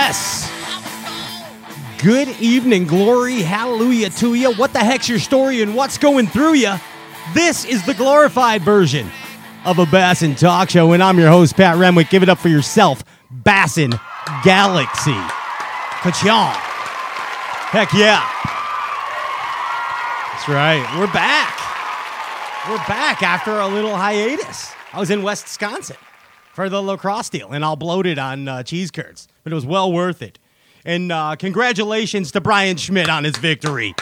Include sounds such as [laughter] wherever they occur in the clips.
Yes. Good evening, glory, hallelujah to you. What the heck's your story and what's going through you? This is the glorified version of a Bassin talk show, and I'm your host, Pat Renwick. Give it up for yourself, Bassin Galaxy. Ka-chong. Heck yeah. That's right. We're back. We're back after a little hiatus. I was in West Wisconsin for the La Crosse deal, and I'll bloat it on uh, cheese curds, but it was well worth it. And uh, congratulations to Brian Schmidt on his victory.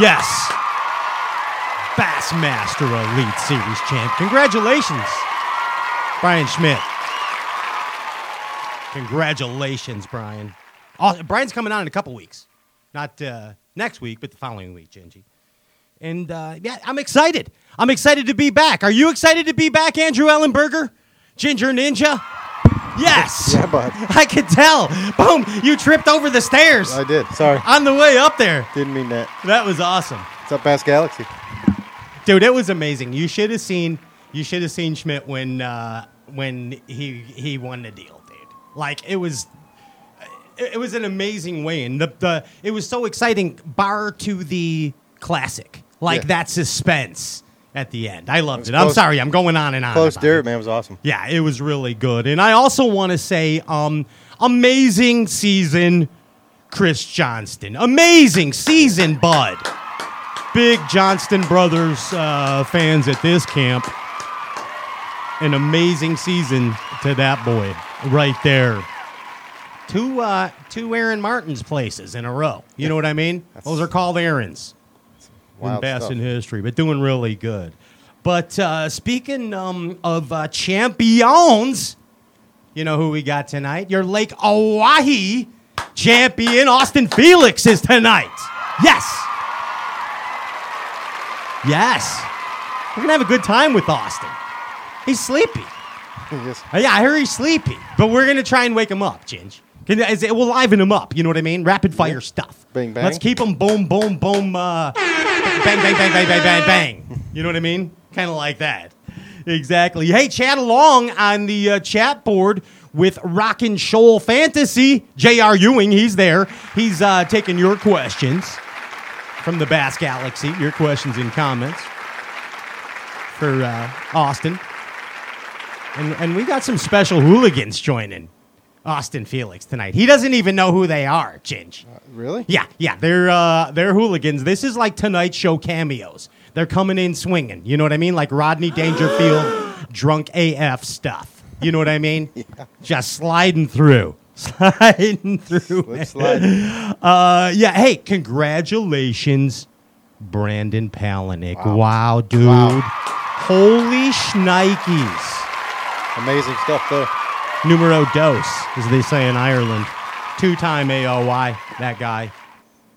Yes. Bassmaster Elite Series champ. Congratulations, Brian Schmidt. Congratulations, Brian. Oh, Brian's coming on in a couple weeks. Not uh, next week, but the following week, Gingy. And uh, yeah, I'm excited. I'm excited to be back. Are you excited to be back, Andrew Ellenberger? Ginger Ninja? Yes. [laughs] Yeah, bud. I could tell. Boom, you tripped over the stairs I did. Sorry. on the way up there. Didn't mean that. That was awesome. What's up, Bass Galaxy? Dude, it was amazing. You should have seen you should have seen Schmidt when uh, when he he won the deal, dude. Like it was it, was an amazing win. The the it was so exciting bar to the classic. Like Yeah. that suspense at the end. I loved it. I'm close- sorry, I'm going on and on. Close dirt, it. man, was awesome. Yeah, it was really good. And I also want to say, um, amazing season, Chris Johnston. Amazing season, bud. Big Johnston Brothers uh, fans at this camp. An amazing season to that boy right there. Two, uh, two Aaron Martin's places in a row. You know what I mean? Those are called In Wild Bassin history, but doing really good. But uh, speaking um, of uh, champions, you know who we got tonight? Your Lake Oahe champion, Austin Felix, is tonight. Yes. Yes. We're going to have a good time with Austin. He's sleepy. Yes. Uh, Yeah, I hear he's sleepy, but we're gonna try and wake him up, Ginge. Can- is It will liven them up. You know what I mean? Rapid fire stuff. Bang, bang. Let's keep them boom, boom, boom. Uh, bang, bang, bang, bang, bang, bang, bang. You know what I mean? Kind of like that. Exactly. Hey, chat along on the uh, chat board with Rockin' Shoal Fantasy. J.R. Ewing, he's there. He's uh, taking your questions from the Bass Galaxy. Your questions and comments for uh, Austin. And, and we got some special hooligans joining Austin Felix tonight. He doesn't even know who they are, Ginge. Really? Yeah, yeah, they're uh, they're hooligans. This is like Tonight Show cameos. They're coming in swinging. You know what I mean? Like Rodney Dangerfield, [gasps] drunk AF stuff. You know what I mean? [laughs] yeah. Just sliding through, [laughs] sliding through. Slide. [laughs] Uh, yeah. Hey, congratulations, Brandon Palaniuk. Wow, Wow. dude. Wow. Holy shnikes. Amazing stuff there. Numero dos, as they say in Ireland. Two-time AOY, that guy.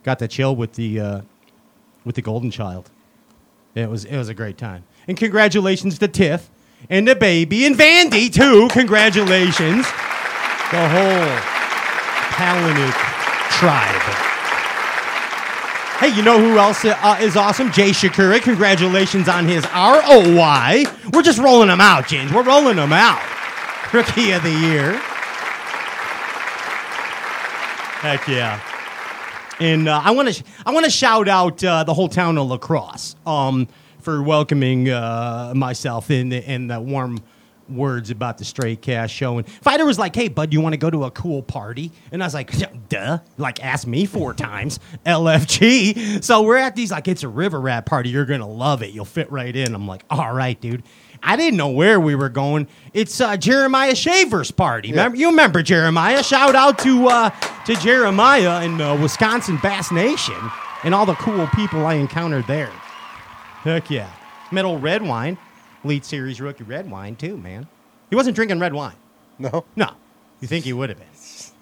Got to chill with the uh, with the golden child. It was it was a great time. And congratulations to Tiff and the baby and Vandy too. Congratulations. The whole Palaniuk tribe. Hey, you know who else uh, is awesome? Jay Przekurat. Congratulations on his ROY. We're just rolling them out, James. We're rolling them out. Rookie of the year. Heck yeah. And uh, I want to I want to shout out uh, the whole town of La Crosse um, for welcoming uh, myself in in the warm words about the Straight Cash show. And Feider was like, "Hey, bud, you want to go to a cool party?" And I was like, "Duh!" Like, ask me four [laughs] times, LFG. So we're at these like it's a river rat party. You're gonna love it. You'll fit right in. I'm like, "All right, dude." I didn't know where we were going. It's uh, Jeremiah Shaver's party. Remember, you remember Jeremiah? Shout out to uh, to Jeremiah in uh, Wisconsin Bass Nation and all the cool people I encountered there. Heck yeah. metal red wine, Elite Series rookie red wine too, man. He wasn't drinking red wine. No? No, you think he would have been? He's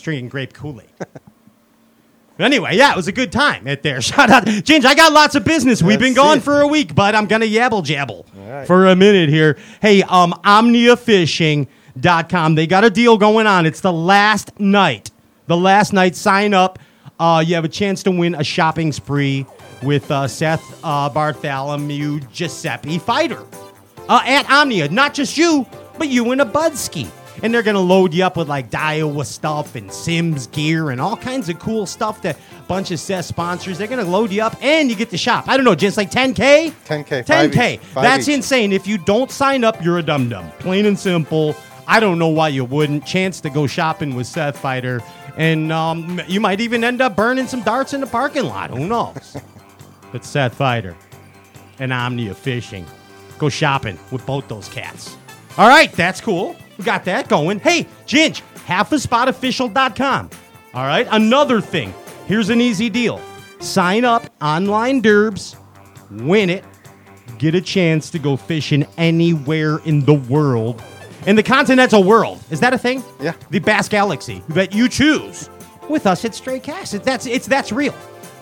drinking grape Kool Aid. Anyway, yeah, it was a good time at there. [laughs] Shout out, Ginge. I got lots of business. We've been That's gone for a week, but I'm gonna yabble jabble right. for a minute here. Hey, um, OmniaFishing.com. They got a deal going on. It's the last night. The last night. Sign up. Uh, you have a chance to win a shopping spree with uh, Seth uh, Bartholomew Giuseppe Feider uh, at Omnia. Not just you, but you and a Budski. and they're gonna load you up with like Daiwa stuff and Simms gear and all kinds of cool stuff that a bunch of Seth sponsors. They're gonna load you up, and you get to shop. I don't know, just like 10k. 10K, 10k. each, That's each. insane. If you don't sign up, you're a dum dum. Plain and simple. I don't know why you wouldn't. Chance to go shopping with Seth Feider, and um, you might even end up burning some darts in the parking lot. Who knows? [laughs] but Seth Feider and Omnia Fishing. Go shopping with both those cats. All right, that's cool. We got that going. Hey, Ginge, halfaspotofficial.com. All right, another thing. Here's an easy deal. Sign up online derbs, win it, get a chance to go fishing anywhere in the world. In the continental world. Is that a thing? Yeah. The Bass Galaxy that you choose. With us it's Stray Cast. It- That's it's that's real.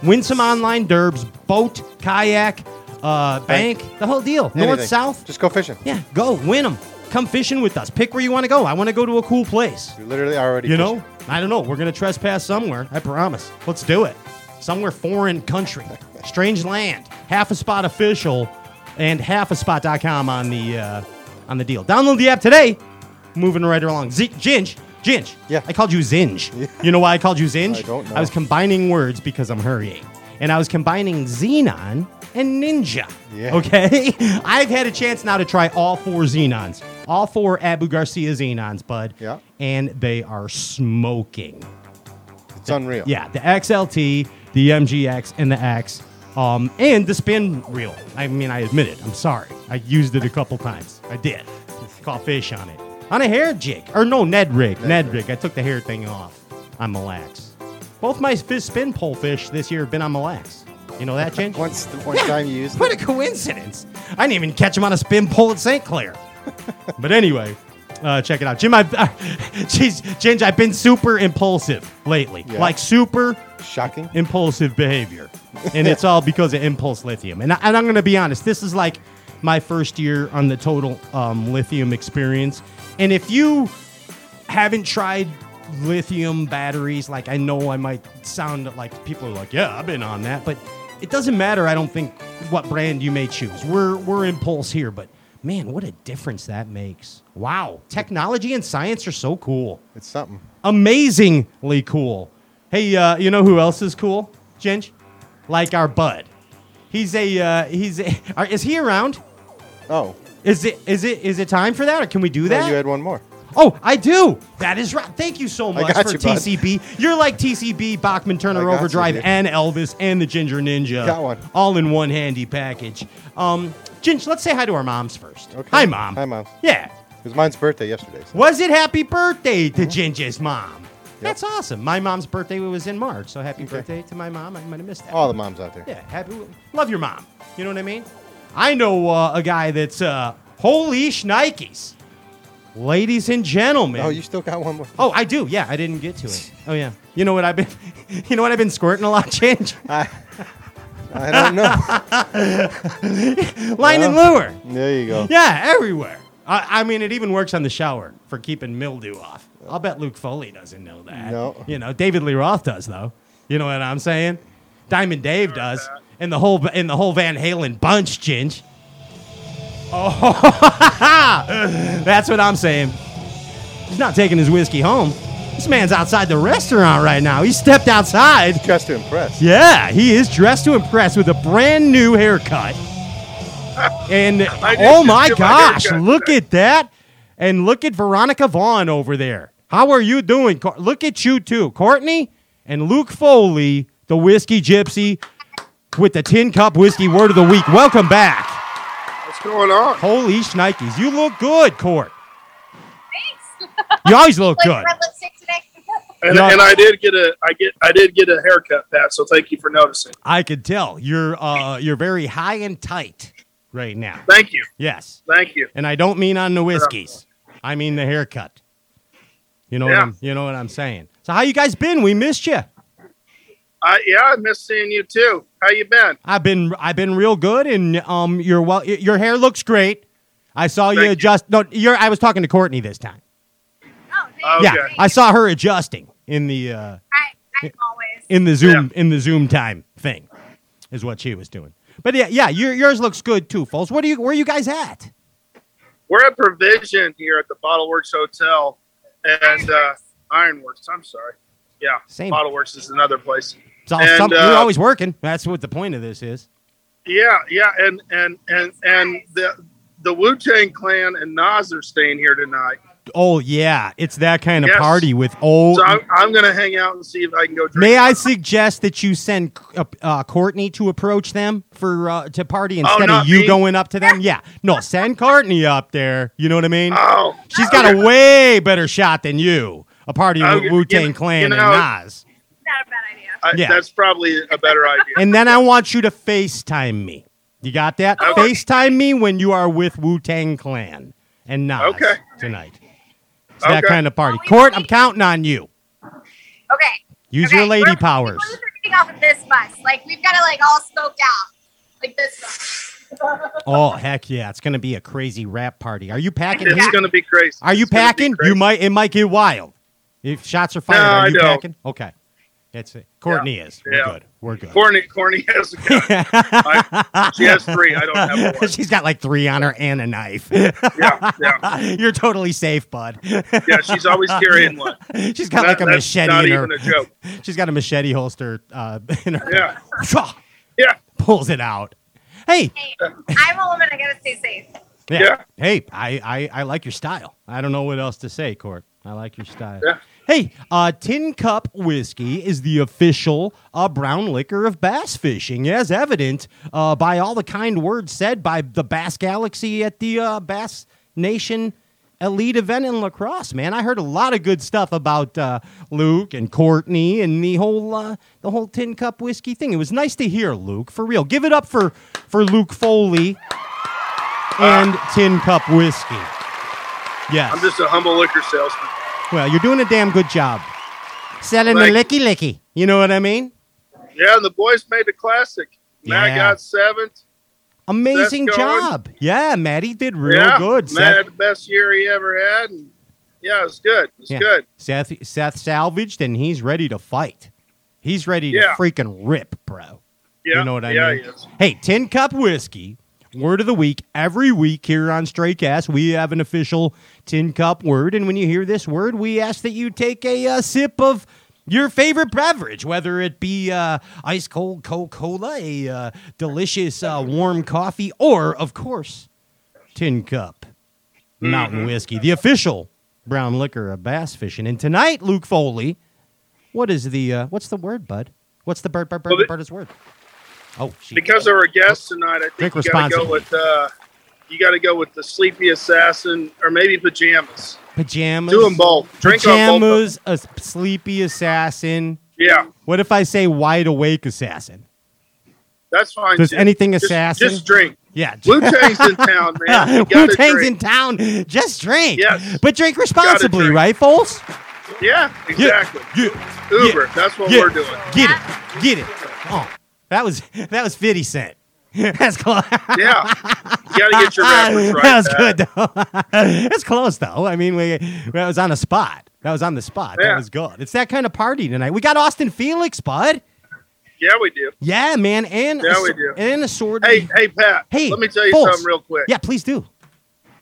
Win some online derbs, boat, kayak, uh, bank, the whole deal. North, Anything. south. Just go fishing. Yeah, go win them. Come fishing with us. Pick where you want to go. I want to go to a cool place. You literally already You know, I don't know. We're gonna trespass somewhere. I promise. Let's do it. Somewhere foreign country, [laughs] strange land. Half a spot official, and halfaspot.com on the uh, on the deal. Download the app today. Moving right along. Z- Ginge, Ginge. Yeah. I called you Zinge. [laughs] You know why I called you Zinge? I don't know. I was combining words because I'm hurrying, and I was combining Zenon and Ninja. Yeah. Okay. [laughs] I've had a chance now to try all four Xenons, all four Abu Garcia Xenons, bud. Yeah. And they are smoking. It's unreal. Yeah, the XLT, the MGX, and the X, um, and the spin reel. I mean, I admit it. I'm sorry. I used it a couple times. I did. Caught fish on it. On a hair jig. Or no, Ned rig. Ned, rig. I took the hair thing off on Mille Lacs. Both my spin pole fish this year have been on Mille Lacs. You know that, Ginge? [laughs] Once the one time you used What a coincidence. I didn't even catch him on a spin pole at St. Clair. [laughs] but anyway, uh, check it out. Jim, I've, [laughs] uh, geez, Ginge, I've been super impulsive lately. Yeah. Like super Shocking. impulsive behavior. And it's all because of Impulse Lithium. And, I, and I'm going to be honest, this is like my first year on the total um, lithium experience. And if you haven't tried lithium batteries, like I know I might sound like people are like, yeah, I've been on that. But it doesn't matter, I don't think, what brand you may choose. We're, we're Impulse here. But man, what a difference that makes. Wow. Technology and science are so cool It's something. amazingly cool. Hey, uh, you know who else is cool, Ginge? Like our bud. He's a uh, he's a, [laughs] are, is he around? Oh, Is it is it is it time for that, or can we do that? you had one more. Oh, I do. That is right. Thank you so much for you, bud. TCB. You're like TCB, Bachman Turner got you, Overdrive, and Elvis, and the Ginger Ninja. Got one. All in one handy package. Um, Ginge, let's say hi to our moms first. Okay. Hi, mom. Hi, Mom. Yeah. It was mine's birthday yesterday. So. Was it happy birthday to Mm-hmm. Ginger's mom? That's awesome. My mom's birthday was in March, so happy Okay. birthday to my mom. I might have missed that. All the moms out there. Yeah, happy. Love your mom. You know what I mean? I know uh, a guy that's uh, holy shnikes, ladies and gentlemen. Oh, you still got one more. Oh, I do. Yeah, I didn't get to it. Oh yeah. You know what I've been? [laughs] You know what I've been squirting a lot, change [laughs] I, I don't know. [laughs] line and lure. there you go. Yeah, everywhere. I, I mean, it even works on the shower for keeping mildew off. I'll bet Luke Foley doesn't know that. No. You know, David Lee Roth does though. You know what I'm saying? Diamond Dave does, and the whole and the whole Van Halen bunch, Ginge. Oh, [laughs] that's what I'm saying. He's not taking his whiskey home. This man's outside the restaurant right now. He stepped outside. Just to impress. Yeah, he is dressed to impress with a brand new haircut. And [laughs] oh my get my gosh, look at that. And look at Veronica Vaughn over there. How are you doing? Look at you too. Courtney and Luke Foley, the whiskey gypsy with the tin cup whiskey word of the week. Welcome back. What's going on? Holy shnikes. You look good, Court. Thanks. You always look [laughs] Like good. red lipstick today. [laughs] And, and I did get a I get I did get a haircut, Pat. So thank you for noticing. I could tell. You're uh you're very high and tight right now. Thank you, Yes. thank you. And I don't mean on the whiskeys. I mean the haircut. You know what I'm you know what I'm saying. So how you guys been? We missed you. I yeah, I miss seeing you too. How you been? I've been I've been real good and um your well your hair looks great. I saw you Thank you. adjust no you're I was talking to Courtney this time. Oh, thanks. Okay. Yeah, I saw her adjusting in the uh I, I always. in the Zoom in the Zoom time thing is what she was doing. But yeah, yeah, your, yours looks good too, folks. What are you where are you guys at? We're at Provision here at the Bottle Works Hotel. and uh, Ironworks. I'm sorry. Yeah, Same. Model Works is another place. It's all, And, some, uh, you're always working. That's what the point of this is. Yeah, yeah, and and and and the the Wu Tang Clan and Nas are staying here tonight. Oh yeah, it's that kind of Yes. party with old. So I'm, I'm gonna hang out and see if I can go drink. May I suggest that you send uh, uh, Courtney to approach them for uh, to party instead of Oh, not you me? going up to them? Yeah, no, send Courtney up there. You know what I mean? Oh, She's got a way better shot than you. A party Oh, with Wu Tang you Clan know- and Nas. Not a bad idea. I, Yeah. that's probably a better [laughs] idea. And then I want you to FaceTime me. You got that? Okay. FaceTime me when you are with Wu Tang Clan and Nas Okay. tonight. It's that kind of party. Well, we- Court, I'm counting on you. Okay. Use okay. your lady we're- powers. We're getting off of this bus. Like we've got to like all scoped out. Like this bus. Oh [laughs] heck yeah! It's gonna be a crazy rap party. Are you packing? It's heat? gonna be crazy. Are you It's packing? You might. It might get wild. If shots are fired, No, are I you don't. packing? Okay. That's it. Courtney is. We're Yeah. good. We're good. Courtney, Courtney has a gun. [laughs] I, she has three. I don't have one. She's got like three on her and a knife. Yeah, yeah, [laughs] You're totally safe, bud. yeah. She's always carrying one. She's got That- like a that's machete not in her. even a joke. She's got a machete holster uh, [laughs] in her. Yeah, yeah, Pulls it out. Hey, Hey, I'm a woman. I gotta stay safe. yeah. Yeah. Hey, I, I I like your style. I don't know what else to say, Court. I like your style. Yeah. Hey, uh, Tin Cup Whiskey is the official uh, brown liquor of bass fishing, as evident uh, by all the kind words said by the Bass Galaxy at the uh, Bass Nation Elite event in La Crosse. Man, I heard a lot of good stuff about uh, Luke and Courtney and the whole uh, the whole Tin Cup Whiskey thing. It was nice to hear, Luke. For real, give it up for for Luke Foley and Tin Cup Whiskey. Yes. I'm just a humble liquor salesman. Well, you're doing a damn good job. Selling Thank the licky licky. You know what I mean? Yeah, and the boys made the classic. Matt Yeah. got seventh. Amazing job. Yeah, Maddie did real yeah, good. Matt Seth, had the best year he ever had, and yeah, it was good. It was Yeah. good. Seth, Seth salvaged, and he's ready to fight. He's ready to freaking rip, bro. Yeah, You know what I yeah, mean? he is. Hey, Tin Cup Whiskey, word of the week. Every week here on Straycast, we have an official Tin Cup word. And when you hear this word, we ask that you take a uh, sip of your favorite beverage, whether it be uh, ice cold Coca Cola, a uh, delicious uh, warm coffee, or, of course, Tin Cup Mountain Mm-hmm. Whiskey, the official brown liquor of bass fishing. And tonight, Luke Foley, what is the, uh, what's the word, bud? What's the bird, bird, bird, Well, the- bird's word? Oh, she Because of our guest tonight, I think you got to go with uh, you got to go with the Sleepy Assassin or maybe pajamas. pajamas. Do them both. Drink on both. pajamas, a sleepy assassin. Yeah, What if I say wide awake assassin? that's fine. Does anything Just- assassin? Just, drink. Yeah. Wu Tang's in [laughs] town, man. Wu Tang's in town. Just drink. Yes. But drink responsibly, drink. right, folks? Yeah, exactly. Yeah. Uber. That's what Yeah. we're doing. Get it. Get it. Oh, that was that was 50 Cent. [laughs] That's close. Yeah, you got to get your [laughs] right. that was Pat. good, though. [laughs] That's close, though. I mean, we that was on the spot. That was on the spot. That was good. It's that kind of party tonight. We got Austin Felix, bud. Yeah, we do. Yeah, man, and Yeah, a, we do. and a sword. Hey, hey, Pat. Hey, let me tell you Foles. something real quick. yeah, please do.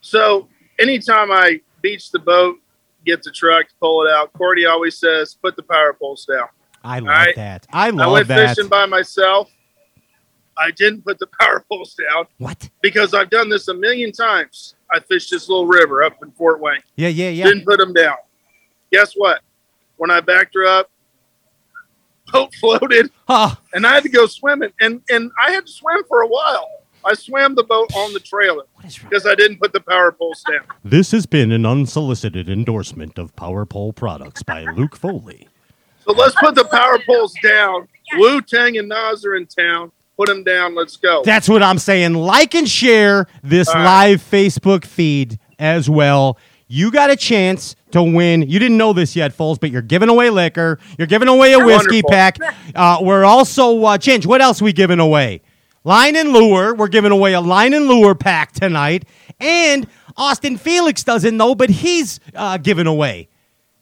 So anytime I beach the boat, get the truck, pull it out, Cordy always says, "Put the power poles down." I love right. that. I love that. I went that. fishing by myself. I didn't put the [laughs] power poles down what? because I've done this a million times. I fished this little river up in Fort Wayne. Yeah, yeah, yeah. Didn't put them down. Guess what? When I backed her up, [laughs] boat floated, Oh, and I had to go swimming. And and I had to swim for a while. I swam the boat on the trailer what is wrong? because I didn't put the power poles down. This has been an unsolicited endorsement of Power Pole products by Luke Foley. So let's put the power poles down. Wu Tang and Nas are in town. Put them down. Let's go. That's what I'm saying. Like and share this All right. live Facebook feed as well. You got a chance to win. You didn't know this yet, Foles, but you're giving away liquor. You're giving away a whiskey Wonderful. pack. [laughs] Uh, we're also, uh, Ginge, what else we giving away? Line and Lure. We're giving away a Line and Lure pack tonight. And Austin Felix doesn't know, but he's uh, giving away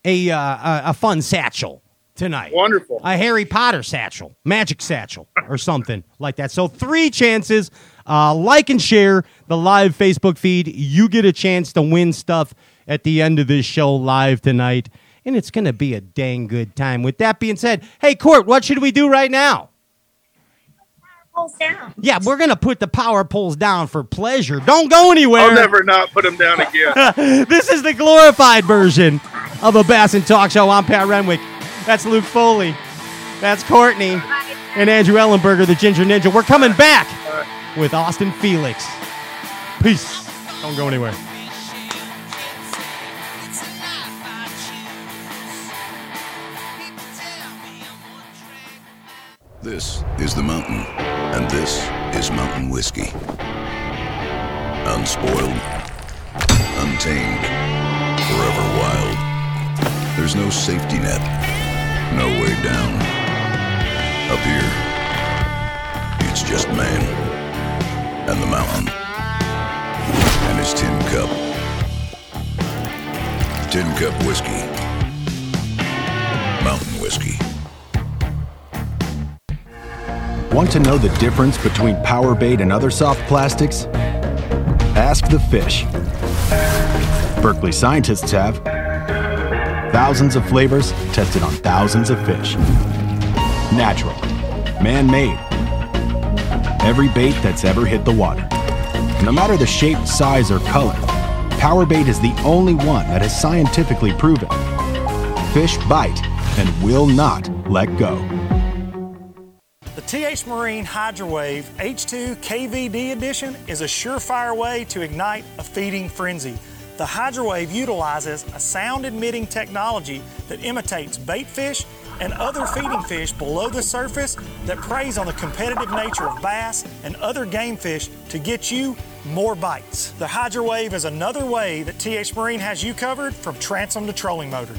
a, uh, a, a fun satchel tonight Wonderful. a Harry Potter satchel, magic satchel, or something like that. So three chances Uh, like and share the live Facebook feed. You get a chance to win stuff at the end of this show live tonight, and it's going to be a dang good time. With that being said, hey, Court, what should we do right now? Pulls down. Yeah, we're going to put the power poles down for pleasure. Don't go anywhere. I'll never not put them down again. [laughs] this is the glorified version of a Bass and Talk Show. I'm Pat Renwick. That's Luke Foley. That's Courtney and Andrew Ellenberger, the Ginger Ninja. We're coming back with Austin Felix. Peace. Don't go anywhere. This is the mountain, and this is mountain whiskey. Unspoiled, untamed, forever wild. There's no safety net, no way down. Up here, it's just man, and the mountain, and his tin cup. Tin Cup Whiskey. Mountain Whiskey. Want to know the difference between power bait and other soft plastics? Ask the fish. Berkley scientists have. Thousands of flavors tested on thousands of fish. Natural. Man made. Every bait that's ever hit the water. No matter the shape, size, or color, Power Bait is the only one that is scientifically proven. Fish bite and will not let go. The TH Marine Hydrowave H2 KVD edition is a surefire way to ignite a feeding frenzy. The Hydrowave utilizes a sound emitting technology that imitates bait fish and other feeding fish below the surface that preys on the competitive nature of bass and other game fish to get you more bites. The Hydrowave is another way that TH Marine has you covered from transom to trolling motor.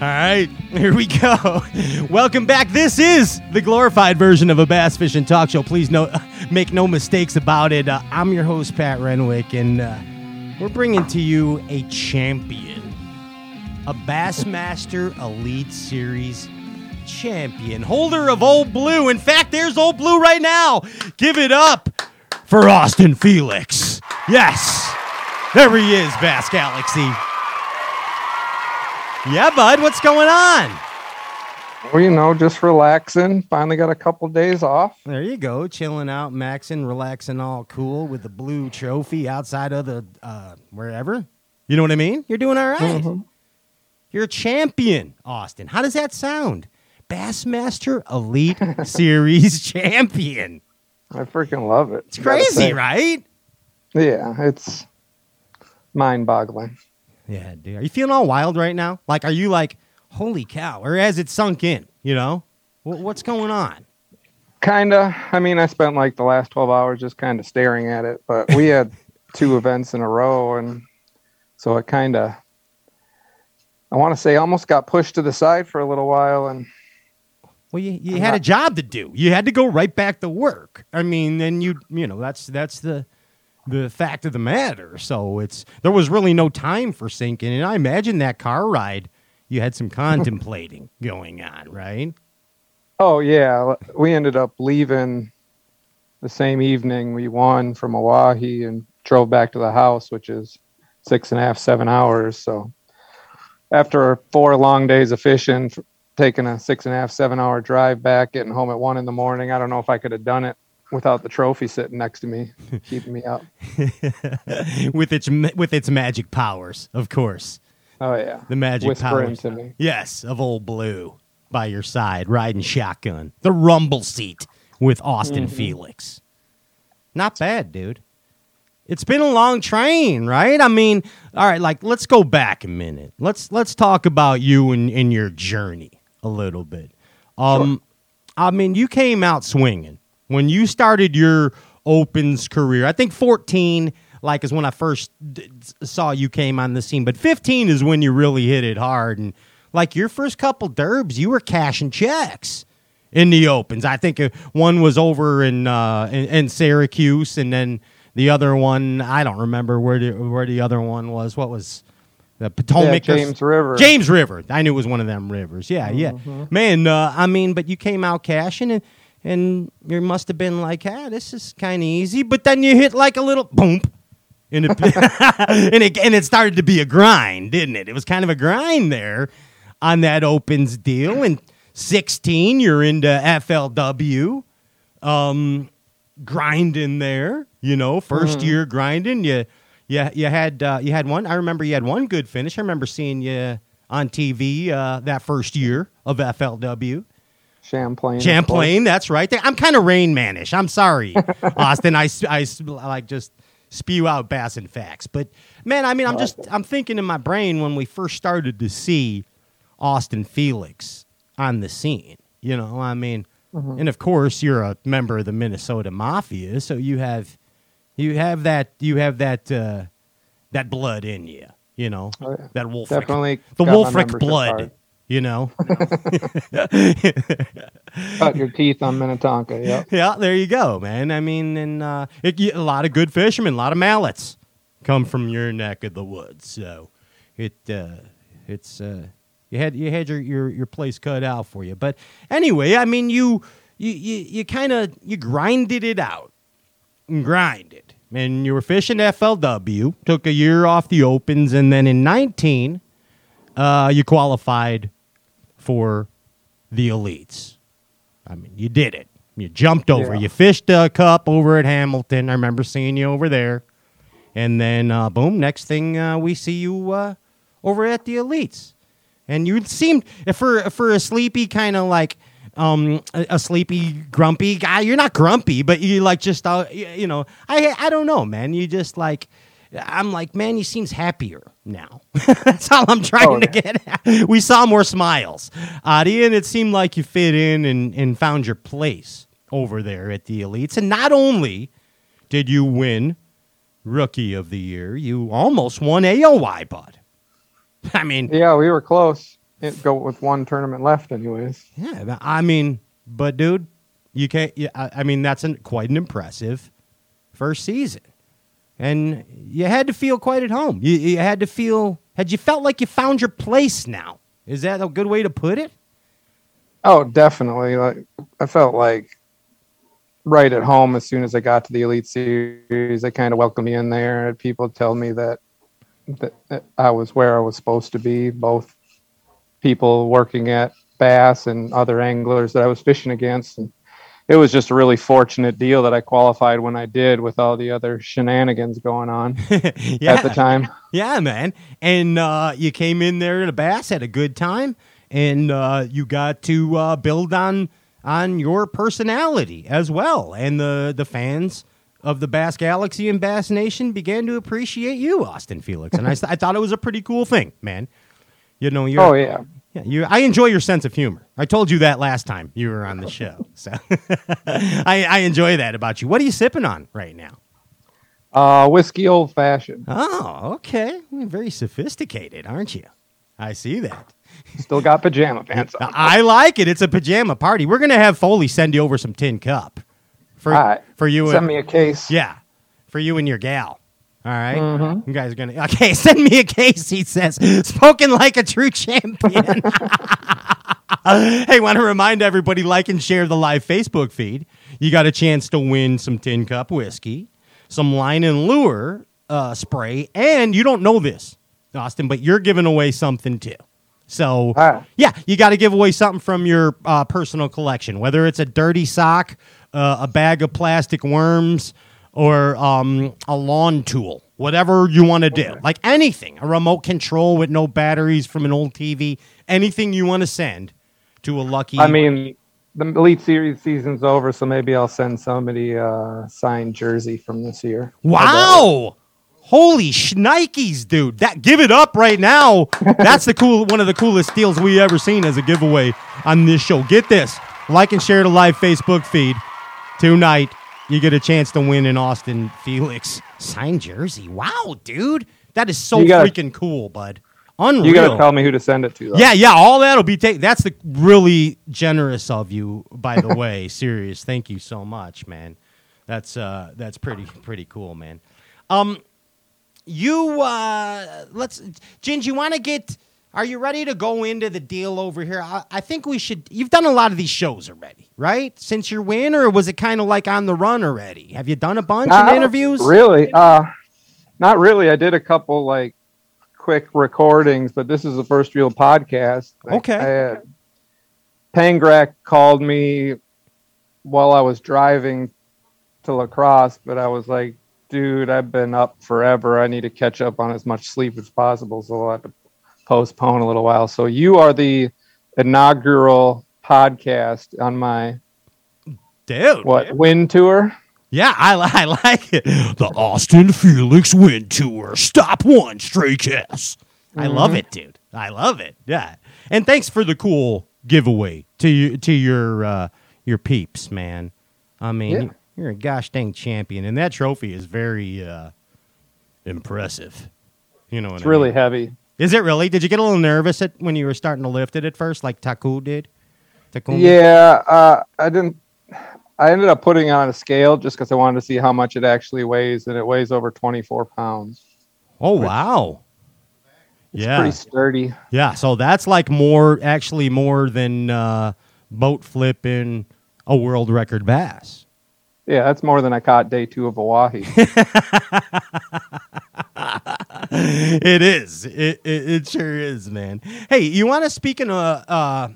All right, here we go. [laughs] Welcome back. This is the glorified version of a bass fishing talk show. Please no, [laughs] make no mistakes about it. Uh, I'm your host, Pat Renwick, and uh, we're bringing to you a champion, a Bassmaster Elite Series champion, holder of Old Blue. In fact, there's Old Blue right now. Give it up for Austin Felix. Yes, there he is, Bass Galaxy. Yeah, bud, what's going on? Well, you know, just relaxing. Finally got a couple days off. There you go, chilling out, maxing, relaxing, all cool with the blue trophy outside of the uh, wherever. You know what I mean? You're doing all right. You're a champion, Austin. How does that sound? Bassmaster Elite [laughs] Series champion. I freaking love it. It's crazy, right? Yeah, it's mind-boggling. Yeah, dude. Are you feeling all wild right now? Like, are you like, holy cow? Or has it sunk in? You know, Wh- what's going on? Kinda. I mean, I spent like the last twelve hours just kind of staring at it, but we had [laughs] two events in a row, and so it kind of, I want to say, almost got pushed to the side for a little while, and Well, you, you I'm had a job to do. You had to go right back to work. I mean, then you you know that's that's the the fact of the matter. So it's there was really no time for sinking, and I imagine that car ride you had some contemplating [laughs] going on, right? oh yeah, we ended up leaving the same evening we won from Oahe and drove back to the house, which is six and a half, seven hours. So after four long days of fishing, taking a six and a half, seven hour drive back, getting home at one in the morning, I don't know if I could have done it without the trophy sitting next to me, keeping me up. [laughs] with its with its magic powers, of course. Oh yeah, The magic whispering powers. to me. Yes, of old blue by your side, riding shotgun. The rumble seat with Austin Mm-hmm. Felix. Not bad, dude. It's been a long train, right? I mean, all right, like let's go back a minute. Let's let's talk about you and, and your journey a little bit. Um I mean, you came out swinging when you started your opens career. I think 14 like is when I first d- saw you came on the scene, but 15 is when you really hit it hard and like your first couple derbs, you were cashing checks in the opens. I think uh, one was over in, uh, in in Syracuse, and then the other one I don't remember where the where the other one was. What was the Potomac, Yeah, James River. James River. I knew it was one of them rivers. Yeah, yeah, man. Uh, I mean, but you came out cashing and. And you must have been like, ah, this is kind of easy. But then you hit like a little boom, and it, [laughs] and it and it started to be a grind, didn't it? It was kind of a grind there on that opens deal. And sixteen, you're into FLW, um, grinding there. You know, 1st year grinding. You, you, you had uh, you had one. I remember you had one good finish. I remember seeing you on TV uh, that first year of FLW. Champlain. Champlain, that's right. I'm kind of Rain Manish. I'm sorry, [laughs] Austin. I, I like just spew out bass and facts. But man, I mean, I'm just I'm thinking in my brain when we first started to see Austin Felix on the scene. You know, I mean, and of course you're a member of the Minnesota Mafia, so you have you have that you have that uh, that blood in you. You know, Oh, yeah. that Wolfric, Definitely the Wolfric blood. card. You know. [laughs] Cut your teeth on Minnetonka. Yep. Yeah, there you go, man. I mean, and uh, it, a lot of good fishermen, a lot of mallets come from your neck of the woods. So it uh, it's uh, you had you had your, your your place cut out for you. But anyway, I mean, you you you, you kind of you grinded it out and grinded, and you were fishing FLW. Took a year off the opens, and then in nineteen, uh, you qualified for the elites. I mean, you did it. You jumped over. Yeah. You fished a cup over at Hamilton. I remember seeing you over there. And then, uh, boom, next thing uh, we see you uh, over at the elites. And you seemed, for, for a sleepy kind of like, um, a, a sleepy, grumpy guy, you're not grumpy, but you like just, uh, y- you know, I, I don't know, man. You just like, I'm like, man, he seems happier now. [laughs] That's all I'm trying Oh, to get at. We saw more smiles, Adi, and it seemed like you fit in and, and found your place over there at the elites. And not only did you win Rookie of the Year, you almost won AOY, bud. [laughs] I mean, Yeah, we were close. It go with one tournament left, anyways. yeah, I mean, but dude, you can't. I mean, that's an, quite an impressive first season, and you had to feel quite at home. You, you had to feel. Had you felt like you found your place now? Is that a good way to put it? Oh, definitely. Like I felt like right at home as soon as I got to the Elite Series. They kind of welcomed me in there. People tell me that, that I was where I was supposed to be. Both people working at Bass and other anglers that I was fishing against, and it was just a really fortunate deal that I qualified when I did, with all the other shenanigans going on [laughs] yeah, at the time. Yeah, man. And uh, you came in there at a bass, had a good time, and uh, you got to uh, build on on your personality as well. And the the fans of the Bass Galaxy and Bass Nation began to appreciate you, Austin Felix. And I, [laughs] I thought it was a pretty cool thing, man. You know, you're Oh yeah. Yeah, you. I enjoy your sense of humor. I told you that last time you were on the show, [laughs] so [laughs] I, I enjoy that about you. What are you sipping on right now? Uh, whiskey old fashioned. Oh, okay. Very sophisticated, aren't you? I see that. Still got pajama [laughs] pants on. I like it. It's a pajama party. We're gonna have Foley send you over some tin cup for right. for you. Send and, me a case. yeah, for you and your gal. All right? Mm-hmm. you guys are gonna okay. [laughs] Send me a case. He says, spoken like a true champion. [laughs] hey, want to remind everybody like and share the live Facebook feed. You got a chance to win some tin cup whiskey, some line and lure uh, spray, and you don't know this, Austin, but you're giving away something too. So Ah. yeah, you got to give away something from your uh, personal collection, whether it's a dirty sock, uh, a bag of plastic worms, or um, a lawn tool, whatever you want to do. Like anything, a remote control with no batteries from an old TV, anything you want to send to a lucky. I mean, the Elite Series season's over, so maybe I'll send somebody a signed jersey from this year. Wow. Holy shnikes, dude. That give it up right now. [laughs] That's the cool one of the coolest deals we ever seen as a giveaway on this show. Get this. Like and share the live Facebook feed. Tonight, you get a chance to win an Austin Felix signed jersey. Wow, dude. That is so gotta- freaking cool, bud. Unreal. You got to tell me who to send it to. Though. Yeah, yeah, all that'll be taken. That's the really generous of you, by the [laughs] way. Serious, thank you so much, man. That's uh, that's pretty pretty cool, man. Um, you uh, let's Ginge, you want to get? Are you ready to go into the deal over here? I, I think we should. You've done a lot of these shows already, right? Since your win, or was it kind of like on the run already? Have you done a bunch of interviews? Really? Uh, not really. I did a couple like quick recordings, but this is the first real podcast. Okay. I had, Pangrak called me while I was driving to La Crosse, but I was like, dude, I've been up forever. I need to catch up on as much sleep as possible. So I'll have to postpone a little while. So you are the inaugural podcast on my Dude, what win tour. Yeah, I, [laughs] I like it. The Austin Felix Wind Tour. Stop one, Stray Cats. I love it, dude. I love it. Yeah, and thanks for the cool giveaway to you to your uh, your peeps, man. I mean, Yeah. you- you're a gosh dang champion, and that trophy is very uh, impressive. You know, what It's I really mean? heavy. Is it really? Did you get a little nervous at, when you were starting to lift it at first, like Taku did? Takumi? Yeah, uh, I didn't. I ended up putting it on a scale just because I wanted to see how much it actually weighs, and it weighs over 24 pounds. Oh wow. It's yeah. pretty sturdy. Yeah, so that's like more, actually more than uh, boat flipping a world record bass. Yeah, that's more than I caught day two of Oahe. [laughs] it is. It, it, it sure is, man. Hey, you want to speak in a uh,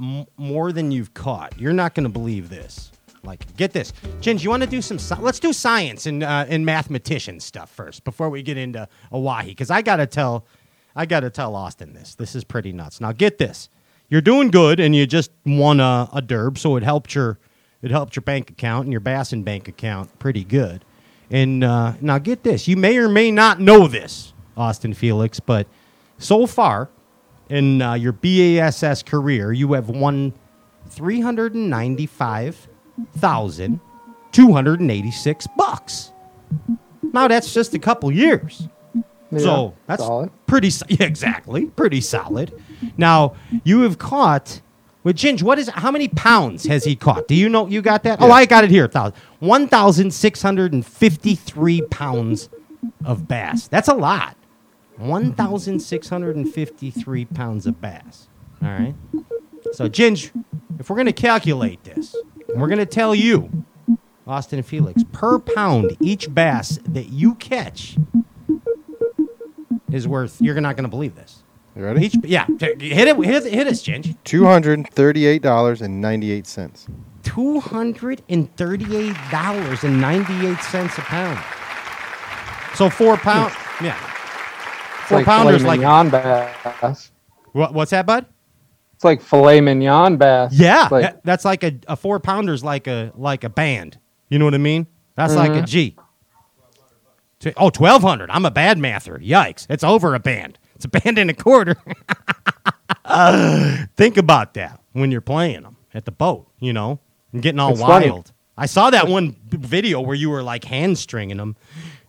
m- more than you've caught? You're not going to believe this. Like, get this, Ginge. You want to do some? Let's do science and uh, and mathematician stuff first before we get into Oahe, because I gotta tell, I gotta tell Austin this. This is pretty nuts. Now, get this. You're doing good, and you just won a, a derb, so it helped your it helped your bank account and your Bassin bank account pretty good. And uh, now get this. You may or may not know this, Austin Felix, but so far in uh, your BASS career, you have won 395,286 bucks. Now that's just a couple years. so that's solid. pretty [laughs] yeah, exactly pretty solid. Now you have caught with Ginge. What is how many pounds has he caught? Do you know? You got that? Oh, I got it here. Thousand one thousand six hundred and fifty-three pounds of bass. That's a lot. One thousand six hundred and fifty-three pounds of bass. All right. So Ginge, if we're gonna calculate this, we're gonna tell you, Austin and Felix, per pound each bass that you catch is worth. You're not gonna believe this. You ready? Each, yeah, hit it, hit, it- hit us, Ginge. Two hundred thirty-eight dollars and ninety-eight cents. Two hundred and thirty-eight dollars and ninety-eight cents a pound. So four pound, yeah. Four like pounders, like on bass. what, what's that, bud? It's like filet mignon bass. Yeah, like, that- that's like a, a four pounder's like a like a band. You know what I mean? That's like a mm-hmm. G. Oh, 1200. I'm a bad mather. Yikes. It's over a band. It's a band and a quarter. [laughs] Think about that when you're playing them at the boat, you know, and getting all It's funny. wild. I saw that one video where you were like hand stringing them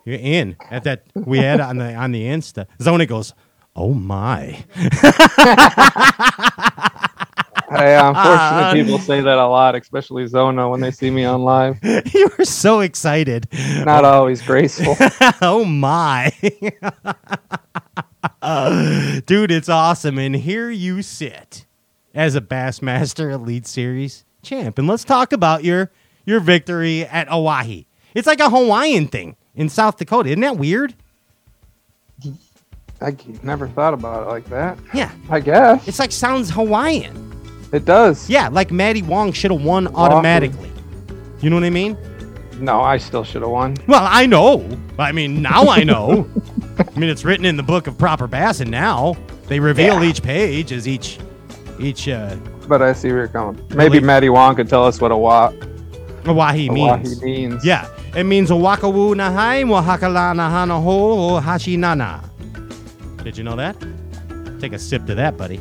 You're in at that we had on the on the Insta. Zona goes, "Oh my." [laughs] Hey, unfortunately, uh, people say that a lot, especially Zona when they see me on live. [laughs] you were so excited. Not always graceful. [laughs] oh my. Dude, it's awesome. And here you sit as a Bassmaster Elite Series champ. And let's talk about your your victory at Oahe. It's like a Hawaiian thing in South Dakota. Isn't that weird? I never thought about it like that. Yeah. I guess It's like sounds Hawaiian. it does. Yeah, like Matty Wong should have won automatically. You know what I mean? No, I still should have won. Well, I know. I mean, now I know. I mean, it's written in the book of proper bass, and now. They reveal Yeah. each page as each each uh, But I see where you're coming. Maybe Matty Wong could tell us what a wa a means. wahi means. Yeah, it means Owakawu Nahai Wahakala Nahana Ho o Hashinana. Did you know that? Take a sip to that, buddy.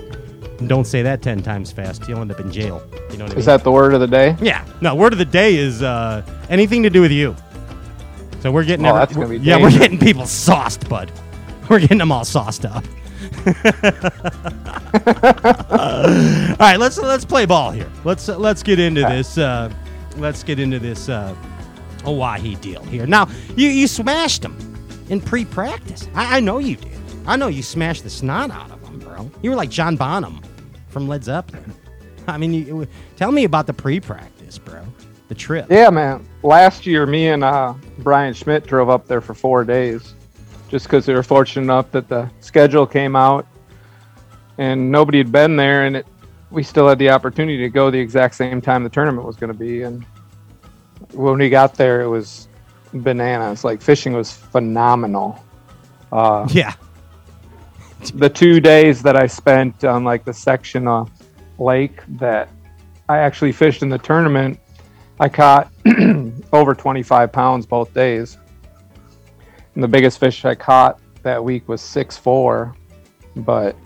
And don't say that ten times fast. You'll end up in jail. You know what I mean? Is that the word of the day? Yeah. No, word of the day is uh, anything to do with you. So we're getting Oh, every- be yeah, we're getting people sauced, bud. We're getting them all sauced up. [laughs] all right, let's let's play ball here. Let's uh, let's get into this. Uh, let's get into this Oahe deal here. Now you you smashed them. in pre-practice. I, I know you did. I know you smashed the snot out of them, bro. You were like John Bonham from Led Zeppelin. [laughs] I mean, you, tell me about the pre-practice, bro. The trip. Yeah, man. Last year, me and uh, Brian Schmidt drove up there for four days, just because we were fortunate enough that the schedule came out, and nobody had been there, and it, we still had the opportunity to go the exact same time the tournament was going to be. And when we got there, it was bananas. Like fishing was phenomenal. Uh, Yeah. the two days that I spent on like the section of lake that I actually fished in the tournament, I caught [clears throat] over 25 pounds both days. And the biggest fish I caught that week was six four, but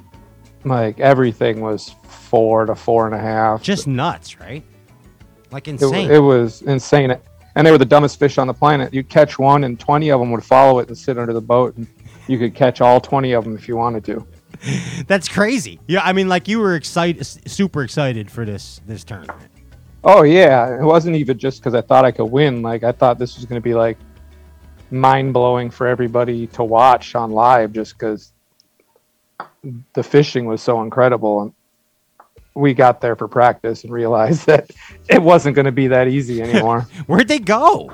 like everything was four to four and a half. Just nuts, right? Like it, insane. it was insane. And they were the dumbest fish on the planet. You'd catch one, and 20 of them would follow it and sit under the boat. And you could catch all 20 of them if you wanted to. [laughs] That's crazy. Yeah, I mean, like you were excited, super excited for this this tournament. Oh yeah, it wasn't even just because I thought I could win. Like I thought this was going to be like mind blowing for everybody to watch on live, just because the fishing was so incredible. And we got there for practice and realized [laughs] that it wasn't going to be that easy [laughs] anymore. Where'd they go?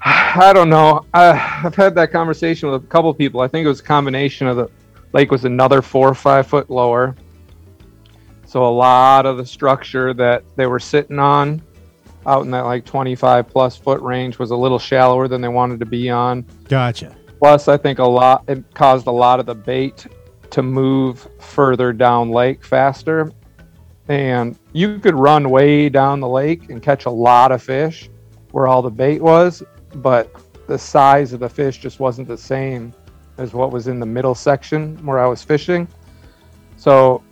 [sighs] I don't know. I, I've had that conversation with a couple people. I think it was a combination of the lake was another four or five foot lower. So a lot of the structure that they were sitting on out in that like 25 plus foot range was a little shallower than they wanted to be on. Gotcha. Plus, I think a lot, it caused a lot of the bait to move further down lake faster. And you could run way down the lake and catch a lot of fish where all the bait was, but the size of the fish just wasn't the same as what was in the middle section where I was fishing. So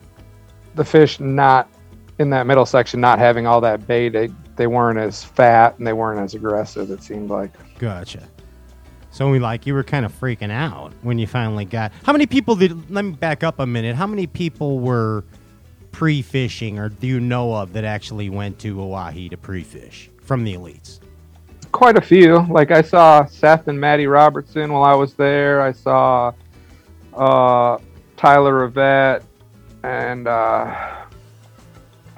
the fish not in that middle section not having all that bait, they, they weren't as fat and they weren't as aggressive, it seemed like. Gotcha. So we like you were kind of freaking out when you finally got. How many people did? Let me back up a minute. How many people were pre-fishing, or do you know of that actually went to Oahe to pre-fish from the elites? quite a few. Like I saw Seth and Maddie Robertson while I was there. I saw uh, Tyler Rivet and uh,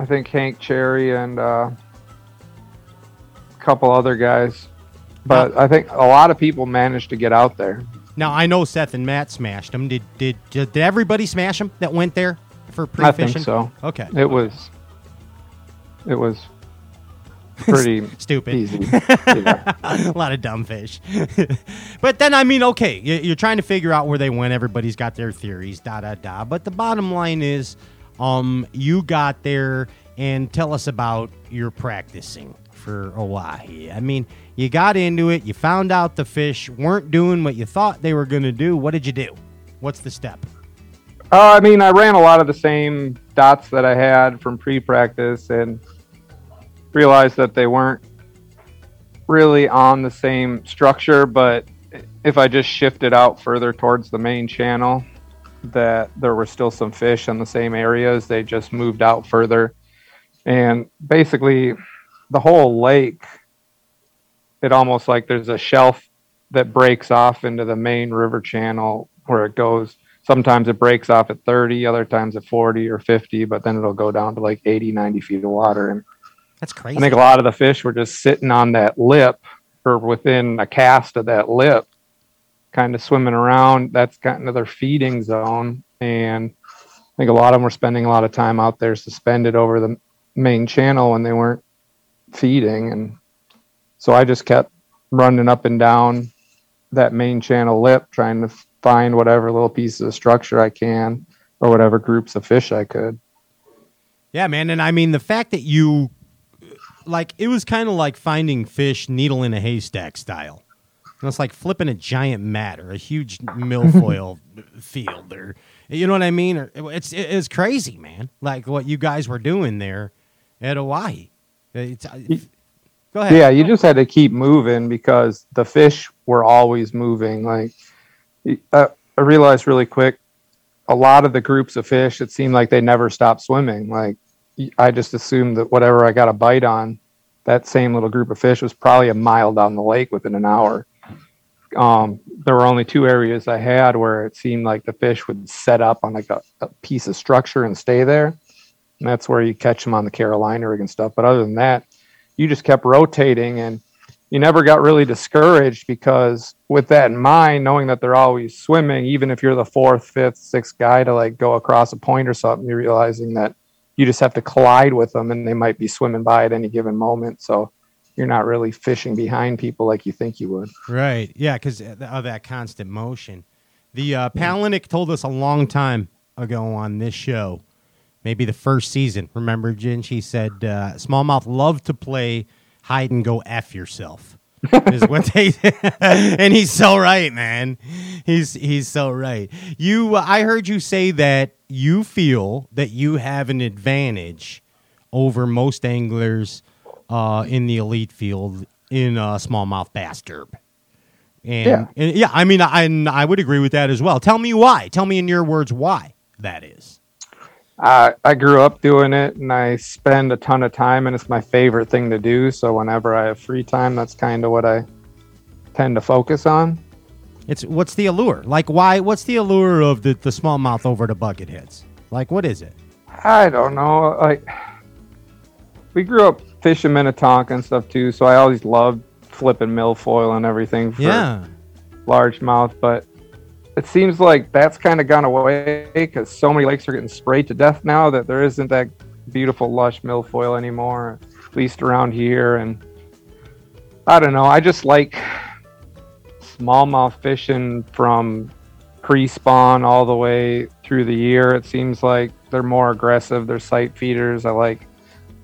I think Hank Cherry and uh, a couple other guys. But I think a lot of people managed to get out there. Now I know Seth and Matt smashed them. Did did did, did everybody smash them that went there for I pre-fishing? I think so. Okay. It was. It was pretty [laughs] Stupid. easy. [laughs] Yeah. a lot of dumb fish. [laughs] but then, I mean, okay, you- you're trying to figure out where they went. Everybody's got their theories, da da da. But the bottom line is, um, you got there and tell us about your practicing for Oahe. I mean, you got into it, you found out the fish weren't doing what you thought they were going to do. What did you do? What's the step? Uh, I mean, I ran a lot of the same dots that I had from pre-practice and realized that they weren't really on the same structure. But if I just shifted out further towards the main channel, that there were still some fish in the same areas. They just moved out further, and basically, the whole lake. It almost like there's a shelf that breaks off into the main river channel where it goes sometimes it breaks off at 30 other times at 40 or 50 but then it'll go down to like 80 90 feet of water and That's crazy. i think a lot of the fish were just sitting on that lip or within a cast of that lip kind of swimming around that's kind of their feeding zone and i think a lot of them were spending a lot of time out there suspended over the main channel when they weren't feeding and so i just kept running up and down that main channel lip trying to find whatever little pieces of structure I can or whatever groups of fish I could. Yeah, man. And I mean, the fact that you, like, it was kind of like finding fish needle in a haystack style. And it's like flipping a giant mat or a huge milfoil [laughs] field, or you know what I mean? Or it's it's crazy, man. Like what you guys were doing there at Oahe. Uh, uh, it's, go ahead. Yeah, you just had to keep moving because the fish were always moving. Like I, uh, I realized really quick, a lot of the groups of fish, it seemed like they never stopped swimming. Like I just assumed that whatever I got a bite on, that same little group of fish was probably a mile down the lake within an hour. um, there were only two areas I had where it seemed like the fish would set up on like a, a piece of structure and stay there. And that's where you catch them on the Carolina rig and stuff. But other than that, you just kept rotating and you never got really discouraged because with that in mind, knowing that they're always swimming, even if you're the fourth, fifth, sixth guy to like go across a point or something, you're realizing that you just have to collide with them and they might be swimming by at any given moment. So you're not really fishing behind people like you think you would. Right. Yeah, because of that constant motion. The uh, told us a long time ago on this show, maybe the first season. Remember, Jen? She said uh, smallmouth love to play hide and go f yourself. [laughs] is what they [laughs] and he's so right, man. He's he's so right. You, uh, I heard you say that you feel that you have an advantage over most anglers uh, in the elite field in uh, smallmouth bass derb. And Yeah. and yeah, I mean, I I would agree with that as well. Tell me why. Tell me in your words why that is. I I grew up doing it and I spend a ton of time and it's my favorite thing to do. So whenever I have free time, that's kind of what I tend to focus on. It's what's the allure? Like why? What's the allure of the the smallmouth over the bucket heads? Like what is it? I don't know. Like we grew up fishing Minnetonka and stuff too, so I always loved flipping milfoil and everything for Yeah. largemouth. But it seems like that's kind of gone away because so many lakes are getting sprayed to death now that there isn't that beautiful lush milfoil anymore, at least around here. And I don't know. I just like smallmouth fishing from pre-spawn all the way through the year. It seems like they're more aggressive. They're sight feeders. I like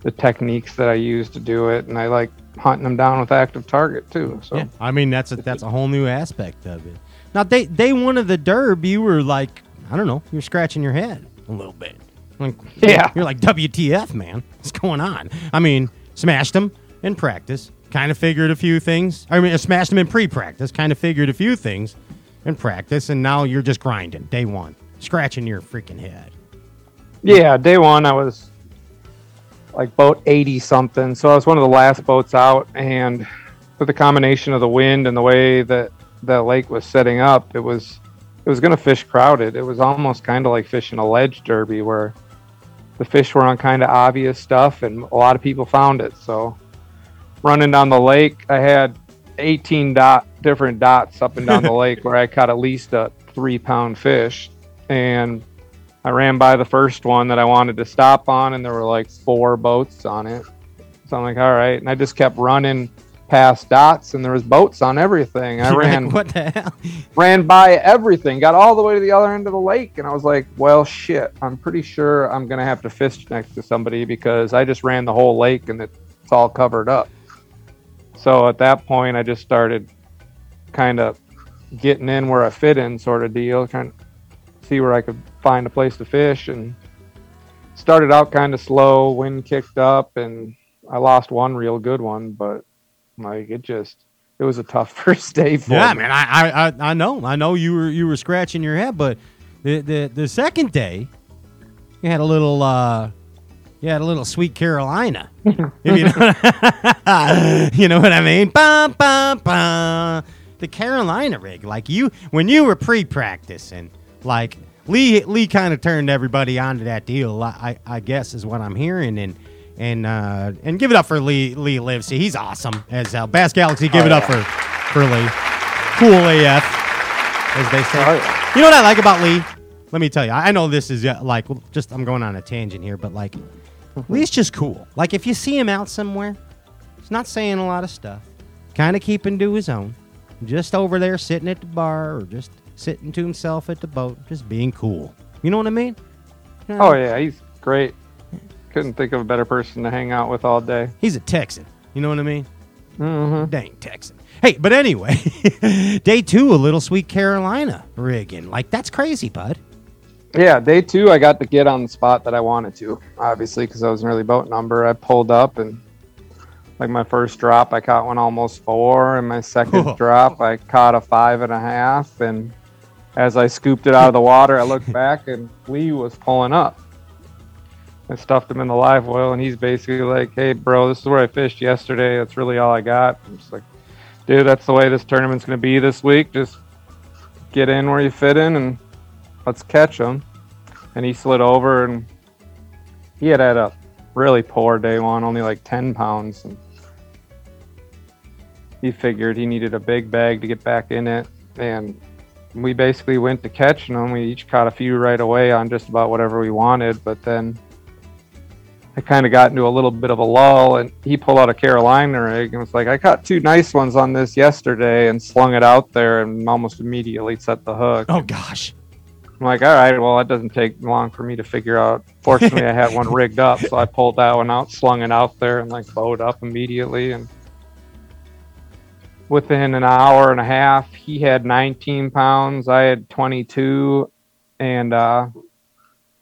the techniques that I use to do it, and I like hunting them down with active target too. So Yeah, I mean that's a that's a whole new aspect of it. Now day day one of the derb, you were like, I don't know, you were scratching your head a little bit. Like, Yeah. you're like WTF, man? What's going on? I mean, smashed them in practice, kind of figured a few things. I mean, I smashed them in pre-practice, kind of figured a few things in practice, and now you're just grinding day one, scratching your freaking head. Yeah, day one I was like boat 80 something. So I was one of the last boats out and with the combination of the wind and the way that that lake was setting up, it was it was going to fish crowded. It was almost kind of like fishing a ledge derby where the fish were on kind of obvious stuff and a lot of people found it. So running down the lake, I had 18 dot different dots up and down the [laughs] lake where I caught at least a 3 pound fish and I ran by the first one that I wanted to stop on, and there were like four boats on it. So I'm like, all right, and I just kept running past dots, and there was boats on everything. I [laughs] ran what the hell? [laughs] ran by everything, got all the way to the other end of the lake, and I was like, well, shit, I'm pretty sure I'm gonna have to fish next to somebody because I just ran the whole lake and it's all covered up. So at that point, I just started kind of getting in where I fit in, sort of deal, trying to see where I could find a place to fish, and started out kind of slow. Wind kicked up, and I lost one real good one, but like it just. It was a tough [laughs] first day for Yeah, me. man, I, I, I, know, I know you were you were scratching your head, but the the, the second day, you had a little, uh, you had a little sweet Carolina. if you, know, [laughs] you know what I mean? Bum, bum, bum. The Carolina rig, like you when you were pre-practicing, like Lee Lee kind of turned everybody onto that deal. I, I I guess is what I'm hearing, and and uh, and give it up for Lee Lee Livesay. He's awesome as uh, Bass Galaxy. Give Oh, it up yeah. for for Lee. Cool AF, as they say. Oh, yeah. You know what I like about Lee? Let me tell you. I know this is uh, like just I'm going on a tangent here, but like Lee's just cool. Like if you see him out somewhere, he's not saying a lot of stuff. Kind of keeping to his own. Just over there sitting at the bar or just sitting to himself at the boat, just being cool. You know what I mean? You know? Oh yeah, he's great. Couldn't think of a better person to hang out with all day. He's a Texan. You know what I mean? Mm-hmm. Dang Texan. Hey, but anyway, [laughs] day two, a little sweet Carolina rigging. Like that's crazy, bud. Yeah, day two, I got to get on the spot that I wanted to, obviously, because I was an early boat number. I pulled up and, like, my first drop, I caught one almost four, and my second [laughs] drop, I caught a five and a half. And as I scooped it out of the water, I looked [laughs] back and Lee was pulling up. I stuffed him in the livewell, and he's basically like, "Hey, bro, this is where I fished yesterday. That's really all I got." I'm just like, dude, that's the way this tournament's going to be this week. Just get in where you fit in and let's catch them. And he slid over and he had had a really poor day one, only like 10 pounds. And he figured he needed a big bag to get back in it. And we basically went to catching them. We each caught a few right away on just about whatever we wanted. But then I kind of got into a little bit of a lull, and he pulled out a Carolina rig and was like, "I caught two nice ones on this yesterday," and slung it out there, and almost immediately set the hook. Oh gosh. I'm like, "All right, well, that doesn't take long for me to figure out." Fortunately, I had one [laughs] rigged up, so I pulled that one out, slung it out there, and like bowed up immediately. And within an hour and a half, he had 19 pounds, I had 22, and uh,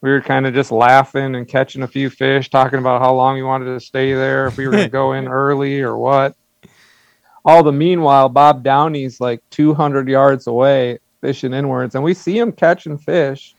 we were kind of just laughing and catching a few fish, talking about how long we wanted to stay there, if we were going to go in [laughs] early or what. All the meanwhile, Bob Downey's like 200 yards away fishing inwards, and we see him catching fish.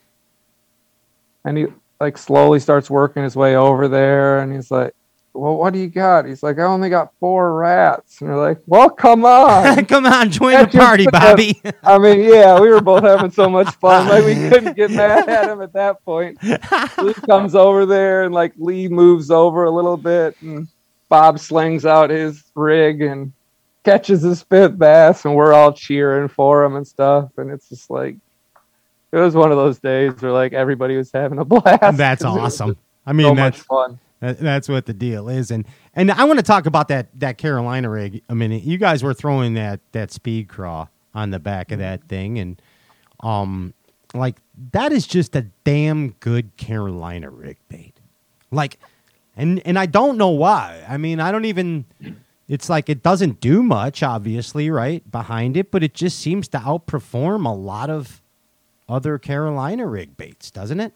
And he like slowly starts working his way over there, and he's like, "Well, what do you got?" He's like, "I only got four rats." And we're like, "Well, come on, [laughs] Come on, join the party. Bobby. [laughs] I mean, yeah, we were both having so much [laughs] fun. Like we couldn't get mad at him at that point. Lee comes over there and like Lee moves over a little bit and Bob slings out his rig and catches his fifth bass and we're all cheering for him and stuff. And it's just like it was one of those days where like everybody was having a blast. That's awesome. I so mean, much that's fun. That, that's what the deal is, and and I want to talk about that that Carolina rig a minute. You guys were throwing that that speed craw on the back of that thing, and um, like that is just a damn good Carolina rig bait. Like, and and I don't know why. I mean, I don't even. It's like it doesn't do much, obviously, right behind it, but it just seems to outperform a lot of other Carolina rig baits, doesn't it?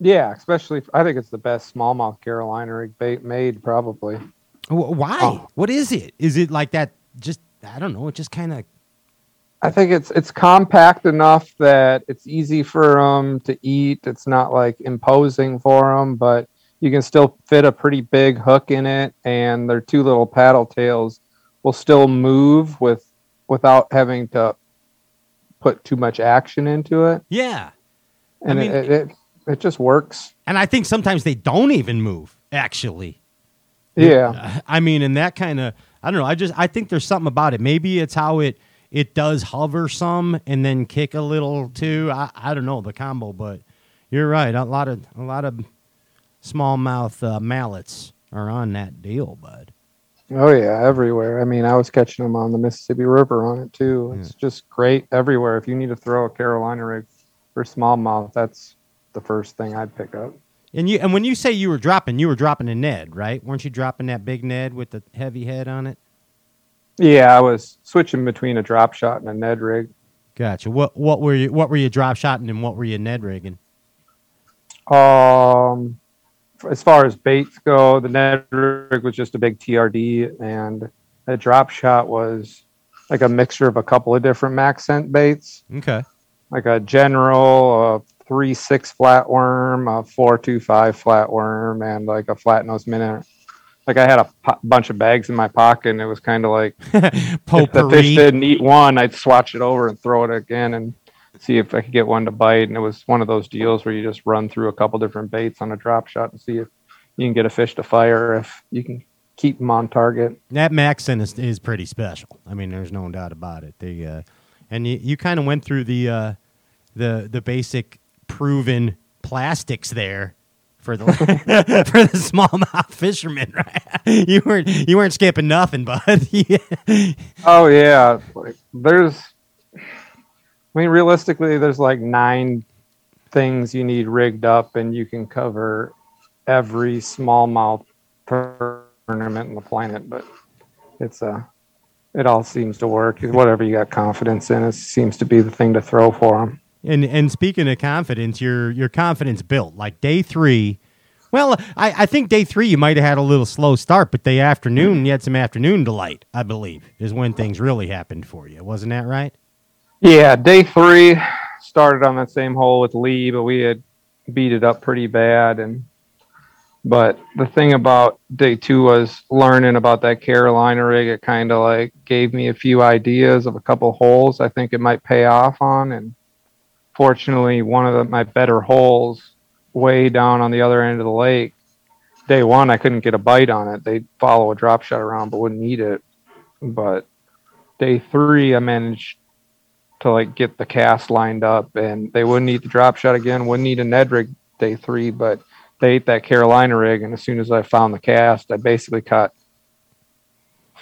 Yeah, especially I think it's the best smallmouth Carolina rig bait made probably. Why? Oh. What is it? Is it like that? Just I don't know. It just kind of I think it's it's compact enough that it's easy for them to eat. It's not like imposing for them, but you can still fit a pretty big hook in it, and their two little paddle tails will still move with without having to put too much action into it, yeah. and mean- it, it it just works. And I think sometimes they don't even move. Actually, Yeah, I mean, and that kind of I don't know. I just I think there's something about it. Maybe it's how it it does hover some and then kick a little too. I I don't know the combo, but you're right. A lot of a lot of smallmouth uh, mallets are on that deal, bud. oh yeah, everywhere. I mean, I was catching them on the Mississippi River on it too. It's just great everywhere. If you need to throw a Carolina rig for smallmouth, that's the first thing I'd pick up. And you and when you say you were dropping, you were dropping a Ned, right? Weren't you dropping that big Ned with the heavy head on it? Yeah, I was switching between a drop shot and a Ned rig. Gotcha. What what were you what were you drop shotting and what were you Ned rigging? Um, as far as baits go, the Ned rig was just a big TRD, and the drop shot was like a mixture of a couple of different MaxScent baits, Okay. like a general, a three six flatworm, a four two five flatworm, and like a flat nose minnow. Like I had a po- bunch of bags in my pocket, and it was kind of like [laughs] if the fish didn't eat one, I'd swatch it over and throw it again and see if I could get one to bite. And it was one of those deals where you just run through a couple different baits on a drop shot and see if you can get a fish to fire if you can keep them on target. That MaxScent is, is pretty special. I mean, there's no doubt about it. They uh, and you, you kind of went through the uh, the the basic proven plastics there for the [laughs] for the smallmouth [laughs] fishermen, right? You weren't you weren't skipping nothing, bud. [laughs] Oh yeah, there's. I mean, realistically, there's like nine things you need rigged up, and you can cover every smallmouth tournament on the planet. But it's a, it all seems to work. Whatever you got confidence in, it seems to be the thing to throw for them. And and speaking of confidence, your your confidence built. Like day three, well, I, I think day three you might have had a little slow start, but day afternoon you had some afternoon delight. I believe is when things really happened for you. Wasn't that right? Yeah, day three started on that same hole with Lee, but we had beat it up pretty bad, and But the thing about day two was learning about that Carolina rig. It kind of like gave me a few ideas of a couple holes I think it might pay off on. And fortunately, one of the, my better holes way down on the other end of the lake, day one, I couldn't get a bite on it. They'd follow a drop shot around but wouldn't eat it. But day three, I managed to like get the cast lined up and they wouldn't eat the drop shot again, wouldn't eat a Ned rig day three, but they ate that Carolina rig. And as soon as I found the cast, I basically caught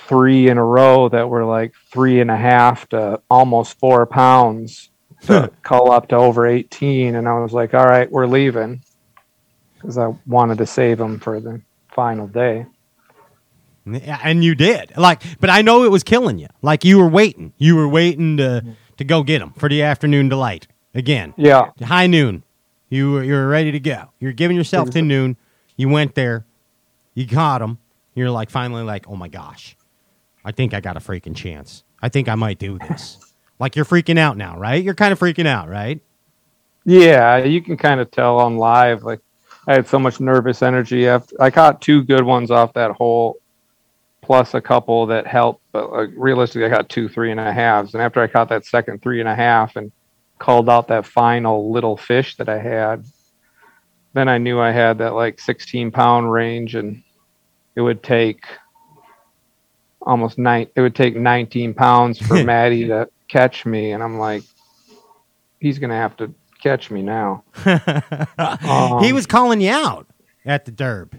three in a row that were like three and a half to almost four pounds to cull up to over 18. And I was like, all right, we're leaving because I wanted to save them for the final day. And you did. Like, but I know it was killing you. Like you were waiting. You were waiting to mm-hmm. to go get them for the afternoon delight again. Yeah. High noon. You were you were ready to go. You're giving yourself to noon. You went there. You caught them. You're like finally like, oh my gosh, I think I got a freaking chance. I think I might do this. Like you're freaking out now, right? You're kind of freaking out, right? Yeah, you can kind of tell on live. Like I had so much nervous energy. After I caught two good ones off that hole, plus a couple that helped. But like, realistically, I got two three and a halves. And after I caught that second three and a half and called out that final little fish that I had, then I knew I had that like 16 pound range, and it would take almost nine. It would take 19 pounds for [laughs] Maddie to catch me, and I'm like, he's gonna have to catch me now. [laughs] Um, he was calling you out at the derb.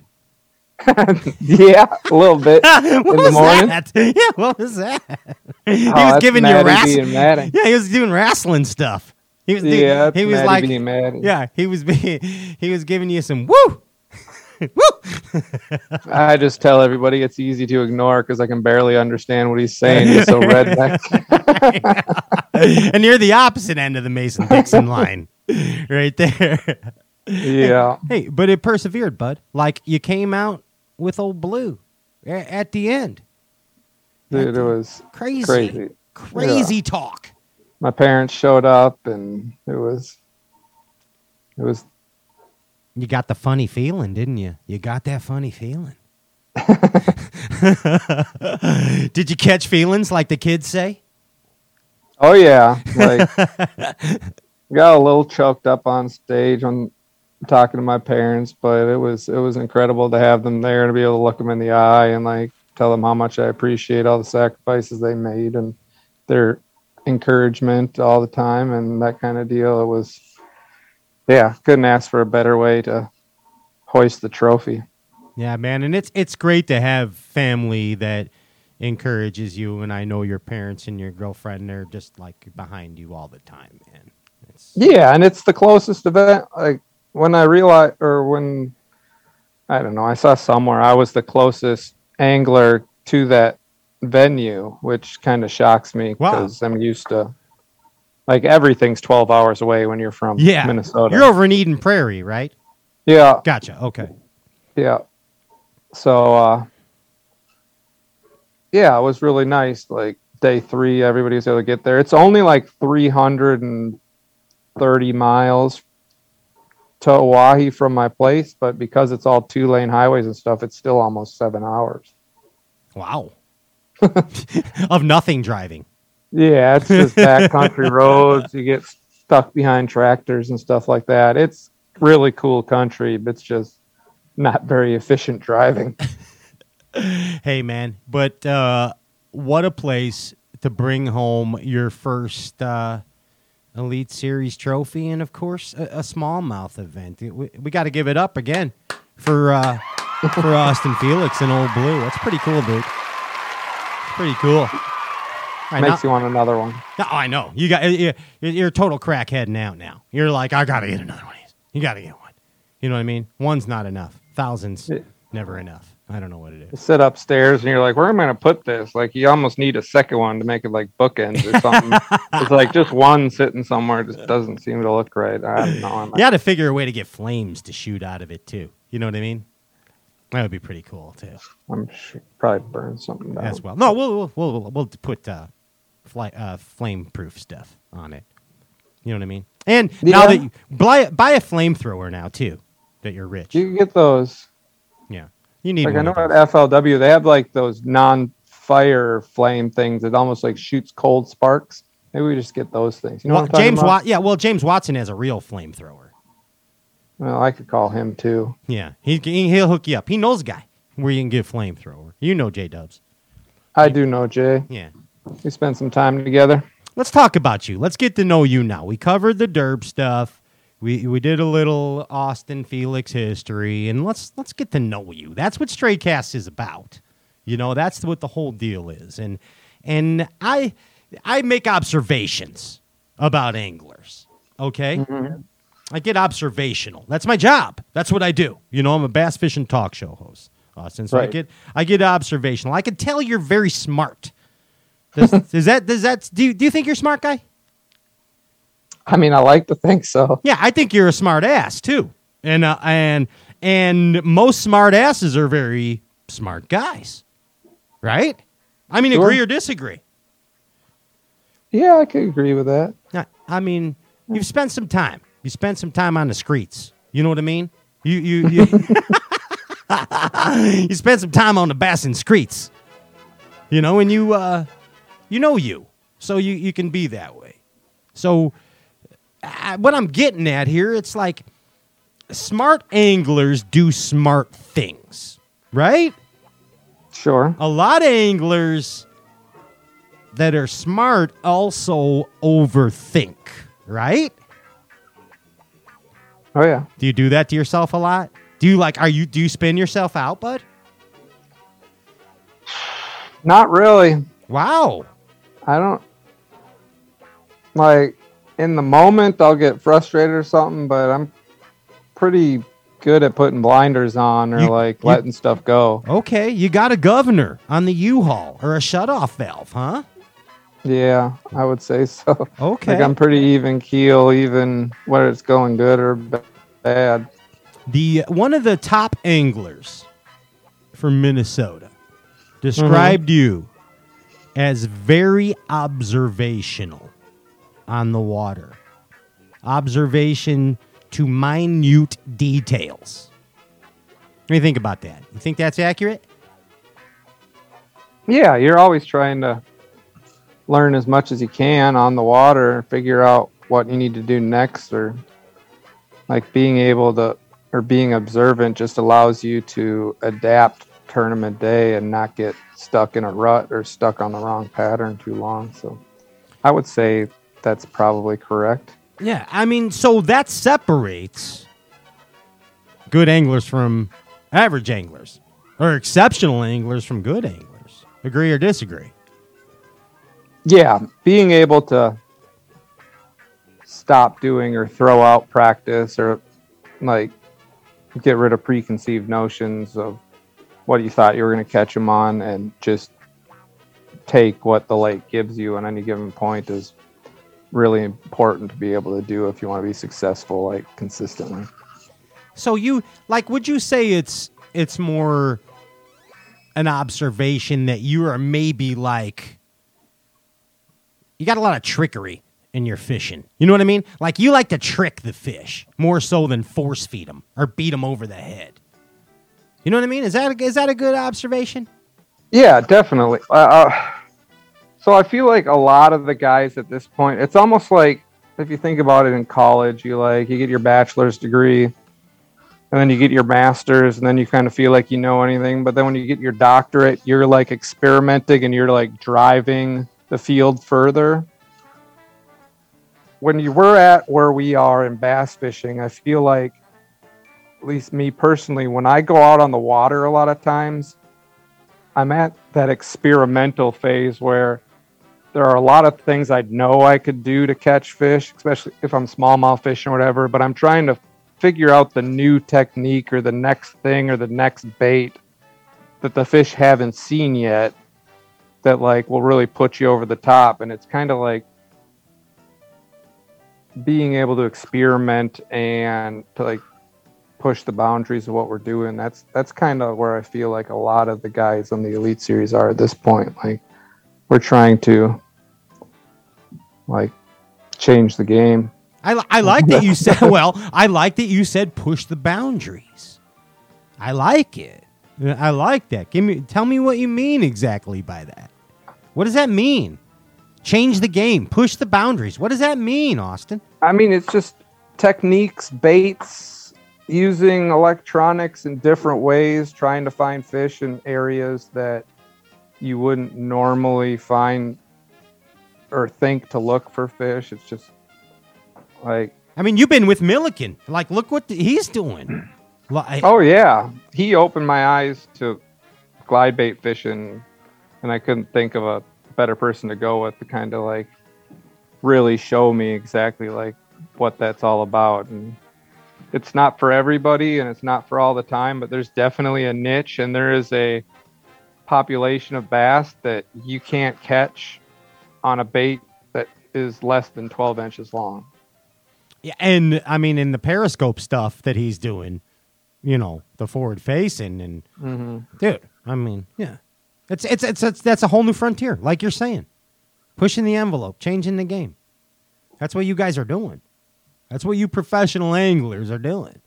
[laughs] yeah, a little bit [laughs] what in the was morning. that? Yeah, what was that? he Oh, was that's giving you wrestling. Yeah, he was doing wrestling stuff. He was. doing- Yeah, he was like, yeah, he was. Being, he was giving you some woo. [laughs] I just tell everybody it's easy to ignore because I can barely understand what he's saying. He's so redneck. [laughs] and you're the opposite end of the Mason Dixon line, right there. yeah, Hey, but it persevered, bud. Like you came out with old blue at the end. dude, it was Crazy, crazy. crazy talk. My parents showed up, and it was, it was. You got the funny feeling, didn't you? You got that funny feeling. [laughs] Did you catch feelings like the kids say? Oh yeah, like [laughs] got a little choked up on stage when talking to my parents, but it was it was incredible to have them there to be able to look them in the eye and like tell them how much I appreciate all the sacrifices they made and their encouragement all the time and that kind of deal. It was yeah, couldn't ask for a better way to hoist the trophy. Yeah, man, and it's it's great to have family that encourages you. And I know your parents and your girlfriend they're just like behind you all the time, man. It's, Yeah, and it's the closest event. Like when I realized, or when I don't know, I saw somewhere I was the closest angler to that venue, which kind of shocks me Wow. because I'm used to like everything's 12 hours away when you're from yeah, Minnesota. You're over in Eden Prairie, right? yeah, Gotcha. Okay. yeah. So, uh, yeah, it was really nice. Like day three, everybody was able to get there. It's only like 330 miles to Oahe from my place, but because it's all two lane highways and stuff, it's still almost seven hours. Wow. [laughs] of nothing driving. Yeah, it's [laughs] just backcountry roads. You get stuck behind tractors and stuff like that. It's really cool country, but it's just not very efficient driving. [laughs] Hey, man, but uh, what a place to bring home your first uh, Elite Series trophy, and of course, a, a smallmouth event. We, we got to give it up again for uh, [laughs] for Austin Felix and Old Blue. That's pretty cool, dude. It's pretty cool. Right, now- Makes you want another one. No, I know. You got you're, you're a total crackhead now. Now you're like, I gotta get another one. You gotta get one. You know what I mean? One's not enough. Thousands, Yeah. never enough. I don't know what it is. Sit upstairs and you're like, where am I going to put this? Like, you almost need a second one to make it like bookends or something. [laughs] it's like just one sitting somewhere just doesn't seem to look right. I don't know. [laughs] You got to figure a way to get flames to shoot out of it too. You know what I mean? That would be pretty cool too, I'm sure probably burn something down. as well. No, we'll we'll we'll, we'll put uh, fly, uh, flame proof stuff on it. You know what I mean? And now that you buy buy a flamethrower now too, that you're rich. You can get those. Yeah, you need Like I know at. FLW they have like those non-fire flame things that almost like shoots cold sparks. Maybe we just get those things. You know Well, James about? Wat- yeah, well, James Watson has a real flamethrower. Well, I could call him too. Yeah, he he- he'll hook you up. He knows a guy where you can get flamethrower. You know J Dubs. I do know Jay. Yeah. We spent some time together. Let's talk about you. Let's get to know you now. We covered the derb stuff. We we did a little Austin Felix history, and let's let's get to know you. That's what Straycast is about. You know, that's what the whole deal is. And and I I make observations about anglers. Okay. Mm-hmm. I get observational. That's my job. That's what I do. You know, I'm a bass fishing talk show host, Austin. So I get I get observational. I can tell you're very smart. Does, [laughs] is that does that do you, do you think you're a smart guy? I mean, I like to think so. Yeah, I think you're a smart ass too. And uh, and and most smart asses are very smart guys. Right? I mean, Sure. agree or disagree. Yeah, I could agree with that. I mean, you've spent some time. You spent some time on the streets. You know what I mean? You you you, [laughs] [laughs] you spent some time on the Bassin streets. You know, and you uh you know you. So you you can be that way. So uh, what I'm getting at here, it's like smart anglers do smart things, right? Sure. A lot of anglers that are smart also overthink, right? Oh yeah. Do you do that to yourself a lot? Do you like are you do you spin yourself out, bud? [sighs] Not really. Wow. I don't like in the moment I'll get frustrated or something, but I'm pretty good at putting blinders on or You- like you- letting stuff go. Okay, you got a governor on the U-Haul or a shut-off valve, huh? Yeah, I would say so. Okay. Like I'm pretty even keel, even whether it's going good or bad. The one of the top anglers from Minnesota described mm-hmm. you as very observational on the water. Observation to minute details. What do you think about that? You think that's accurate? Yeah, you're always trying to learn as much as you can on the water figure out what you need to do next or like being able to or being observant just allows you to adapt tournament day and not get stuck in a rut or stuck on the wrong pattern too long. So I would say that's probably correct. Yeah, I mean, so that separates good anglers from average anglers, or exceptional anglers from good anglers. Agree or disagree? Yeah, being able to stop doing or throw out practice or like get rid of preconceived notions of what you thought you were going to catch them on and just take what the lake gives you on any given point is really important to be able to do if you want to be successful like consistently. So you like? Would you say it's it's more an observation that you are maybe like you got a lot of trickery in your fishing. You know what I mean? Like you like to trick the fish more so than force feed them or beat them over the head. You know what I mean? Is that a, is that a good observation? Yeah, definitely. Uh, uh, so I feel like a lot of the guys at this point, it's almost like if you think about it in college, you like you get your bachelor's degree, and then you get your master's, and then you kind of feel like you know anything. But then when you get your doctorate, you're like experimenting and you're like driving the field further. When you were at where we are in bass fishing, I feel like, at least me personally, when I go out on the water a lot of times, I'm at that experimental phase where there are a lot of things I know I could do to catch fish, especially if I'm smallmouth fishing or whatever, but I'm trying to figure out the new technique or the next thing or the next bait that the fish haven't seen yet that like will really put you over the top and it's kind of like being able to experiment and to like push the boundaries of what we're doing. That's that's kind of where I feel like a lot of the guys on the elite series are at this point. Like we're trying to like change the game. I, I like that you [laughs] said well. I like that you said push the boundaries. I like it. I like that. Give me tell me what you mean exactly by that. What does that mean? Change the game, push the boundaries. What does that mean, Austin? I mean, it's just techniques, baits, using electronics in different ways, trying to find fish in areas that you wouldn't normally find or think to look for fish. It's just like, I mean, you've been with Milliken. Like, look what the, he's doing. Like, oh yeah, he opened my eyes to glide bait fishing, and I couldn't think of a better person to go with to kind of like really show me exactly like what that's all about. And it's not for everybody, and it's not for all the time, but there's definitely a niche, and there is a population of bass that you can't catch on a bait that is less than 12 inches long. Yeah, and I mean, in the periscope stuff that he's doing, you know, the forward facing and Mm-hmm. dude, I mean, yeah, it's, it's it's it's that's a whole new frontier, like you're saying, pushing the envelope, changing the game. That's what you guys are doing. That's what you professional anglers are doing.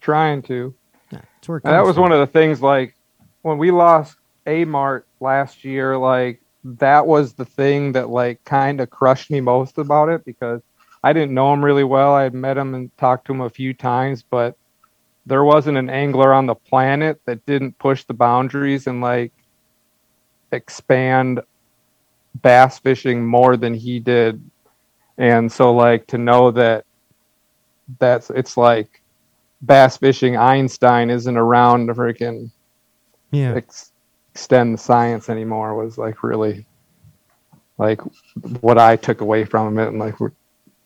Trying to. Yeah, that's where it And that was from. one of the things like when we lost A Mart last year, like that was the thing that like kind of crushed me most about it because I didn't know him really well. I had met him and talked to him a few times, but there wasn't an angler on the planet that didn't push the boundaries and like expand bass fishing more than he did. And so like to know that that's it's like bass fishing Einstein isn't around to freaking yeah. ex- extend the science anymore was like really like what I took away from it and like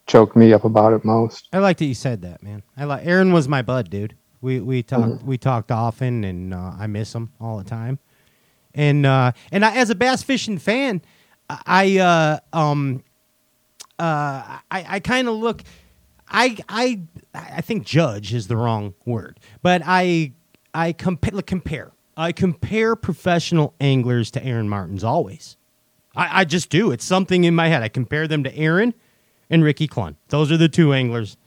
choked me up about it most. I like that you said that, man. I like Aaron was my bud, dude. We we talked Mm-hmm. we talked often, and uh, I miss him all the time. And uh, and I, as a bass fishing fan, I uh, um uh, I I kind of look. I I I think judge is the wrong word, but I I compare compare. I compare professional anglers to Aaron Martens always. I, I just do. It's something in my head. I compare them to Aaron and Ricky Clunn. Those are the two anglers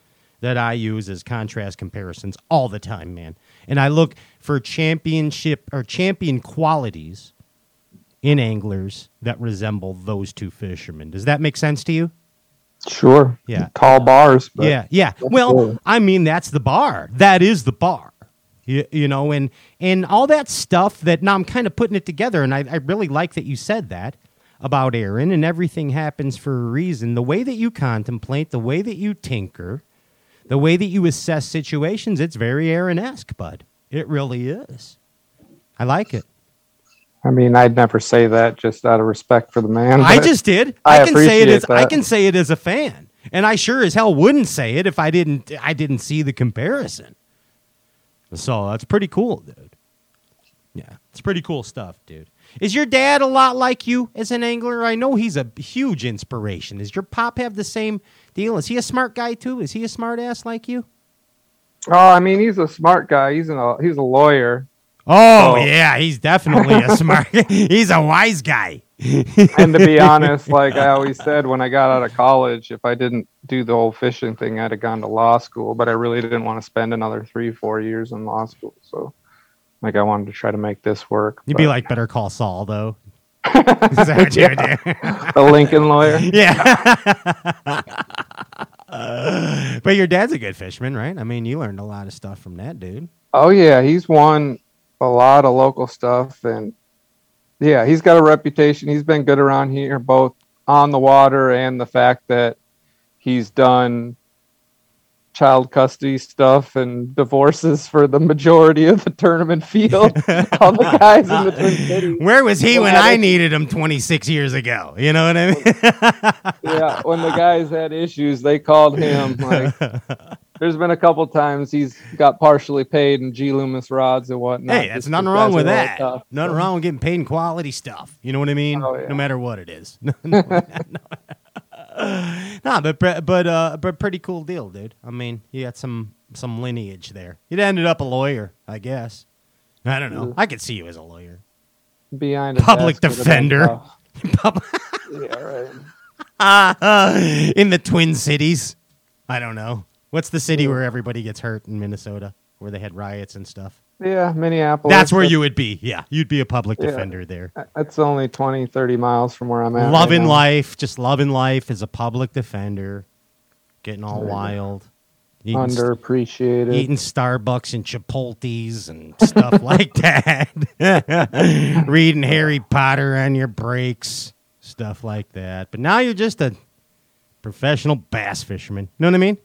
that I use as contrast comparisons all the time, man. And I look for championship or champion qualities in anglers that resemble those two fishermen. Does that make sense to you? Sure. Yeah. Tall bars. But yeah, yeah. Well, cool. I mean, that's the bar. That is the bar. You, you know, and and all that stuff that now I'm kind of putting it together, and I, I really like that you said that about Aaron, and everything happens for a reason. The way that you contemplate, the way that you tinker, the way that you assess situations, it's very Aaron-esque, bud. It really is. I like it. I mean, I'd never say that just out of respect for the man. I just did. I I, can say it as I can say it as a fan, and I sure as hell wouldn't say it if I didn't. I didn't see the comparison. So that's pretty cool, dude. Yeah, it's pretty cool stuff, dude. Is your dad a lot like you as an angler? I know he's a huge inspiration. Does your pop have the same deal? Is he a smart guy too? Is he a smart ass like you? Oh, I mean, he's a smart guy. He's an, he's a lawyer. Oh, Oh. yeah, he's definitely a smart. [laughs] he's a wise guy. and to be [laughs] honest, like I always said when I got out of college, if I didn't do the whole fishing thing, I'd have gone to law school. But I really didn't want to spend another three, four years in law school. So, like, I wanted to try to make this work. You'd be like Better Call Saul, though. [laughs] Is that what you would do? a Lincoln lawyer. [laughs] Yeah. [laughs] but your dad's a good fisherman, right? I mean, you learned a lot of stuff from that dude. Oh yeah, he's won a lot of local stuff, and yeah, he's got a reputation. He's been good around here, both on the water and the fact that he's done child custody stuff and divorces for the majority of the tournament field. [laughs] All the guys in the Twin Cities. Where was he when I needed him 26 years ago? You know what I mean? [laughs] yeah, when the guys had issues, they called him. Like, [laughs] there's been a couple times he's got partially paid in G Loomis rods and whatnot. hey, that's nothing wrong with really that. tough. Nothing wrong with getting paid in quality stuff. You know what I mean? Oh, yeah. No matter what it is. [laughs] nah, but but uh, but pretty cool deal, dude. I mean, you got some some lineage there. You'd ended up a lawyer, I guess. I don't know. I could see you as a lawyer. behind a Public defender. tough- [laughs] yeah, right. [laughs] in the Twin Cities. I don't know. What's the city where everybody gets hurt in Minnesota, where they had riots and stuff? Yeah, Minneapolis. That's where you would be. Yeah, you'd be a public Yeah. defender there. That's only 20, 30 miles from where I'm at. right loving now. life, just loving life as a public defender, getting all Right. wild, eating, Underappreciated. eating Starbucks and Chipotle's and stuff [laughs] like that, [laughs] reading Harry Potter on your breaks, stuff like that. But now you're just a professional bass fisherman. You know what I mean?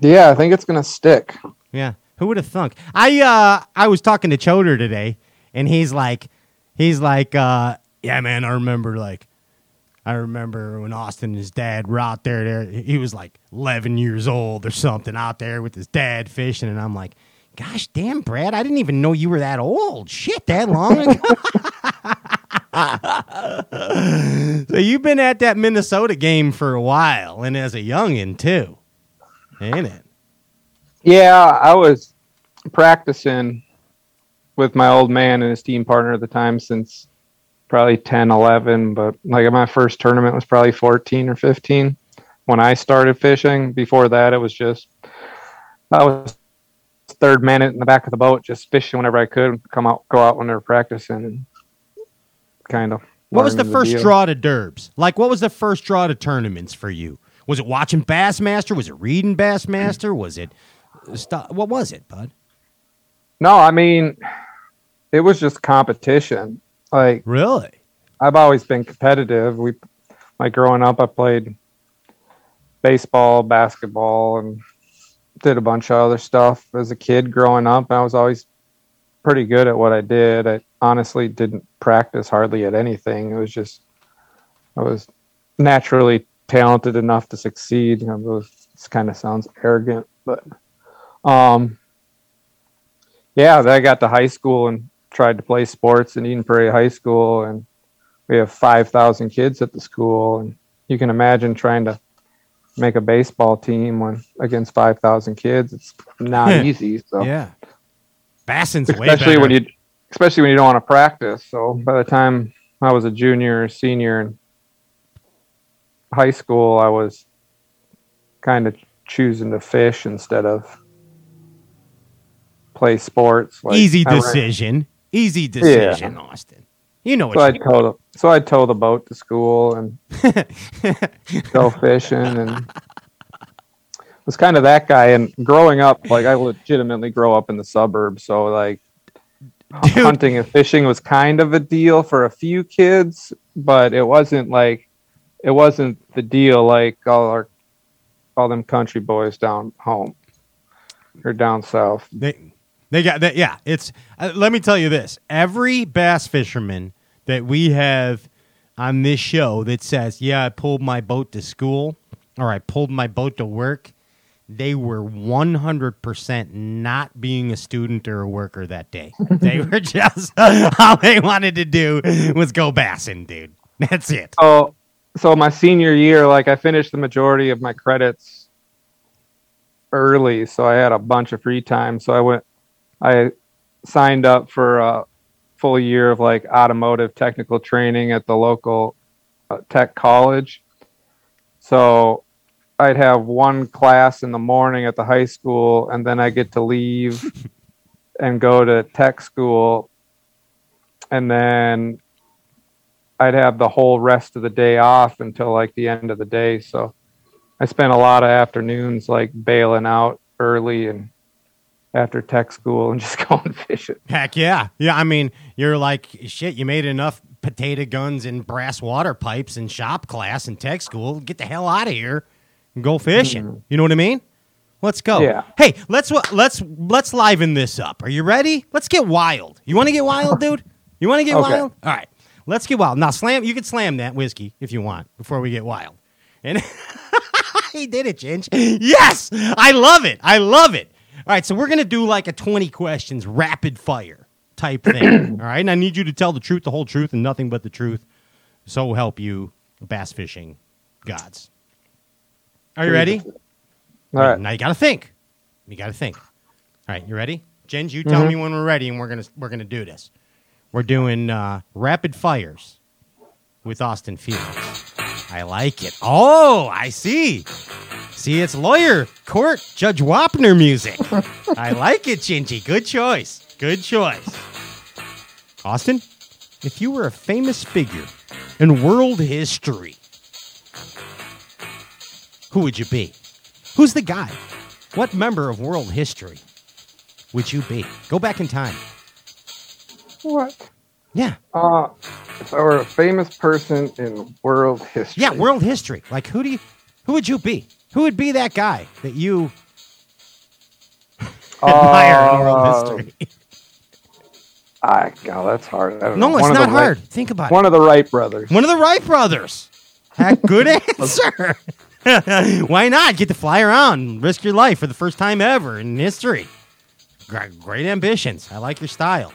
Yeah, I think it's gonna stick. Yeah. Who would have thunk? I uh I was talking to Choder today and he's like he's like uh yeah man, I remember like I remember when Austin and his dad were out there there he was like 11 years old or something out there with his dad fishing and I'm like gosh damn Brad, I didn't even know you were that old. Shit, that long ago. [laughs] so you've been at that Minnesota game for a while and as a youngin too. Ain't it? Yeah, I was practicing with my old man and his team partner at the time since probably 10, 11. But like my first tournament was probably 14 or 15 when I started fishing. Before that, it was just, I was third man in the back of the boat, just fishing whenever I could, come out, go out when they were practicing and kind of. What was the learning first deal. draw to Derbs? Like, what was the first draw to tournaments for you? Was it watching Bassmaster? Was it reading Bassmaster? Was it stu- what was it, bud? No, I mean, it was just competition. Like, Really? I've always been competitive. We, like growing up, I played baseball, basketball, and did a bunch of other stuff as a kid growing up. I was always pretty good at what I did. I honestly didn't practice hardly at anything. It was just I was naturally talented enough to succeed. You know, this kind of sounds arrogant, but um, yeah. Then I got to high school and tried to play sports in Eden Prairie High School, and we have five thousand kids at the school, and you can imagine trying to make a baseball team when against five thousand kids. It's not [laughs] easy. So Yeah. Basson's way especially when you especially when you don't want to practice. So by the time I was a junior or senior in high school, I was kind of choosing to fish instead of play sports. Like, Easy decision. Easy decision, Austin. You know what So I'd tow the so I'd tow the boat to school and [laughs] go fishing and was kind of that guy. And growing up, like I legitimately grow up in the suburbs, so like Dude. hunting and fishing was kind of a deal for a few kids, but it wasn't like it wasn't the deal like all our all them country boys down home or down south. They, they got that. Yeah, it's. Uh, let me tell you this: every bass fisherman that we have on this show that says, "Yeah, I pulled my boat to school," or "I pulled my boat to work," they were one hundred percent not being a student or a worker that day. [laughs] they were just [laughs] all they wanted to do was go bassing, dude. That's it. So, so my senior year, like I finished the majority of my credits early, so I had a bunch of free time. So I went, I signed up for a full year of like automotive technical training at the local uh, tech college. So I'd have one class in the morning at the high school, and then I get to leave [laughs] and go to tech school, and then I'd have the whole rest of the day off until like the end of the day. So I spent a lot of afternoons like bailing out early and after tech school and [laughs] just going fishing. Heck yeah. Yeah, I mean, you're like, shit, you made enough potato guns and brass water pipes in shop class and tech school. Get the hell out of here and go fishing. Mm-hmm. You know what I mean? Let's go. Yeah. Hey, let's let's let's liven this up. Are you ready? Let's get wild. You want to get wild, [laughs] dude? You want to get Okay. wild? All right. Let's get wild. Now slam you can slam that whiskey if you want before we get wild. And [laughs] he did it, Ginge. Yes! I love it. I love it. All right, so we're gonna do like a 20 questions rapid fire type thing. [clears throat] all right, and I need you to tell the truth, the whole truth, and nothing but the truth. So help you, bass fishing gods. Are you ready? All right. Now you gotta think. You gotta think. All right, you ready? Jen, you tell me when we're ready, and we're gonna we're gonna do this. We're doing uh, rapid fires with Austin Felix. I like it. Oh, I see. See, it's lawyer court Judge Wapner music. I like it, Gingy. Good choice. Good choice. Austin, if you were a famous figure in world history, who would you be? Who's the guy? What member of world history would you be? Go back in time. What? Yeah. Uh, if I were a famous person in world history. Yeah, world history. Like who do you who would you be? Who would be that guy that you [laughs] um, admire in world history? I God, that's hard. I No, know. it's One not hard. Think about One it. One of the Wright brothers. One of the Wright brothers. Good [laughs] answer. [laughs] Why not? Get to fly around, risk your life for the first time ever in history. Gr- Great ambitions. I like your style.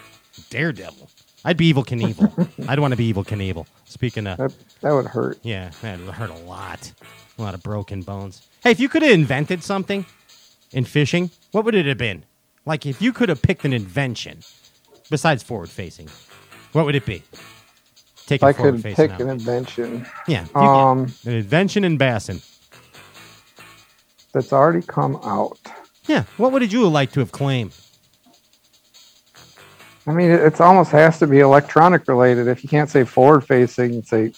Daredevil. I'd be Evel Knievel. I'd want to be Evel Knievel. Speaking of, That, that would hurt. yeah, that would hurt a lot. A lot of broken bones. Hey, if you could have invented something in fishing, what would it have been? Like, if you could have picked an invention besides forward facing, what would it be? Take I forward could facing. pick an invention Yeah. Um, an invention in Bassin. that's already come out. Yeah. What would you like to have claimed? I mean, it almost has to be electronic related. If you can't say forward facing, say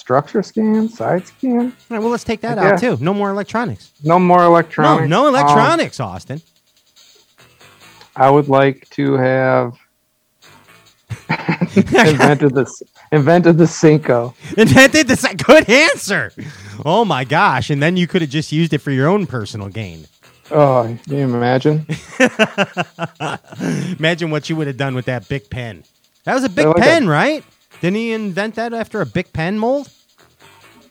structure scan, side scan. All right, well, let's take that Yeah. out too. No more electronics. No more electronics. no Um, electronics, Austin. I would like to have [laughs] invented this invented the Senko. Invented this. Good answer. Oh my gosh! And then you could have just used it for your own personal gain. Oh, can you imagine? [laughs] Imagine what you would have done with that big pen. That was a big like a- pen, right? Didn't he invent that after a big pen mold?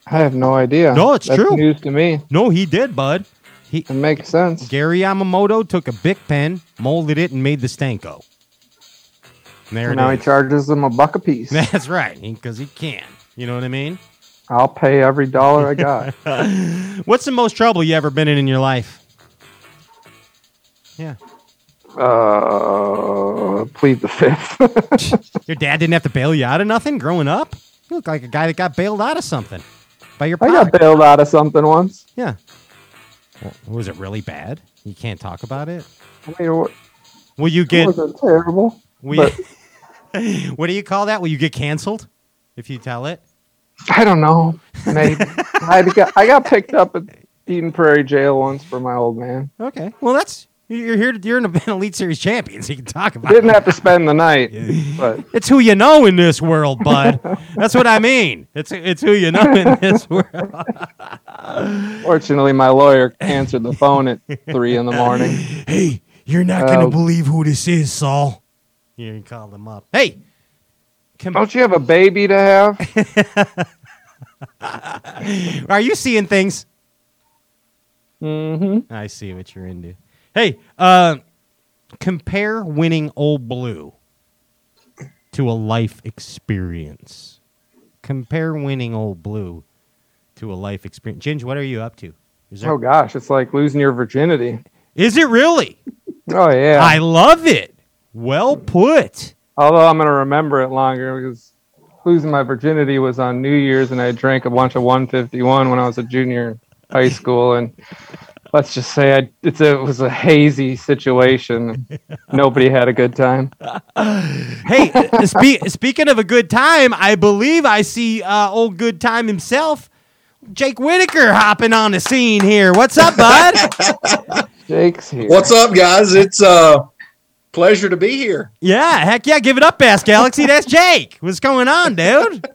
I have no idea. No, it's That's true. News to me. No, he did, bud. He It makes sense. Gary Yamamoto took a big pen, molded it, and made the Senko. And there And now is. he charges them a buck a piece. [laughs] That's right, because he can. You know what I mean? I'll pay every dollar I got. [laughs] What's the most trouble you ever been in in your life? Yeah. Uh, plead the fifth. [laughs] Your dad didn't have to bail you out of nothing growing up? You look like a guy that got bailed out of something by your I got bailed out of something once. Yeah. Well, was it really bad? You can't talk about it? I mean, it Will you get. wasn't terrible. Will you, [laughs] what do you call that? Will you get canceled if you tell it? I don't know. Maybe [laughs] I got I got picked up at Eden Prairie Jail once for my old man. Okay. Well, that's. You're here. To, you're [laughs] an Elite Series champion, so you can talk about Didn't it. have to spend the night, but [laughs] It's who you know in this world, bud. That's what I mean. It's it's who you know in this world. [laughs] fortunately, my lawyer answered the phone at three in the morning. Hey, you're not gonna Uh, believe who this is, Saul. You called him up. Hey, com- Don't you have a baby to have? are you seeing things? Mm-hmm. I see what you're into. Hey, uh, compare winning Old Blue to a life experience. Compare winning Old Blue to a life experience. Ginge, what are you up to? Is, there, Oh gosh, it's like losing your virginity. is it really? Oh yeah. I love it. Well put. Although I'm gonna remember it longer because losing my virginity was on New Year's, and I drank a bunch of 151 when I was a junior in high school, and let's just say I, it's a, it was a hazy situation. [laughs] Nobody had a good time. Hey, [laughs] spe- speaking of a good time, I believe I see uh, old good time himself, Jake Whitaker, hopping on the scene here. What's up, bud? [laughs] Jake's here. What's up, guys? It's uh pleasure to be here. yeah, heck yeah, give it up, Bass Galaxy. That's Jake. What's going on, dude?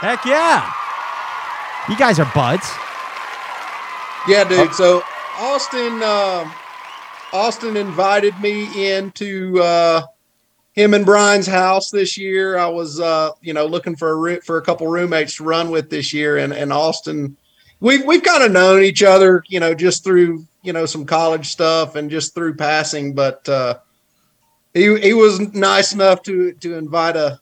heck yeah. You guys are buds. Yeah, dude. So Austin, uh, Austin invited me into uh, him and Brian's house this year. I was, uh, you know, looking for a for a couple roommates to run with this year, and and Austin, we've we've kind of known each other, you know, just through you know some college stuff and just through passing, but uh, he he was nice enough to to invite a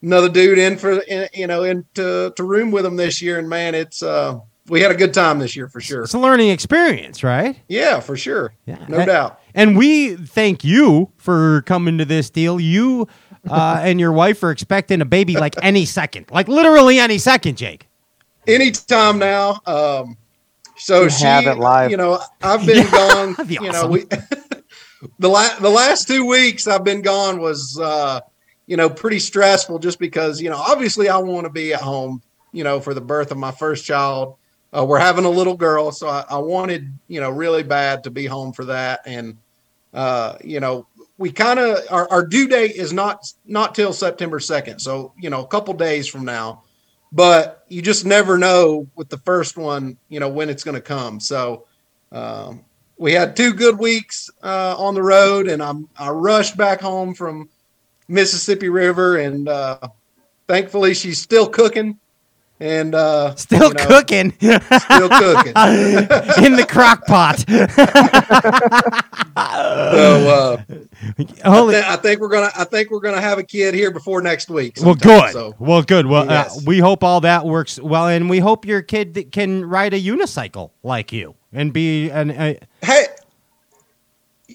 another dude in for in, you know into to room with him this year, and man, it's uh we had a good time this year for sure. It's a learning experience, right? Yeah, for sure. Yeah. No doubt. And we thank you for coming to this deal. You uh, and your wife are expecting a baby like [laughs] any second, like literally any second, Jake. Anytime now. Um, so You she, have it live. you know, I've [laughs] been Yeah, gone. that'd be You know, we [laughs] the la- the last two weeks I've been gone was uh, you know pretty stressful just because you know obviously I want to be at home you know for the birth of my first child. Uh, we're having a little girl, so I, I wanted you know really bad to be home for that, and uh, you know we kind of our, our due date is not not till September second, so you know a couple days from now, but you just never know with the first one you know when it's going to come. So um, we had two good weeks uh, on the road, and I'm I rushed back home from Mississippi River, and uh, thankfully she's still cooking, and uh, Still you know, cooking. still cooking. [laughs] in the crock pot. [laughs] So uh, Holy- I, thi- I think we're gonna I think we're gonna have a kid here before next week. well, good. So well, good. Well, Yes. uh, we hope all that works well, and we hope your kid th- can ride a unicycle like you and be an. Uh, hey,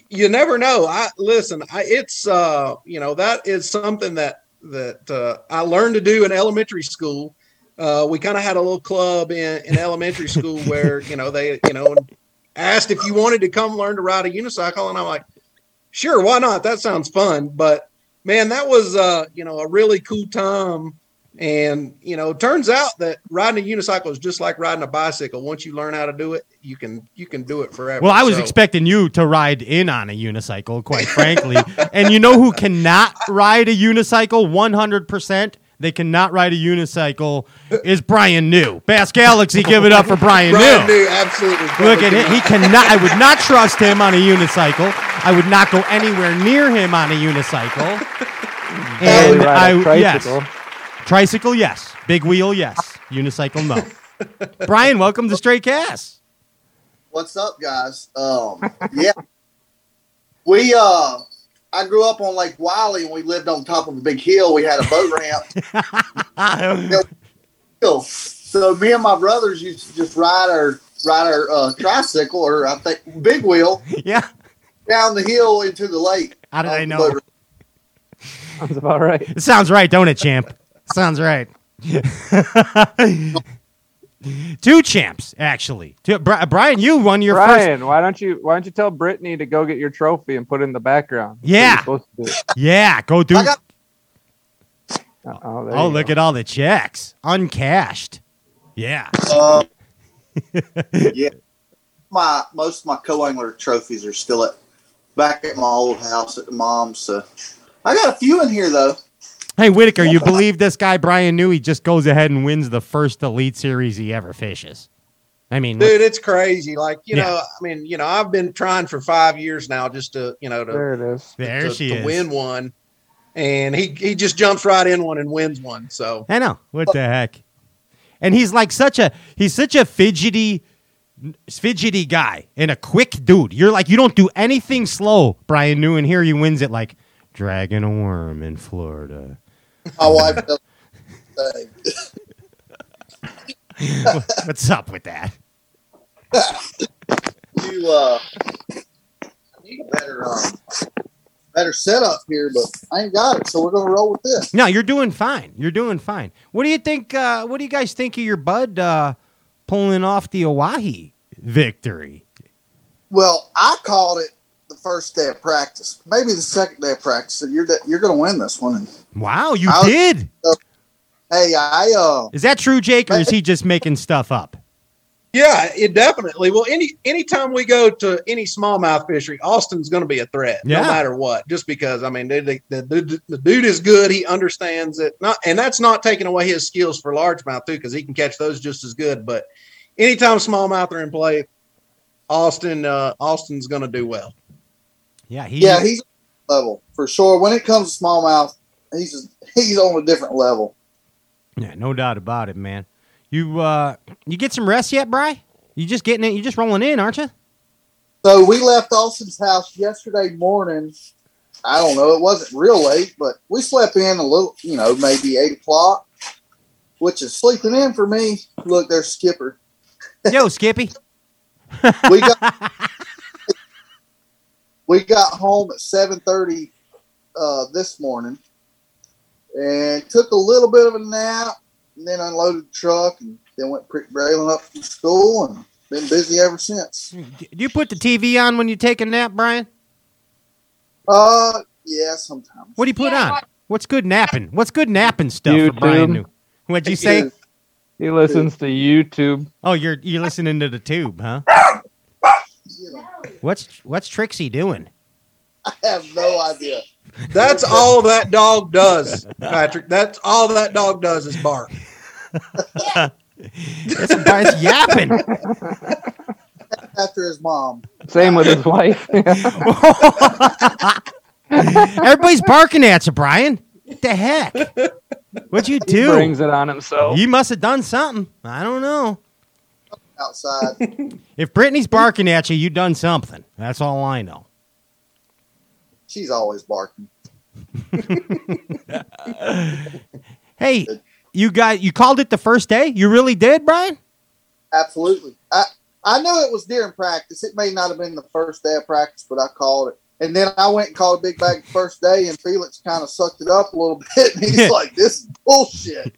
you never know. I listen. I, it's uh, you know that is something that that uh, I learned to do in elementary school. Uh, we kind of had a little club in, in elementary school where [laughs] you know they you know asked if you wanted to come learn to ride a unicycle, and I'm like, sure, why not? That sounds fun. But man, that was uh, you know a really cool time. And you know, it turns out that riding a unicycle is just like riding a bicycle. Once you learn how to do it, you can you can do it forever. well, I was So- expecting you to ride in on a unicycle, quite frankly. and you know who cannot ride a unicycle 100%? They cannot ride a unicycle is Bryan New. Bass Galaxy, give it up for Brian, Bryan New. New, absolutely. Look at him. He cannot. I would not [laughs] trust him on a unicycle. I would not go anywhere near him on a unicycle. And ride a I tricycle. yes, tricycle yes, big wheel yes, unicycle no. [laughs] Brian, welcome to Straight Cast. What's up, guys? Um, yeah, we uh, I grew up on Lake Wylie, and we lived on top of a big hill. We had a boat ramp. [laughs] hill. So me and my brothers used to just ride our ride our uh, tricycle, or I think big wheel, yeah, down the hill into the lake. How did I know? Sounds about right. It sounds right, don't it, champ? Sounds right. [laughs] Two champs, actually. Two, Bri- Brian, you won your first. Brian, why don't you why don't you tell Brittany to go get your trophy and put it in the background? Yeah. you're supposed to do. Yeah, go do. I got Oh, Oh, look go. at all the checks, uncashed. Yeah. Uh, [laughs] yeah, my most of my co-angler trophies are still at back at my old house at the mom's. So I got a few in here though. Hey Whitaker, you believe this guy Bryan New he just goes ahead and wins the first elite series he ever fishes? I mean, dude it's crazy like you Yeah. know i mean you know i've been trying for five years now just to you know to, There it is. there to, she to is. win one and he he just jumps right in one and wins one so I know what the heck, and he's like such a he's such a fidgety, fidgety guy and a quick dude. You're like you don't do anything slow, Bryan New, and here he wins it like dragging a worm in Florida. My wife does. [laughs] What's up with that? you uh I need a better um better setup here, but I ain't got it, so we're gonna roll with this. No, you're doing fine. You're doing fine. What do you think? Uh, what do you guys think of your bud uh, pulling off the Oahe victory? Well, I called it first day of practice, maybe the second day of practice. So you're you're gonna win this one. And Wow, you I was- did. hey, I uh Is that true, Jake, or is he just making stuff up? yeah it definitely well any anytime we go to any smallmouth fishery austin's going to be a threat Yeah. no matter what just because i mean the, the, the, the dude is good he understands it not and that's not taking away his skills for largemouth too because he can catch those just as good but anytime smallmouth are in play austin uh austin's going to do well Yeah, he. yeah, he's level for sure. When it comes to smallmouth, he's he's on a different level. Yeah, no doubt about it, man. You uh, you get some rest yet, Bry? You just getting it? You just rolling in, aren't you? So we left Austin's house yesterday morning. I don't know, it wasn't real late, but we slept in a little, you know, maybe eight o'clock, which is sleeping in for me. Look, there's Skipper. Yo, Skippy. [laughs] We got [laughs] we got home at seven thirty uh, this morning, and took a little bit of a nap, and then unloaded the truck, and then went Prick Braylon up from school, and been busy ever since. Do you put the TV on when you take a nap, Brian? Uh, yeah, sometimes. What do you put on? What's good napping? What's good napping stuff for Brian? New? What'd you say? He listens to YouTube. Oh, you're you're listening to the tube, huh? What's what's Trixie doing? I have no idea. That's all that dog does, Patrick. That's all that dog does is bark. [laughs] That's Brian's yapping. After his mom. Same with his wife. [laughs] Everybody's barking at you, Brian. What the heck? What'd you do? He do? brings it on himself. You must have done something. I don't know. Outside. [laughs] If Brittany's barking at you, you done something. That's all I know. She's always barking. [laughs] Hey, you got you called it the first day? You really did, Brian? Absolutely. I I know it was during practice. It may not have been the first day of practice, but I called it. And then I went and called a big bag the first day, and Felix kind of sucked it up a little [laughs] bit. And he's like, "This is bullshit."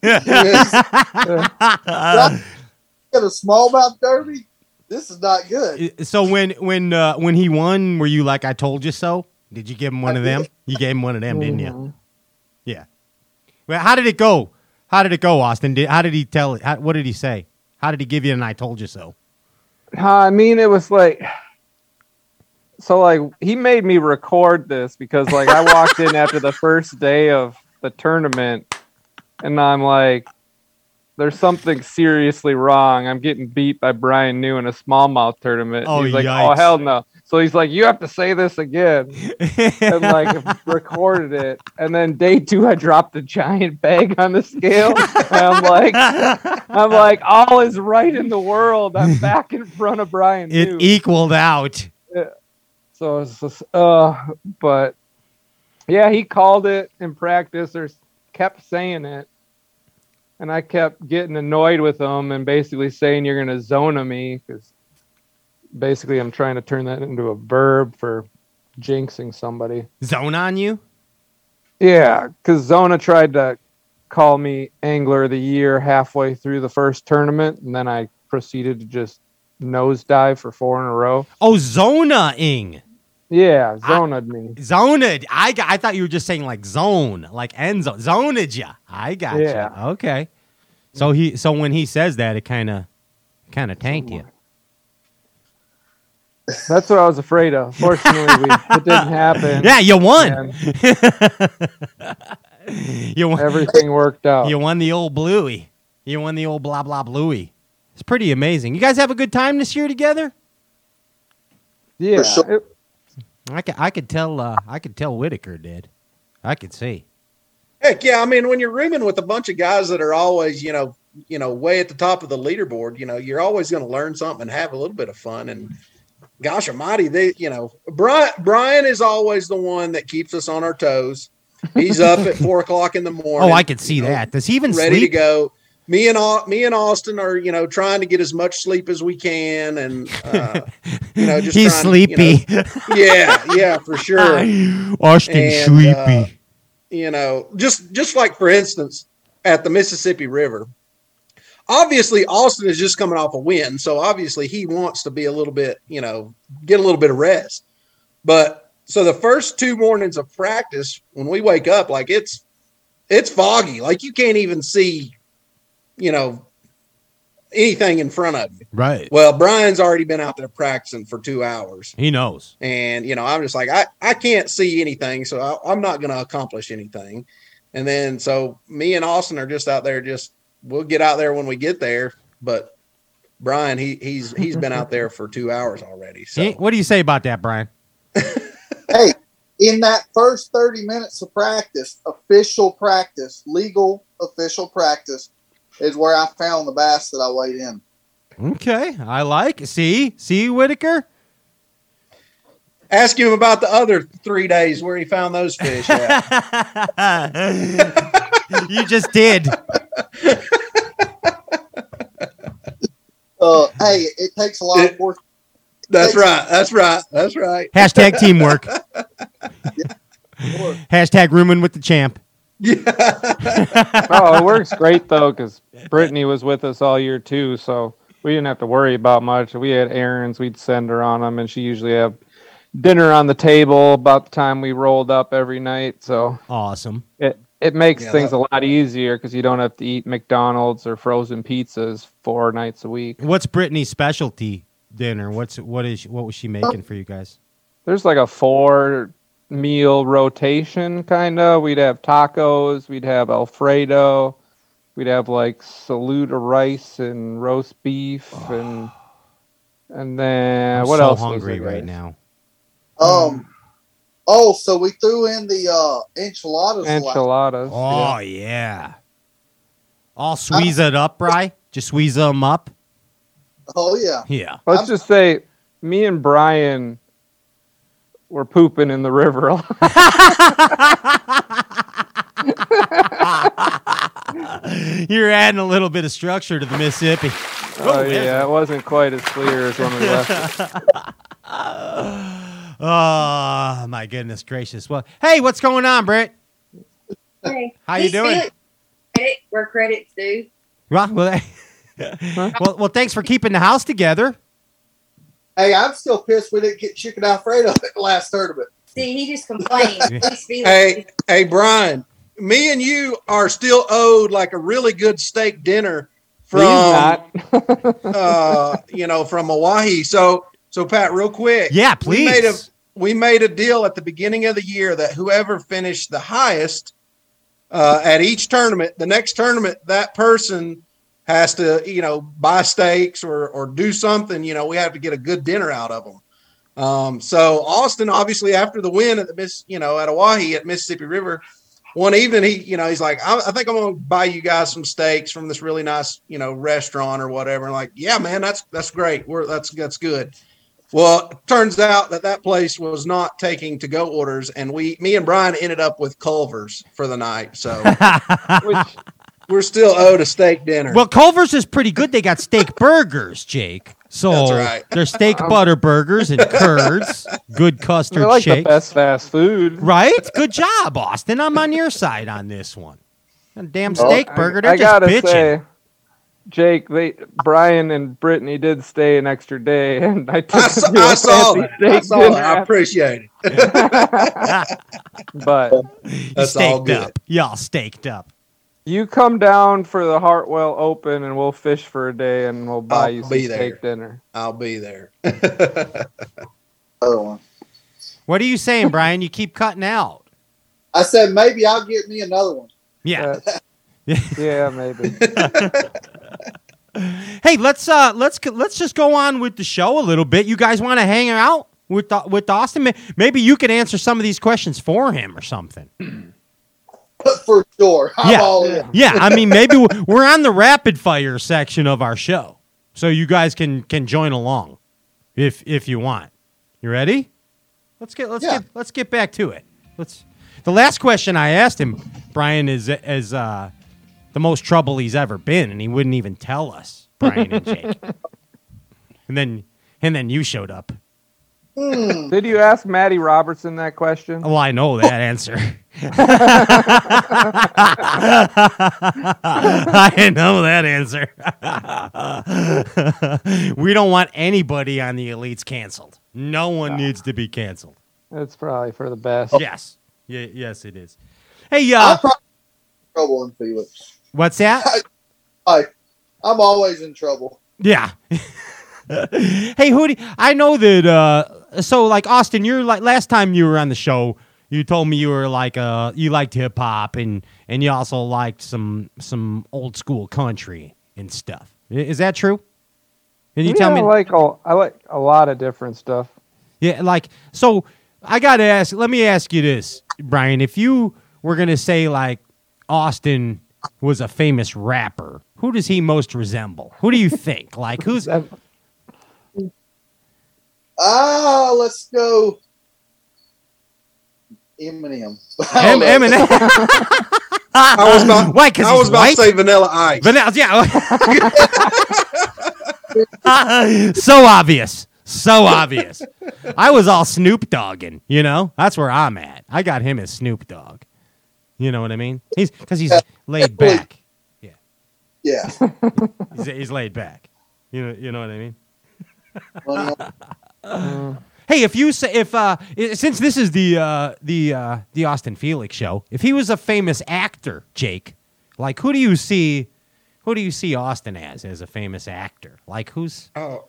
Get a smallmouth derby. This is not good. so when when uh, when he won, were you like I told you so? Did you give him one of them? You gave him one of them, didn't you? Yeah. Well, how did it go? How did it go, Austin? Did, how did he tell it? How, what did he say? How did he give you an "I told you so"? I mean, it was like, so like he made me record this because like I walked in after the first day of the tournament, and I'm like, there's something seriously wrong. I'm getting beat by Bryan New in a smallmouth tournament. Oh, he's like, yikes. oh hell no. So he's like, you have to say this again, [laughs] and like recorded it. And then day two, I dropped a giant bag on the scale. And I'm like, I'm like, all is right in the world. I'm back in front of Brian. It New. equaled out. So it's just, uh, but yeah, he called it in practice or kept saying it. And I kept getting annoyed with him and basically saying, You're going to zona me because basically I'm trying to turn that into a verb for jinxing somebody. Zone on you? Yeah, because Zona tried to call me Angler of the Year halfway through the first tournament, and then I proceeded to just nosedive for four in a row. Oh, Zona-ing. Yeah, zoned me. Zoned. I I thought you were just saying like zone, like end zone. Zoned ya. I got Yeah. you. Okay. So he so when he says that, it kind of kind of tanked you. That's what I was afraid of. Fortunately, we, it didn't [laughs] happen. Yeah, you won. [laughs] You won. everything worked out. You won the old bluey. You won the old blah blah bluey. It's pretty amazing. You guys have a good time this year together. Yeah, sure. it- I could I could tell uh, I could tell Whitaker did. I could see. Heck yeah! I mean, when you're rooming with a bunch of guys that are always, you know, you know, way at the top of the leaderboard, you know, you're always going to learn something and have a little bit of fun. And gosh Almighty, they, you know, Brian Brian is always the one that keeps us on our toes. He's up at four o'clock in the [laughs] morning. Oh, I could see you know, that. Does he even ready sleep? to go. Me and me and Austin are, you know, trying to get as much sleep as we can, and uh, you know, [laughs] just He's trying, you know- sleepy. [laughs] yeah, yeah, for sure. Austin And, sleepy. uh, you know, just just like for instance, at the Mississippi River, obviously Austin is just coming off a win, so obviously he wants to be a little bit, you know, get a little bit of rest. But so the first two mornings of practice, when we wake up, like it's it's foggy, like you can't even see, you know, anything in front of you. right. Well, Brian's already been out there practicing for two hours. He knows. And, you know, I'm just like, I, I can't see anything. So I, I'm not going to accomplish anything. And then, so me and Austin are just out there, just, we'll get out there when we get there. But Brian, he, he's, he's been out there for two hours already. So What do you say about that, Brian? [laughs] hey, in that first 30 minutes of practice, official practice, legal official practice, is where I found the bass that I weighed in. Okay, I like. See, see Whitaker. ask him about the other three days where he found those fish at. [laughs] you just did. Uh, hey, it takes a lot of work. That's right. That's right. That's right. Hashtag teamwork. [laughs] Hashtag rooming with the champ. Oh, it works great though because Brittany was with us all year too, so we didn't have to worry about much. We had errands, we'd send her on them, and she usually have dinner on the table about the time we rolled up every night. So awesome. It it makes Yeah, things that- a lot easier because you don't have to eat McDonald's or frozen pizzas four nights a week. What's Brittany's specialty dinner? What's what is what was she making oh. for you guys? There's like a four meal rotation kind of. We'd have tacos, we'd have Alfredo, we'd have like saluda rice and roast beef and and then I'm what so else? hungry there, right now. Um. Oh, so we threw in the uh, enchiladas. last- Enchiladas. Oh yeah. All squeeze it up, Bry. Just squeeze them up. Oh yeah. Yeah. Let's just say me and Brian were pooping in the river. [laughs] You're adding a little bit of structure to the Mississippi. Oh, oh yeah, it wasn't quite as clear as when we left. it. [laughs] Oh my goodness gracious! Well, hey, what's going on, Britt? Hey, How you doing? feeling Credit where credit's due. Well, [laughs] well, well, well, thanks for keeping the house together. Hey, I'm still pissed we didn't get chicken Alfredo at the last tournament. See, he just complained. [laughs] Hey, hey, Brian, me and you are still owed like a really good steak dinner from, [laughs] uh, you know, from Hawaii. So, so Pat, real quick. Yeah, please. We made a we made a deal at the beginning of the year that whoever finished the highest uh, at each tournament, the next tournament, that person has to, you know, buy steaks or or do something. You know, we have to get a good dinner out of them. Um, so Austin, obviously, after the win at the Miss, you know, at Oahe at Mississippi River, one evening he, you know, he's like, I, I think I'm gonna buy you guys some steaks from this really nice, you know, restaurant or whatever. And like, yeah, man, that's that's great. We're that's that's good. Well, it turns out that that place was not taking to go orders, and we, me and Brian, ended up with Culver's for the night. So [laughs] we're still owed a steak dinner. Well, Culver's is pretty good. They got steak [laughs] burgers, Jake. So That's right. they're steak butter burgers and curds. Good custard like shake. the best fast food, Right? Good job, Austin. I'm on your side on this one. A damn steak I- burger. I, They're just gotta bitching. say, Jake, they Brian and Brittany did stay an extra day, [laughs] and I took I saw, them to a I saw that. I saw dinner that. I appreciate it. [laughs] But You That's all staked good. up. Y'all staked up. You come down for the Hartwell Open, and we'll fish for a day, and we'll buy I'll you some be steak dinner. I'll be there. Oh, What are you saying, Brian? You keep cutting out. I said maybe I'll get me another one. Yeah. [laughs] yeah, maybe. [laughs] Hey, let's uh let's let's just go on with the show a little bit. You guys want to hang out with with Austin? Maybe you could answer some of these questions for him or something. [clears throat] [laughs] For sure. I'm yeah, all in. yeah. I mean, maybe we're on the rapid fire section of our show, so you guys can can join along if if you want. You ready? Let's get let's Yeah. get let's get back to it. Let's. The last question I asked him, Brian, is is uh, the most trouble he's ever been, and he wouldn't even tell us, Brian and Jake. [laughs] and then and then you showed up. Hmm. Did you ask Maddie Robertson that question? Well, I know that answer. [laughs] I know that answer. we don't want anybody on the elites canceled. No one needs to be canceled. It's probably for the best. Yes. Yeah, yes, it is. Hey, uh, I'm trouble in Felix. what's that? I, I'm always in trouble. Yeah. [laughs] [laughs] hey, who do I know that? Uh, so, like Austin, you're like last time you were on the show, you told me you were like uh, you liked hip hop and and you also liked some some old school country and stuff. Is that true? Can you Yeah, tell me? I like a, I like a lot of different stuff. Yeah, like so. I gotta ask. Let me ask you this, Brian. If you were gonna say like Austin was a famous rapper, who does he most resemble? Who do you think? Like who's? Ah, let's go. Eminem. Em- Eminem. I was about, um, Why? Because I was about white? to say Vanilla Ice. Vanilla, yeah. [laughs] Ah, so obvious. So obvious. [laughs] I was all Snoop Dogging, you know? That's where I'm at. I got him as Snoop Dogg. You know what I mean? He's because he's laid back. Yeah. He's, he's laid back. You know, you know what I mean? [laughs] Hey, if you say if uh i- since this is the uh the uh the Austin Felix show, if he was a famous actor, Jake, like who do you see who do you see Austin as as a famous actor? Like who's Oh,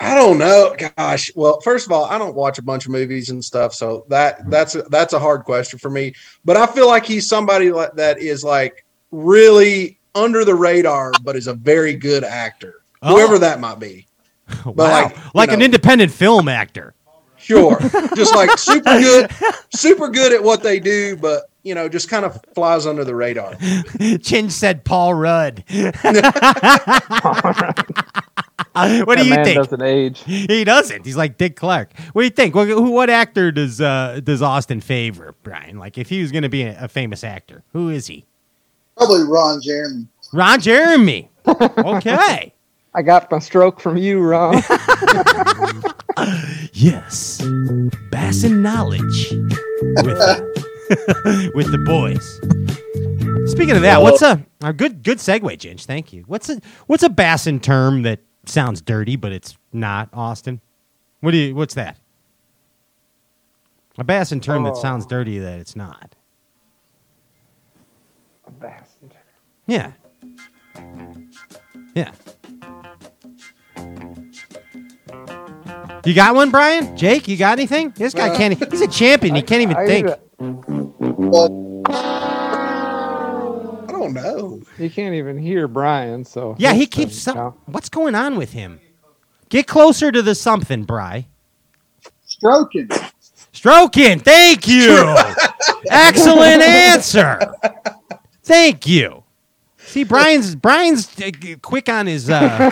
I don't know. Gosh, well, first of all, I don't watch a bunch of movies and stuff, so that that's a, that's a hard question for me. But I feel like he's somebody like, that is like really under the radar, but is a very good actor, Oh. whoever that might be. [laughs] But wow, like, like, you an know, independent film actor. Sure, [laughs] just like super good, super good at what they do, but you know, just kind of flies under the radar. [laughs] Chin said Paul Rudd. what do you man think? doesn't age. He doesn't. He's like Dick Clark. What do you think? What, who, what actor does uh, does Austin favor, Brian? Like, if he was going to be a, a famous actor, who is he? Probably Ron Jeremy. Ron Jeremy. Okay. I got my stroke from you, Ron. [laughs] yes. Bass Bassin knowledge with [laughs] with the boys. Speaking of that, what's a, a good good segue, Ginge? Thank you. What's a what's a Bassin term that sounds dirty but it's not Austin? What do you? What's that? A Bassin term that Oh. sounds dirty that it's not. A Bassin term. Yeah. Yeah. You got one, Brian? Jake, you got anything? This guy Uh, can't. He's a champion. He can't even I- think. I don't know. You can't even hear Brian, so Yeah, he keeps. Some, what's going on with him? Get closer to the something, Bry. Stroking. Stroking. Thank you. [laughs] Excellent answer. Thank you. See, Brian's Brian's uh, quick on his. Uh,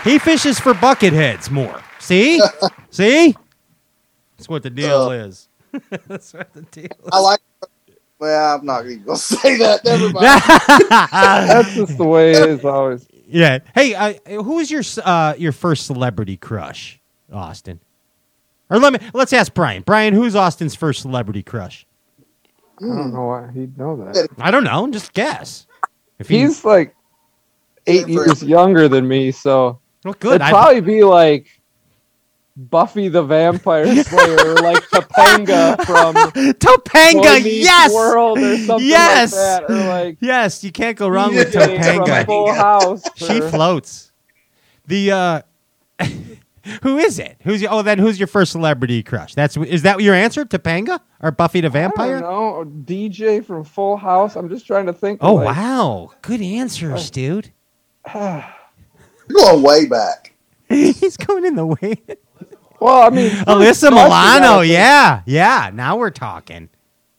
[laughs] he fishes for bucket heads more. See, [laughs] see. That's what the deal Uh, is. [laughs] That's what the deal. Is. I like. Well, I'm not even gonna [laughs] say that. Never mind. That's just the way it is always. Yeah. Hey, uh, who was your uh, your first celebrity crush, Austin? Or let me let's ask Brian. Brian, who's Austin's first celebrity crush? I don't know why he'd know that. I don't know. Just guess. If he- He's like eight years younger than me, so well, good. it'd I- probably be like Buffy the Vampire Slayer, like Topanga from [laughs] Topanga, Boy Meets yes! World or something Yes! like that, or like yes, you can't go wrong with Topanga. Full House. [laughs] She or- floats. The uh [laughs] who is it? Who's your, oh then who's your first celebrity crush? That's is that your answer? Topanga or Buffy the Vampire? know, DJ from Full House. I'm just trying to think. Oh like, wow, good answers, [sighs] dude. You're going way back. He's going in the way. Well, I mean, [laughs] Alyssa first you gotta Milano, yeah, yeah. Now we're talking.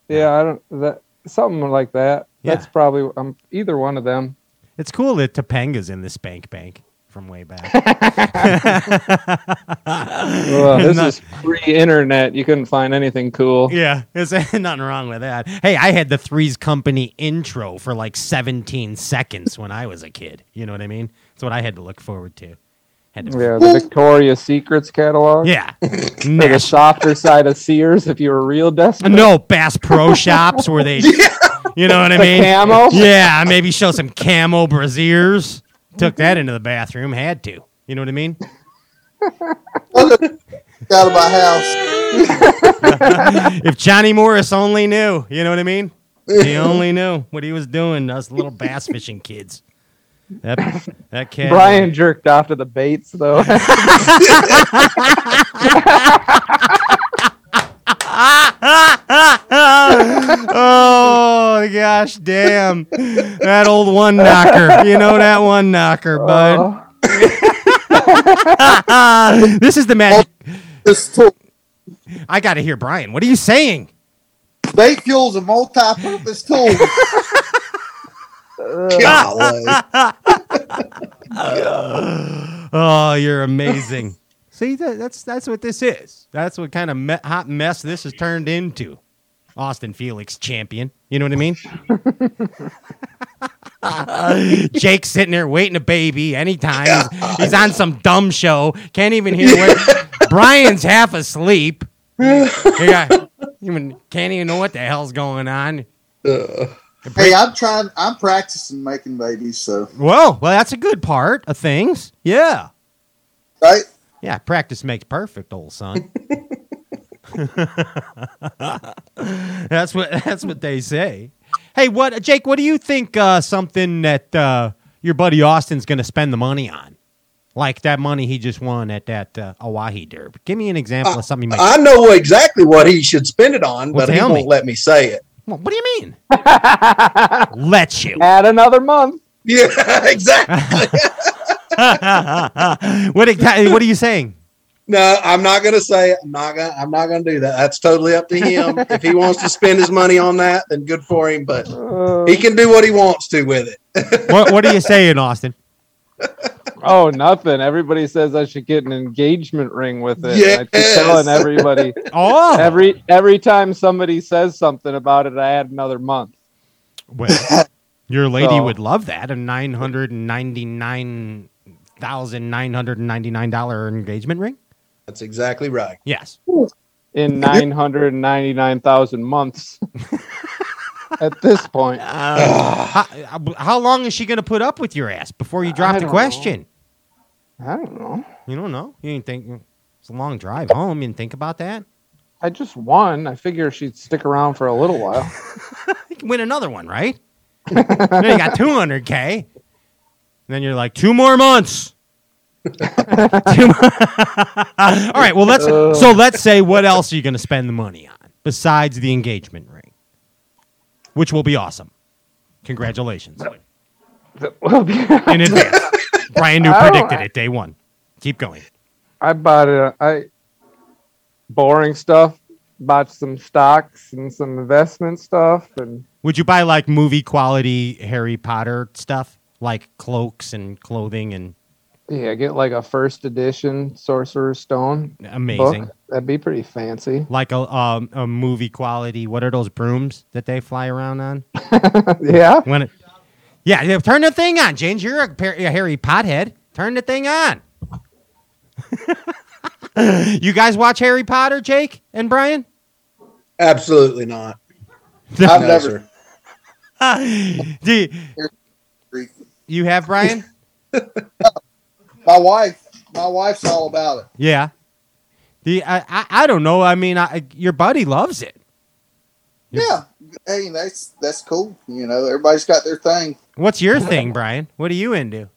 Yeah, I don't that something like that. Yeah. That's probably um, either one of them. It's cool that Topanga's in the Spank Bank from way back. [laughs] [laughs] Well, this Not- is pre-internet. You couldn't find anything cool. Yeah, there's nothing wrong with that. Hey, I had the Three's Company intro for like 17 seconds when I was a kid. You know what I mean? That's what I had to look forward to. Had to Yeah, the Victoria's Secrets catalog. Yeah. [laughs] For the softer side of Sears, if you were real desperate. No Bass Pro Shops where they, [laughs] you know what I The mean? camo? Yeah, maybe show some camo brasiers. Took that into the bathroom. Had to. You know what I mean? [laughs] Out of my house. if Johnny Morris only knew, you know what I mean? He only knew what he was doing. Us little bass fishing kids. That that cat. Brian jerked off to the baits though. [laughs] oh gosh, damn! That old one knocker. You know that one knocker, bud. Oh. [laughs] this is the magic. Oh, I got to hear Brian. What are you saying? Bait fuel's a multi-purpose tool. [laughs] [laughs] oh, you're amazing. See, that, that's that's what this is. That's what kind of me- hot mess this has turned into. Austin Felix champion. You know what I mean? [laughs] Jake's sitting there waiting a baby anytime. He's, he's on some dumb show. Can't even hear what [laughs] Brian's half asleep. Got- even can't even know what the hell's going on. Uh. Hey, I'm trying. I'm practicing making babies. So Whoa, well, that's a good part of things. Yeah. right. Yeah, practice makes perfect, old son. [laughs] [laughs] that's what that's what they say. Hey, what Jake? What do you think? Uh, something that uh, your buddy Austin's going to spend the money on, like that money he just won at that uh, Oahe Derby. Give me an example of something. He might I know exactly what he should spend it on, Well, but he won't me. let me say it. Well, what do you mean? [laughs] Let you. Add another month. Yeah, [laughs] exactly. [laughs] what exactly? What are you saying? No, I'm not going to say it. I'm not going. to I'm not going to do that. That's totally up to him. if he wants to spend his money on that, then good for him. But he can do what he wants to with it. What What are you saying, Austin? [laughs] Oh, nothing. Everybody says I should get an engagement ring with it. and I keep telling everybody. [laughs] Oh, Every every time somebody says something about it, I add another month. well, [laughs] your lady So- would love that. A nine hundred and ninety nine thousand nine hundred and ninety nine dollar engagement ring. That's exactly right. Yes. in 999,000 months at this point. [laughs] Uh, how, how long is she going to put up with your ass before you drop the don't question? I don't know. You don't know. You didn't think it's a long drive home. You didn't think about that. I just won. I figure she'd stick around for a little while. You [laughs] can win another one, right? [laughs] then you got two hundred k. Then you're like two more months. Two mo- All right. Well, let's so uh. let's say what else are you going to spend the money on besides the engagement ring, which will be awesome. Congratulations [laughs] in advance. Brian New predicted it day one. Keep going. I bought it. I boring stuff. Bought some stocks and some investment stuff, and Would you buy like movie quality Harry Potter stuff, like cloaks and clothing and yeah, get like a first edition Sorcerer's Stone. Amazing. book. That'd be pretty fancy. like a um, a movie quality? What are those brooms that they fly around on? [laughs] Yeah. When it, yeah, yeah, turn the thing on, James. You're a, par- a Harry Pothead. Turn the thing on. [laughs] you guys watch Harry Potter, Jake and Brian? Absolutely not. [laughs] I've No, never. sir. Do you, you have Brian? My wife, my wife's all about it. Yeah. The I, I I don't know. I mean, I, your buddy loves it. Yeah. Hey, that's that's cool. You know, everybody's got their thing. What's your thing, Brian? What are you into?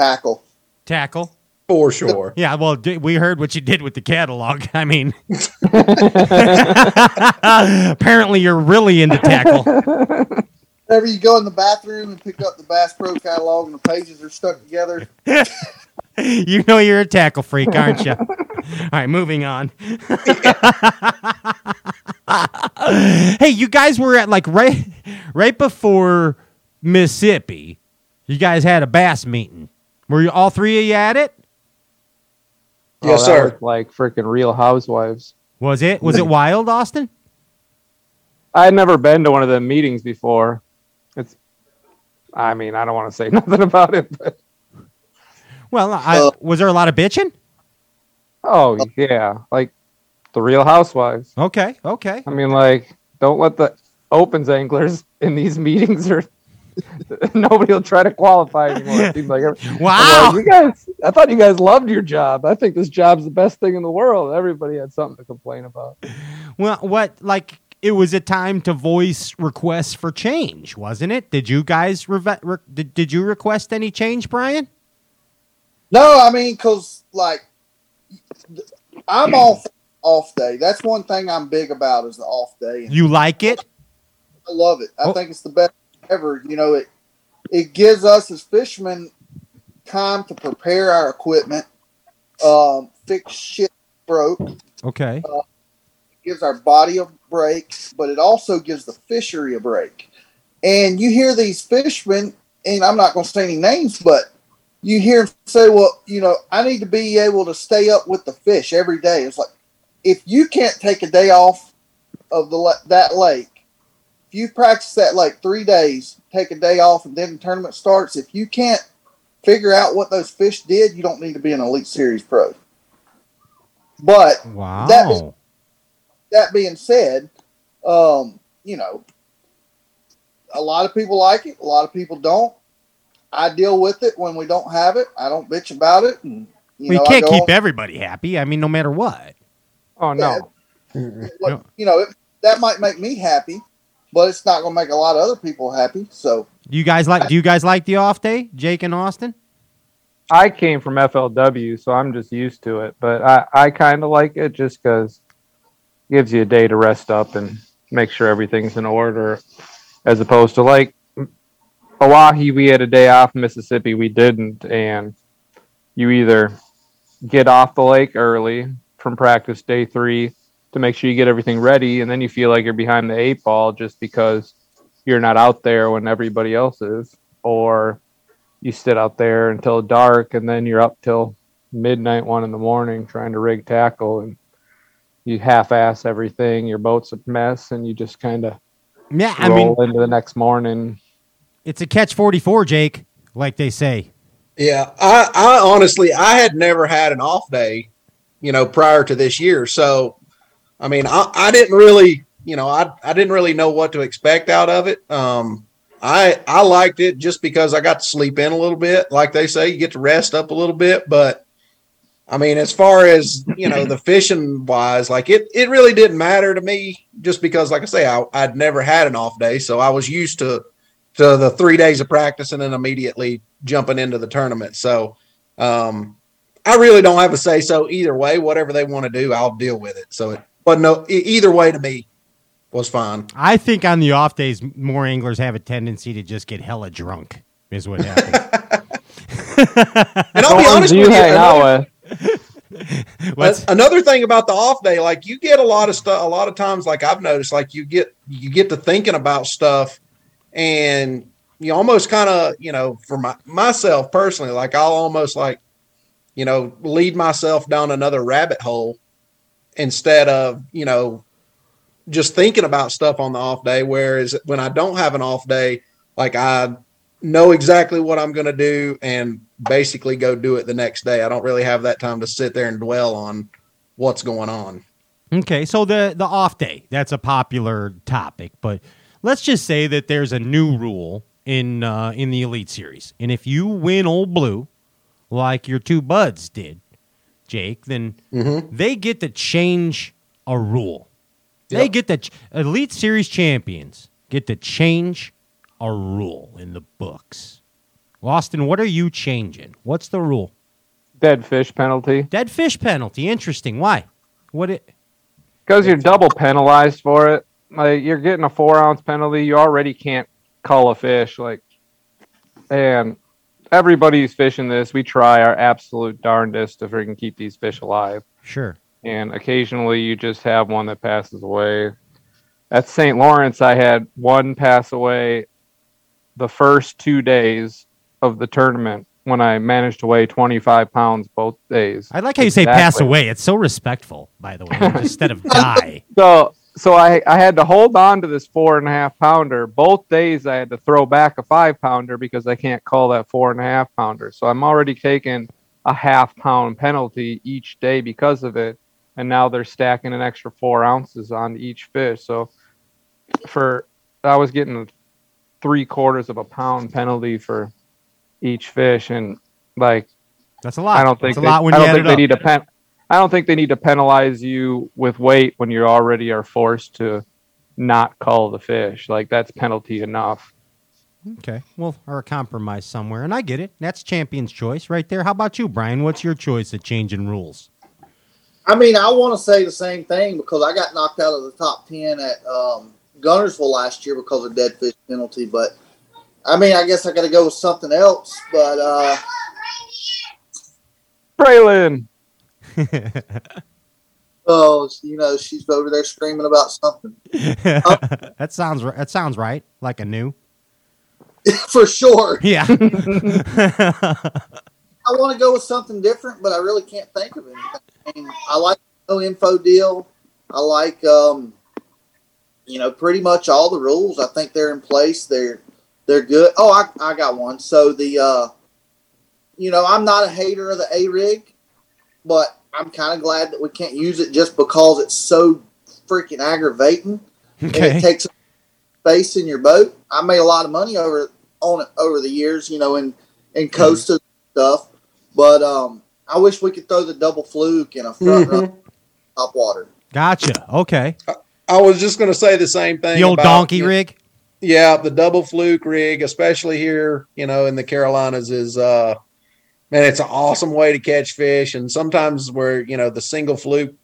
Tackle. Tackle. For sure. Yeah, well, d- we heard what you did with the catalog. [laughs] I mean, [laughs] [laughs] apparently you're really into tackle. Whenever you go in the bathroom and pick up the Bass Pro catalog and the pages are stuck together, [laughs] you know you're a tackle freak, aren't you? [laughs] All right, moving on. [laughs] hey, you guys were at like right right before Mississippi. You guys had a bass meeting. Were you all three of you at it? Oh, yes, that sir. like freaking Real Housewives. Was it was it wild, Austin? I had never been to one of them meetings before. It's, I mean, I don't want to say [laughs] nothing about it, but Well, I, uh, was there a lot of bitching? oh yeah, like the Real Housewives. Okay, okay. I mean, like, don't let the opens anglers [laughs] in these meetings or [laughs] nobody will try to qualify anymore. It seems like every- Wow. like, you guys, I thought you guys loved your job. I think this job's the best thing in the world. Everybody had something to complain about. Well, what like it was a time to voice requests for change, wasn't it? Did you guys reve- re- did, did you request any change, Brian? no, I mean, cause like I'm off off day. That's one thing I'm big about is the off day. You like it? I love it. I Oh. think it's the best ever. You know, it it gives us as fishermen time to prepare our equipment, um, fix shit broke, Okay. Gives our body a break, but it also gives the fishery a break. And you hear these fishermen, and I'm not going to say any names, but you hear them say, "Well, you know, I need to be able to stay up with the fish every day." It's like if you can't take a day off of the that lake, if you practice that lake three days, take a day off, and then the tournament starts. If you can't figure out what those fish did, you don't need to be an elite series pro. But Wow. that was that being said, um, you know, a lot of people like it, a lot of people don't. I deal with it when we don't have it. I don't bitch about it, and You well, know, you I can't keep on- everybody happy. I mean, no matter what. Oh no. what, you know, it, that might make me happy, but it's not going to make a lot of other people happy. So, Do you guys like? Do you guys like the off day, Jake and Austin? I came from FLW, so I'm just used to it. But I, I kind of like it just because it gives you a day to rest up and make sure everything's in order, as opposed to like Oahe, we had a day off. Mississippi, we didn't, and you either get off the lake early from practice day three to make sure you get everything ready, and then you feel like you're behind the eight ball just because you're not out there when everybody else is, or you sit out there until dark and then you're up till midnight one in the morning trying to rig tackle and you half-ass everything your boat's a mess and you just kind of Yeah, I roll mean, into the next morning it's a catch forty four, Jake, like they say. Yeah, I, I honestly I had never had an off day, you know, prior to this year. So, I mean, I, I didn't really, you know, I I didn't really know what to expect out of it. Um, I I liked it just because I got to sleep in a little bit, like they say, you get to rest up a little bit. But I mean, as far as you know, the [laughs] fishing wise, like it it really didn't matter to me, just because, like I say, I, I'd never had an off day, so I was used to to the three days of practice and then immediately jumping into the tournament. So um, I really don't have a say so either way. Whatever they want to do, I'll deal with it. So it but no either way to me was fine. I think on the off days, more anglers have a tendency to just get hella drunk. Is what happens. [laughs] And I'll be The ones honest you with you. hang out Another, What's- a- [laughs] another thing about the off day, like you get a lot of stuff. A lot of times, like I've noticed, like you get you get to thinking about stuff, and you almost kind of you know for my myself personally, like I'll almost like you know lead myself down another rabbit hole instead of you know just thinking about stuff on the off day. Whereas when I don't have an off day, like I know exactly what I'm going to do and basically go do it the next day. I don't really have that time to sit there and dwell on what's going on. Okay, so the the off day that's a popular topic, but let's just say that there's a new rule in uh, in the Elite Series, and if you win Old Blue, like your two buds did, Jake, then they get to change a rule. They get the ch- Elite Series champions get to change a rule in the books. Austin, what are you changing? What's the rule? dead fish penalty Dead fish penalty. Interesting. Why? What it? because you're double penalized for it like you're getting a four ounce penalty you already can't cull a fish like and everybody's fishing this we try our absolute darndest to freaking keep these fish alive Sure. and occasionally you just have one that passes away. At St. Lawrence, I had one pass away the first two days of the tournament when I managed to weigh 25 pounds both days. I like how you say pass away. It's so respectful, by the way, instead of [laughs] die. So, so I, I had to hold on to this four and a half pounder. Both days I had to throw back a five pounder because I can't call that four and a half pounder. So I'm already taking a half pound penalty each day because of it. And now they're stacking an extra four ounces on each fish. So for I was getting three quarters of a pound penalty for each fish, and like That's a lot. I don't think That's a they, lot when I you don't add think they up. need to pen. I don't think they need to penalize you with weight when you already are forced to not call the fish. Like that's penalty enough. Okay. Well, or a compromise somewhere, and I get it. That's champion's choice right there. How about you, Brian? What's your choice of changing rules? I mean, I want to say the same thing because I got knocked out of the top 10 at um, Guntersville last year because of dead fish penalty. But I mean, I guess I got to go with something else. But uh, Braylon. [laughs] oh, you know, she's over there screaming about something. [laughs] that sounds that sounds right. Like a new. [laughs] For sure. Yeah. I want to go with something different, but I really can't think of anything. I, mean, I like no info deal. I like, um, you know, pretty much all the rules. I think they're in place. They're they're good. Oh, I, I got one. So the, uh, you know, I'm not a hater of the A rig, but I'm kind of glad that we can't use it just because it's so freaking aggravating and Okay. it takes space in your boat. I made a lot of money over on it over the years, you know, in in Costa stuff. But um, I wish we could throw the double fluke in a front Mhm. run top water. Gotcha. Okay. I was just going to say the same thing. The old about, donkey rig. Yeah, the double fluke rig, especially here, you know, in the Carolinas, is uh, man, it's an awesome way to catch fish. And sometimes where you know the single fluke,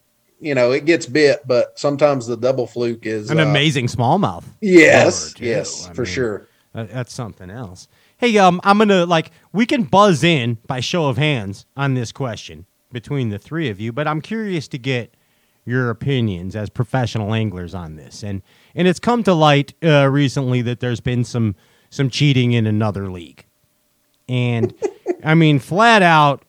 you know, it gets bit, but sometimes the double fluke is An uh, amazing smallmouth. Yes, yes, I for mean, sure. that's something else. Hey, um, I'm gonna like we can buzz in by show of hands on this question between the three of you, but I'm curious to get your opinions as professional anglers on this. And and it's come to light uh, recently that there's been some some cheating in another league, and [laughs] I mean flat out,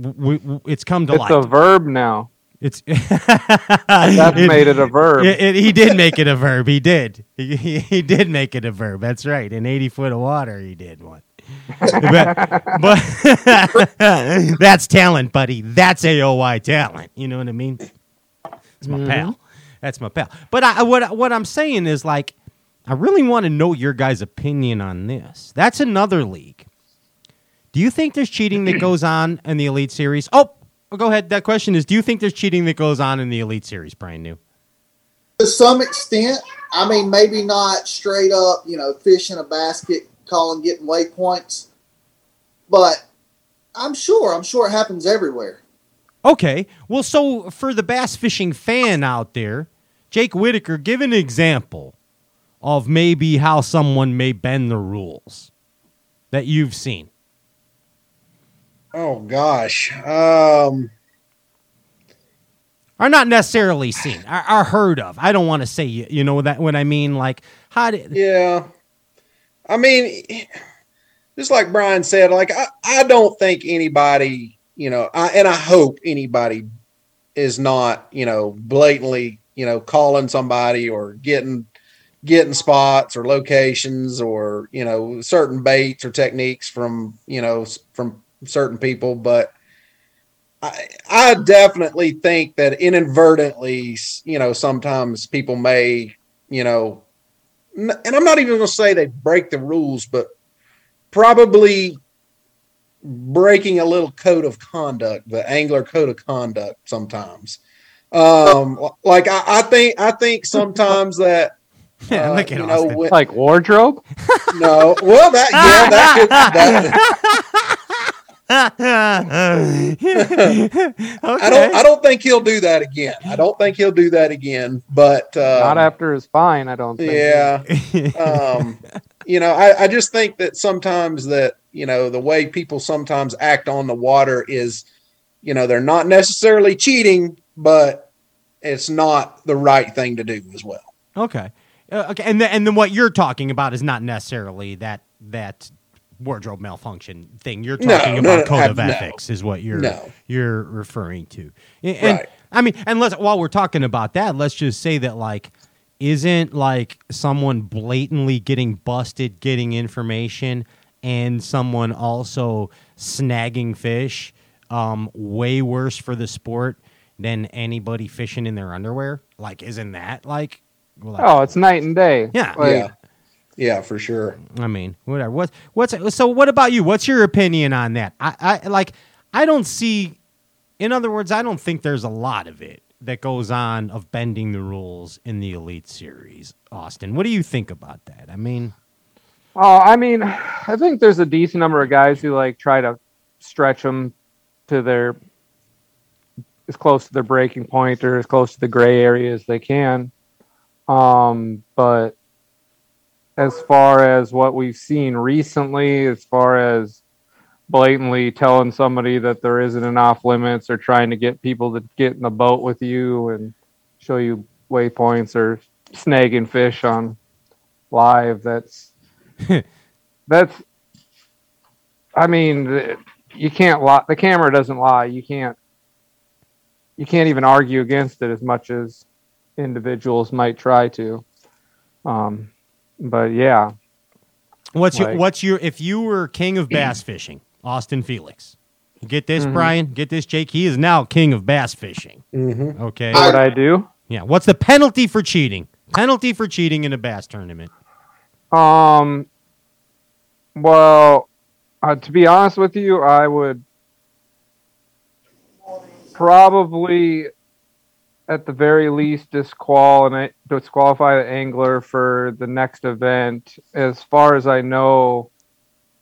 w- w- it's come to It's light. a verb now. It's [laughs] That's made it a verb. It- it- he did make it a verb. He did. He, he, he did make it a verb. That's right. In 80 foot of water, he did one. but, [laughs] but that's talent, buddy. That's AOY talent. You know what I mean? It's my mm-hmm. pal. That's my pal. But I, what what I'm saying is like, I really want to know your guys' opinion on this. That's another league. Do you think there's cheating that goes [clears throat] on in the Elite Series? Oh, oh, go ahead. That question is: Do you think there's cheating that goes on in the Elite Series, Brian New? To some extent, I mean, maybe not straight up, you know, fish in a basket, calling, getting waypoints, but I'm sure, I'm sure it happens everywhere. Okay. Well, so for the bass fishing fan out there, Jake Whitaker, give an example of maybe how someone may bend the rules that you've seen. Oh gosh, um, Are not necessarily seen, are, are heard of. I don't want to say you, you know that what I mean. Like how did? yeah. I mean, just like Brian said, like I, I don't think anybody, you know, I, and I hope anybody is not, you know, blatantly, you know, calling somebody or getting getting spots or locations or you know certain baits or techniques from you know from certain people, but I, I definitely think that inadvertently, you know, sometimes people may, you know, and I'm not even going to say they break the rules, but probably breaking a little code of conduct, the angler code of conduct sometimes. Um, like I, I think, I think sometimes that, [laughs] Yeah, uh, look at you know, Austin. when- Like wardrobe? [laughs] no, well, that, yeah, that, could, that [laughs] I don't, I don't think he'll do that again. I don't think he'll do that again, but, uh, Not after his fine, I don't think. yeah. um, you know, I, I just think that sometimes that, you know, the way people sometimes act on the water is, you know, they're not necessarily cheating, but it's not the right thing to do as well. Okay. Uh, okay. And then, and then what you're talking about is not necessarily that that wardrobe malfunction thing. You're talking no, about no, code of ethics is what you're you're referring to. And, and, Right. I mean, and let's while we're talking about that, let's just say that like isn't like someone blatantly getting busted getting information and someone also snagging fish um, way worse for the sport than anybody fishing in their underwear? Like, isn't that like? like Oh, it's night and day. Yeah. Like, yeah. Yeah, for sure. I mean, whatever. What, what's so? What about you? What's your opinion on that? I, I like. I don't see. In other words, I don't think there's a lot of it that goes on of bending the rules in the Elite Series. Austin, what do you think about that? I mean, Oh, I mean, I think there's a decent number of guys who like try to stretch them to their as close to their breaking point or as close to the gray area as they can. Um, but as far as what we've seen recently, as far as blatantly telling somebody that there isn't enough limits or trying to get people to get in the boat with you and show you waypoints or snagging fish on live, that's [laughs] that's i mean you can't lie the camera doesn't lie you can't you can't even argue against it as much as individuals might try to um but yeah what's your what's your if you were king of bass [clears throat] fishing, Austin Felix? Get this, Mhm. Brian. Get this, Jake. He is now king of bass fishing. Mm-hmm. Okay. what i do Yeah. What's the penalty for cheating? Penalty for cheating in a bass tournament. Um well uh, to be honest with you i would probably at the very least disqual disqualify the angler for the next event. As far as I know,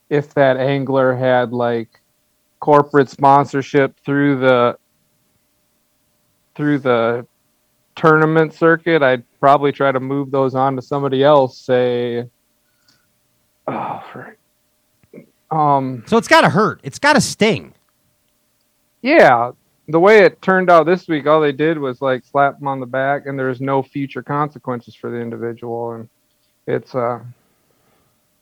if that angler had like corporate sponsorship through the through the tournament circuit, I'd probably try to move those on to somebody else. Say, oh, for, um, So it's got to hurt. It's got to sting. yeah, the way it turned out this week, all they did was like slap them on the back, and there's no future consequences for the individual, and it's uh,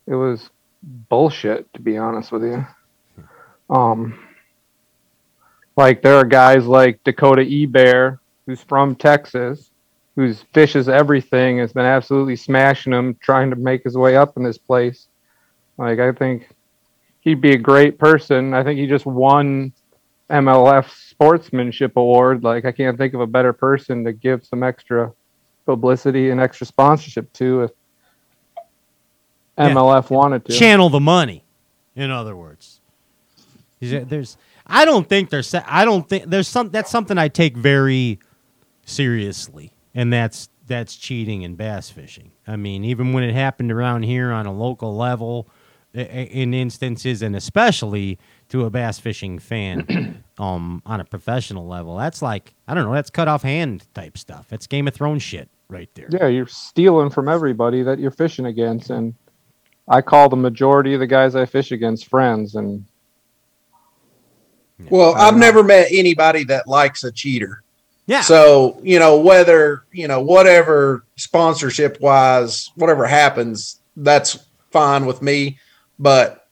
it was bullshit to be honest with you. Um, like there are guys like Dakota Ebare, who's from Texas, whose fishes everything, has been absolutely smashing them, trying to make his way up in this place. Like I think he'd be a great person. I think he just won MLF sportsmanship award. Like I can't think of a better person to give some extra publicity and extra sponsorship to if Yeah. MLF wanted to. Channel the money. In other words, there's. I don't think there's. I don't think there's some. That's something I take very seriously, and that's that's cheating in bass fishing. I mean, even when it happened around here on a local level, in instances, and especially to a bass fishing fan, [clears throat] um, on a professional level, that's like I don't know. That's cut off hand type stuff. That's Game of Thrones shit right there. Yeah, you're stealing from everybody that you're fishing against, and I call the majority of the guys I fish against friends, and Well, I've never met anybody that likes a cheater. Yeah. So, you know, whether, you know, whatever sponsorship wise, whatever happens, that's fine with me. But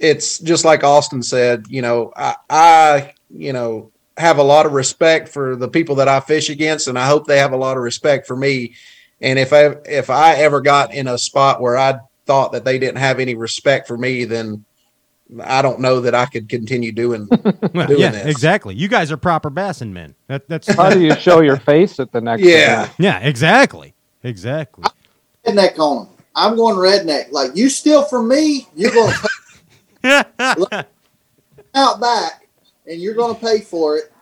it's just like Austin said, you know, I, I, you know, have a lot of respect for the people that I fish against, and I hope they have a lot of respect for me. And if I if I ever got in a spot where I thought that they didn't have any respect for me, then I don't know that I could continue doing [laughs] Well, doing yeah, this. exactly. You guys are proper bassin men. That, that's how do you show your face at the next? [laughs] Yeah. event? Yeah, exactly. Exactly. redneck on them. I'm going redneck. Like you steal from me, you're going to pay [laughs] out back, and you're going to pay for it.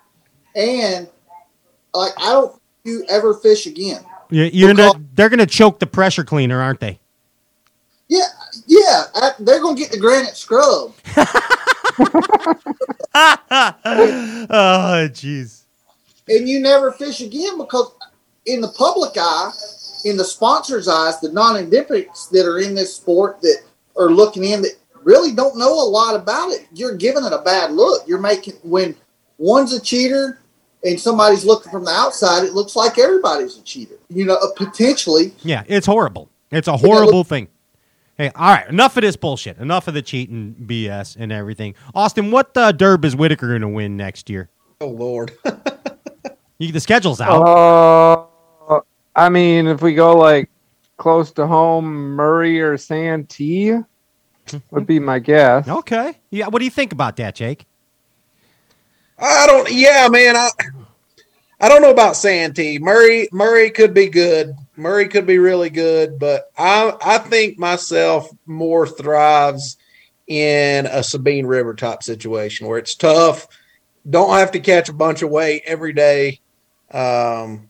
And like I don't think you ever fish again. You- You're not, they're going to choke the pressure cleaner, aren't they? Yeah, yeah. I, they're going to get the granite scrub. [laughs] oh, jeez. and you never fish again because in the public eye, in the sponsors' eyes, the non-Olympics that are in this sport that are looking in that really don't know a lot about it, you're giving it a bad look. You're making when one's a cheater and somebody's looking from the outside, it looks like everybody's a cheater. You know, uh, potentially. Yeah, it's horrible. It's a horrible thing. Hey, all right, enough of this bullshit. Enough of the cheating BS and everything. Austin, what uh, derb is Whitaker going to win next year? Oh Lord. [laughs] You, the schedule's out. Uh, I mean, if we go like close to home, Murray or Santee [laughs] would be my guess. Okay. Yeah. What do you think about that, Jake? I don't. Yeah, man. I I don't know about Santee. Murray Murray could be good. Murray could be really good, but I I think myself more thrives in a Sabine River type situation where it's tough. Don't have to catch a bunch of weight every day. Um, i-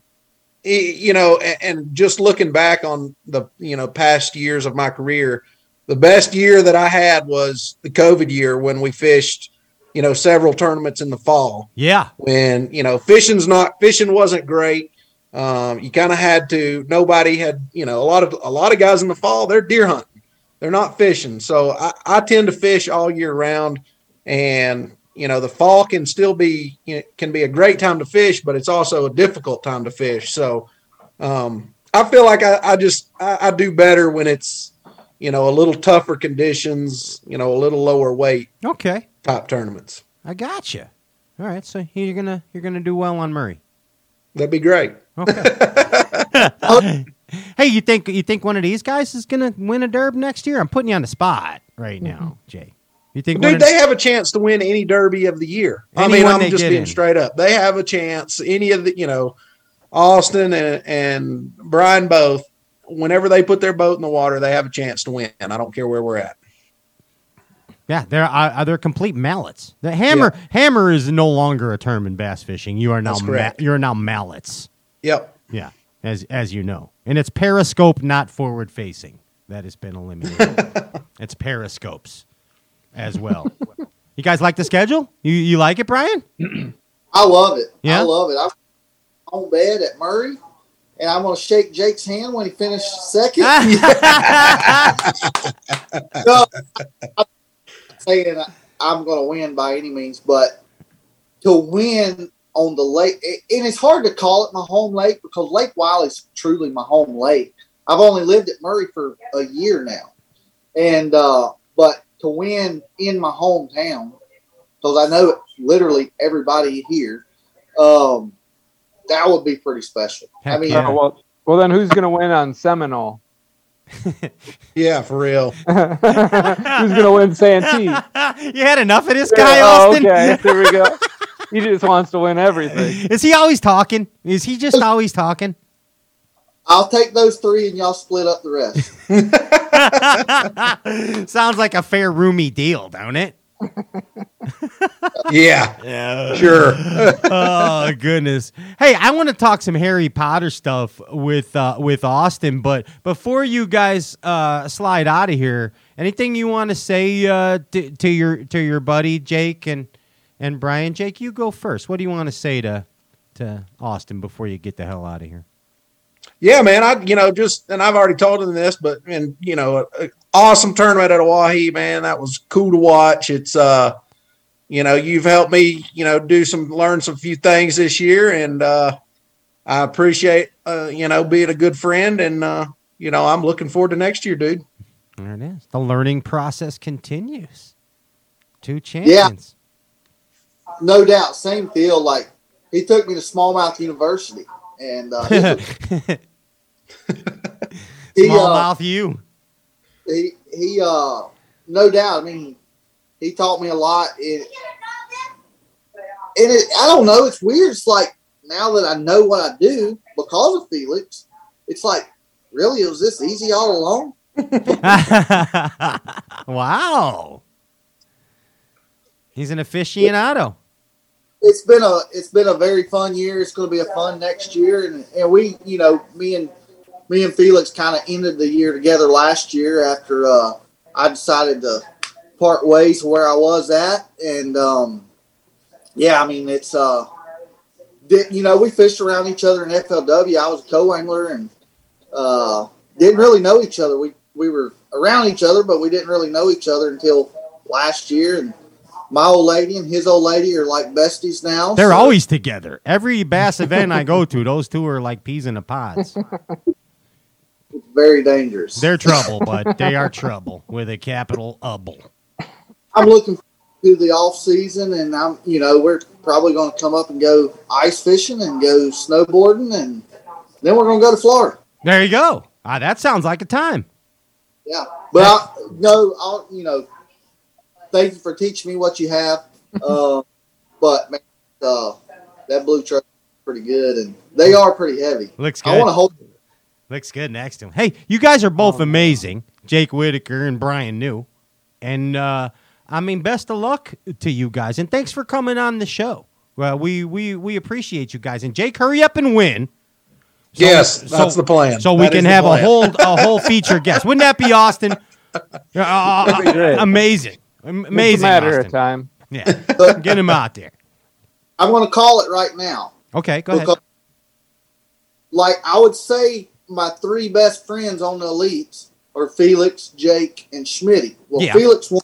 you know, and, just looking back on the you know past years of my career, the best year that I had was the COVID year when we fished, you know, several tournaments in the fall Yeah. when you know fishing's not fishing wasn't great. Um, you kind of had to. Nobody had you know a lot of a lot of guys in the fall they're deer hunting, they're not fishing. So I, I tend to fish all year round, and you know the fall can still be you know, can be a great time to fish, but it's also a difficult time to fish. So um, I feel like I, I just I, I do better when it's you know a little tougher conditions, you know a little lower weight Okay. top tournaments. I got you. All right. So you're gonna you're gonna do well on Murray. That'd be great. Okay [laughs] hey, you think you think one of these guys is gonna win a derb next year? I'm putting you on the spot right now, Jay. You think Dude, they have a chance to win any derby of the year. I mean, I'm just being in. straight up. They have a chance. Any of the, you know, Austin and, and Brian both, whenever they put their boat in the water, they have a chance to win. I don't care where we're at. Yeah, they're uh, they're complete mallets. The hammer hammer is no longer a term in bass fishing. You are now ma- you are now mallets. Yep. Yeah, as as you know, and it's periscope, not forward facing. That has been eliminated. [laughs] it's periscopes as well. you guys like the schedule? You you like it, Brian? [clears throat] I love it. Yeah? I love it. I'm on bed at Murray, and I'm to shake Jake's hand when he finishes second. [laughs] [laughs] no, I'm saying I'm going to win by any means, but to win on the lake, and it's hard to call it my home lake because Lake Wylie's truly my home lake. I've only lived at Murray for a year now, and uh, but to win in my hometown because I know literally everybody here. Um, that would be pretty special. I mean, Oh, well, well, then who's going to win on Seminole? [laughs] Yeah, for real. [laughs] who's going to win Santee? [laughs] you had enough of this guy, oh, Austin. okay, there we go. He just wants to win everything. Is he always talking? Is he just always talking? I'll take those three and y'all split up the rest. [laughs] [laughs] Sounds like a fair roomy deal, don't it? Yeah. Yeah. Sure. [laughs] oh goodness. Hey, I want to talk some Harry Potter stuff with uh, with Austin, but before you guys uh, slide out of here, anything you want to say uh, to, to your to your buddy Jake and and Brian? Jake, you go first. What do you want to say to to Austin before you get the hell out of here? Yeah, man. I you know just and I've already told him this, but and you know, a, a awesome tournament at Oahe, man. That was cool to watch. It's uh, you know, you've helped me, you know, do some learn some few things this year, and uh, I appreciate uh, you know being a good friend, and uh, you know, I'm looking forward to next year, dude. There it is. The learning process continues. Two champions. Yeah. no doubt, same deal. Like he took me to Smallmouth University, and uh, [laughs] [laughs] he, Small uh, mouth you. he he uh no doubt i mean he taught me a lot it, and it i don't know it's weird it's like now that i know what i do because of felix it's like really it was this easy all along [laughs] wow. He's an aficionado. it's been a it's been a very fun year it's going to be a fun next year and, and we you know me and me and felix kind of ended the year together last year after uh i decided to part ways where i was at and um yeah i mean it's uh did, you know we fished around each other in flw i was a co-angler and uh didn't really know each other we we were around each other but we didn't really know each other until last year and my old lady and his old lady are like besties now They're so- always together. Every bass event I go to, those two are like peas in a pods. [laughs] very dangerous. They're trouble, but they are trouble with a capital able. I'm looking to the off season, and I'm you know we're probably going to come up and go ice fishing and go snowboarding, and then we're going to go to Florida. There you go. Ah, that sounds like a time. Yeah, but I, no, I'll you know, thank you for teaching me what you have. [laughs] Uh, but man, uh, that blue truck is pretty good, and they are pretty heavy. Looks I want to hold. Looks good next to him. Hey, you guys are both amazing, Jake Whitaker and Brian New. And uh, I mean, best of luck to you guys, and thanks for coming on the show. Well, we we we appreciate you guys. And Jake, hurry up and win. So- yes, that's the plan. So we That can have a whole a whole [laughs] feature guest. Wouldn't that be Austin? [laughs] Uh, That'd be. Amazing, It's amazing. a matter Austin. of time. Yeah, [laughs] get him out there. I'm going to call it right now. Okay, go ahead. Like I would say, my three best friends on the elites are Felix, Jake, and Schmitty. Well, Yeah. Felix won,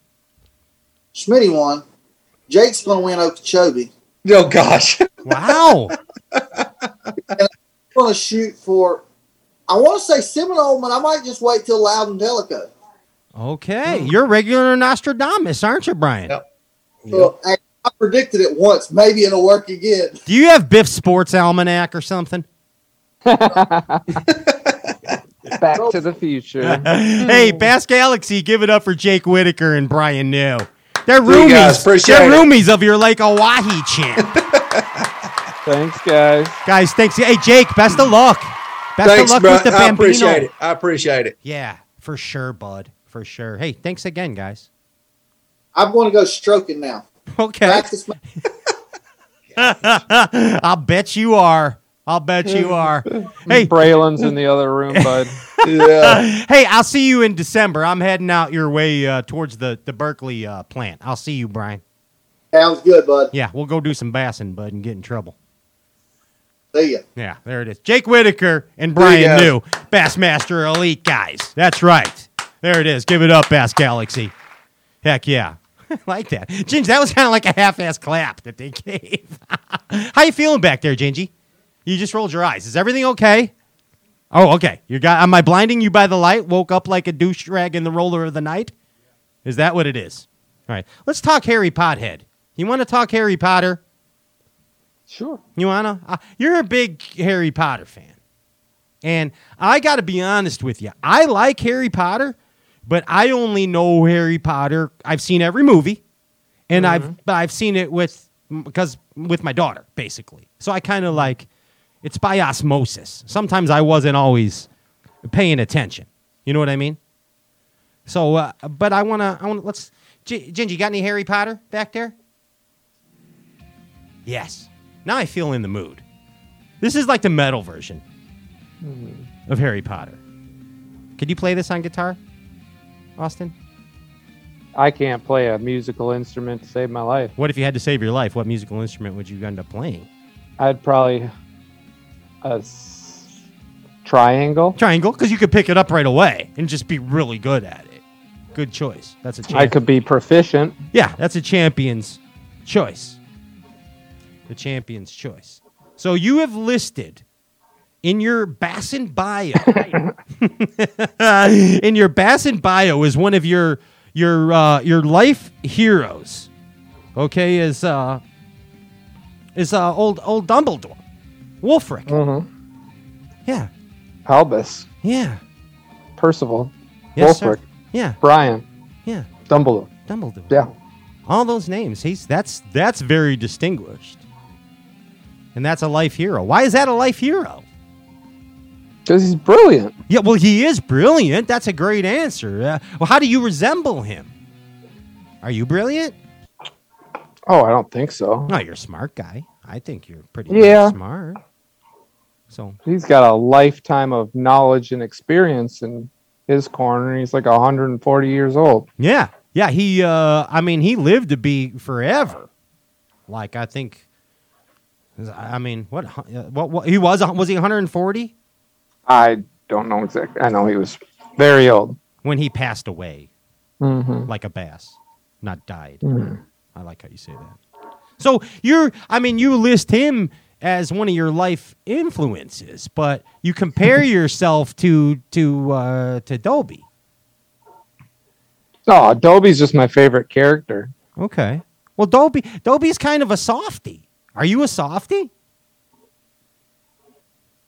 Schmitty won. Jake's going to win Okeechobee. Oh gosh. [laughs] Wow. I'm going to shoot for. I want to say Seminole, but I might just wait till Loudon Tellico. Okay, hmm. you're a regular Nostradamus, aren't you, Brian? So, I, I predicted it once. Maybe it'll work again. Do you have Biff Sports Almanac or something? [laughs] Back to the future. [laughs] hey, hmm. Bass Galaxy, give it up for Jake Whitaker and Brian New. They're See you guys. roomies. They're it. roomies of your Lake Oahe champ. [laughs] Thanks, guys. Guys, thanks. Hey, Jake, best of luck. Best Thanks, of luck bro. with the I appreciate it. I appreciate it. Yeah, for sure, bud. For sure. Hey, thanks again, guys. I'm going to go stroking now. [laughs] Okay. Practice my- I'll bet you are. I'll bet you are. [laughs] Hey, Braylon's in the [laughs] other room, bud. Yeah. hey, I'll see you in December. I'm heading out your way uh, towards the the Berkley uh, plant. I'll see you, Brian. Sounds good, bud. Yeah, we'll go do some bassing, bud, and get in trouble. See ya. Yeah, there it is. Jake Whitaker and Brian go. New, Bassmaster Elite guys. That's right. There it is. Give it up, Bass Galaxy. Heck yeah. [laughs] like that. Gingy, that was kind of like a half-ass clap that they gave. How you feeling back there, Gingy? You just rolled your eyes. Is everything okay? Oh, okay. You got am I blinding you by the light? Woke up like a douche rag in the roller of the night? Is that what it is? All right. Let's talk Harry Pothead. You want to talk Harry Potter? Sure. You wanna? Uh, you're a big Harry Potter fan, and I got to be honest with you. I like Harry Potter, but I only know Harry Potter. I've seen every movie, and I've but I've seen it with because with my daughter basically. So I kind of like it's by osmosis. Sometimes I wasn't always paying attention. You know what I mean? So, uh, but I wanna, I wanna let's. G- Gingy, you got any Harry Potter back there? Yes. Now I feel in the mood. This is like the metal version of Harry Potter. Could you play this on guitar, Austin? I can't play a musical instrument to save my life. What if you had to save your life? What musical instrument would you end up playing? I'd probably a s- triangle. Triangle, because you could pick it up right away and just be really good at it. Good choice. That's a champ- I could be proficient. Yeah, that's a champion's choice. The champion's choice. So you have listed in your Bassin bio, [laughs] in your Bassin bio is one of your your uh, your life heroes. Okay, is uh is uh old old Dumbledore, Wulfric. Mm-hmm. Yeah, Albus, yeah, Percival, yes, sir. Yeah, Brian, yeah, Dumbledore. Dumbledore. Yeah. all those names. He's that's that's very distinguished, and that's a life hero. Why is that a life hero? Because he's brilliant. Yeah, well, he is brilliant. That's a great answer. Uh, well, how do you resemble him? Are you brilliant? Oh, I don't think so. No, you're a smart guy. I think you're pretty Yeah. smart. So He's got a lifetime of knowledge and experience in his corner. He's like 140 years old. yeah, yeah. He, uh, I mean, he lived to be forever. Like I think, I mean, what, uh, what, what he was? Was he 140 I don't know exactly. I know he was very old. when he passed away? Mm-hmm. like a bass, not died. Mhm. I like how you say that. So you're, I mean, you list him as one of your life influences, but you compare [laughs] yourself to to uh, to Dobby. Oh, Adobe's just my favorite character. Okay. Well, Dobby Dobby's kind of a softy. Are you a softy?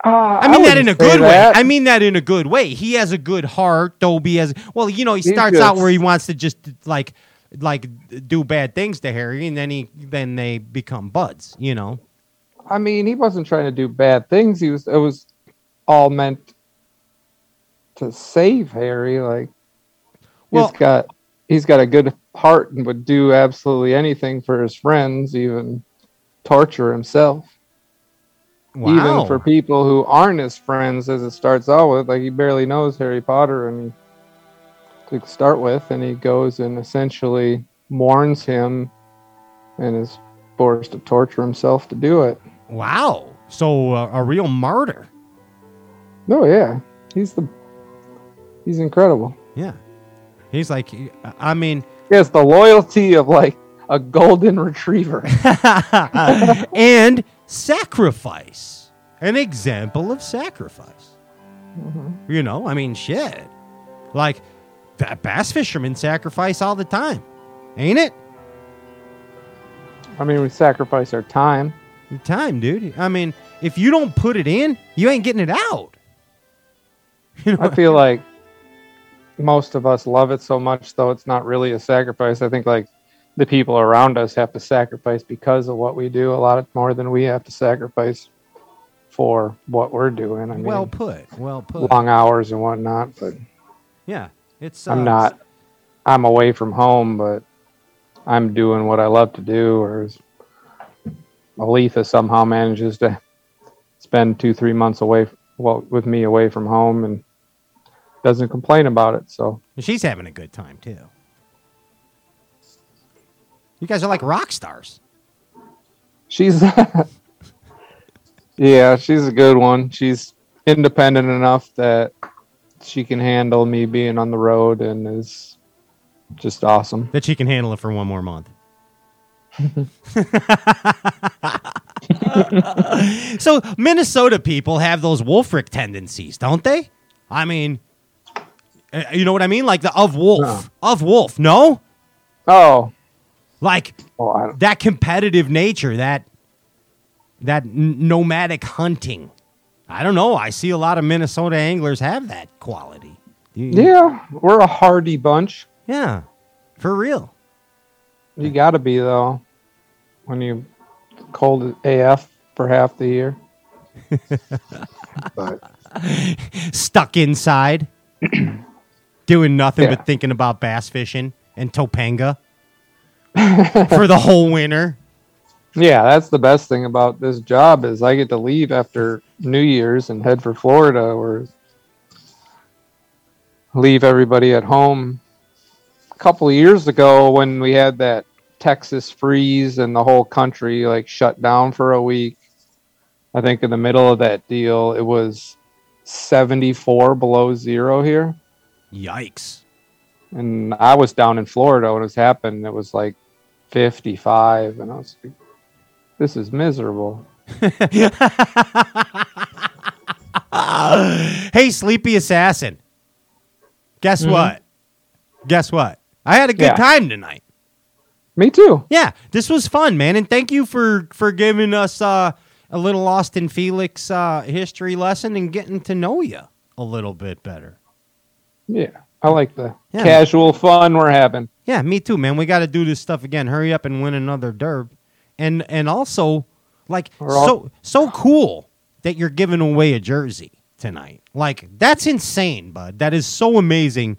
Uh, I mean that in a good way. I mean that in a good way. He has a good heart. Dobby has. Well, you know, he He's starts good. out where he wants to just like like do bad things to Harry, and then he then they become buds. You know. I mean, he wasn't trying to do bad things. He was. It was all meant to save Harry. Like Well- he's got he's got a good heart and would do absolutely anything for his friends, even torture himself. Wow. Even for people who aren't his friends, as it starts out with, like he barely knows Harry Potter, and he to start with, and he goes and essentially mourns him, and is forced to torture himself to do it. Wow. So uh, a real martyr. Oh yeah, he's the he's incredible. Yeah. He's like, I mean, He has the loyalty of like a golden retriever. [laughs] and sacrifice. An example of sacrifice. You know, I mean, shit. Like, bass fishermen sacrifice all the time, ain't it? I mean, we sacrifice our time. Your time, dude. I mean, if you don't put it in, you ain't getting it out. [laughs] You know, I feel like most of us love it so much, though it's not really a sacrifice. I think like the people around us have to sacrifice because of what we do a lot more than we have to sacrifice for what we're doing. I mean, well put. Well put. long hours and whatnot, but Yeah. It's. I'm not. I'm away from home, but I'm doing what I love to do, or Aletha somehow manages to spend two, three months away, well, with me away from home, and doesn't complain about it. So she's having a good time too. You guys are like rock stars. she's, [laughs] yeah, she's a good one. She's independent enough that she can handle me being on the road, and is just awesome. That she can handle it for one more month. [laughs] so Minnesota people have those Wulfric tendencies, don't they? I mean, uh, you know what I mean? Like the of wolf, of wolf. No, Oh, like oh, that competitive nature, that that nomadic hunting. I don't know. I see a lot of Minnesota anglers have that quality. You- yeah, we're a hardy bunch. yeah, for real. You got to be though, when you cold AF for half the year. [laughs] but Stuck inside, [clears throat] doing nothing Yeah. but thinking about bass fishing and Topanga [laughs] for the whole winter. Yeah, that's the best thing about this job is I get to leave after New Year's and head for Florida, or leave everybody at home. A couple of years ago, when we had that Texas freeze and the whole country like shut down for a week, I think in the middle of that deal, it was 74 below zero here. Yikes. and I was down in Florida when it happened. It was like 55, and I was like, "This is miserable." [laughs] hey, Sleepy Assassin. Guess Mhm. what? Guess what? I had a good Yeah. time tonight. Me too. Yeah, this was fun, man, and thank you for for giving us uh, a little Austin Felix uh, history lesson and getting to know you a little bit better. Yeah, I like the Yeah. casual fun we're having. Yeah, me too, man. We got to do this stuff again. Hurry up and win another derb, and and also like all- so so cool that you're giving away a jersey tonight. Like that's insane, bud. That is so amazing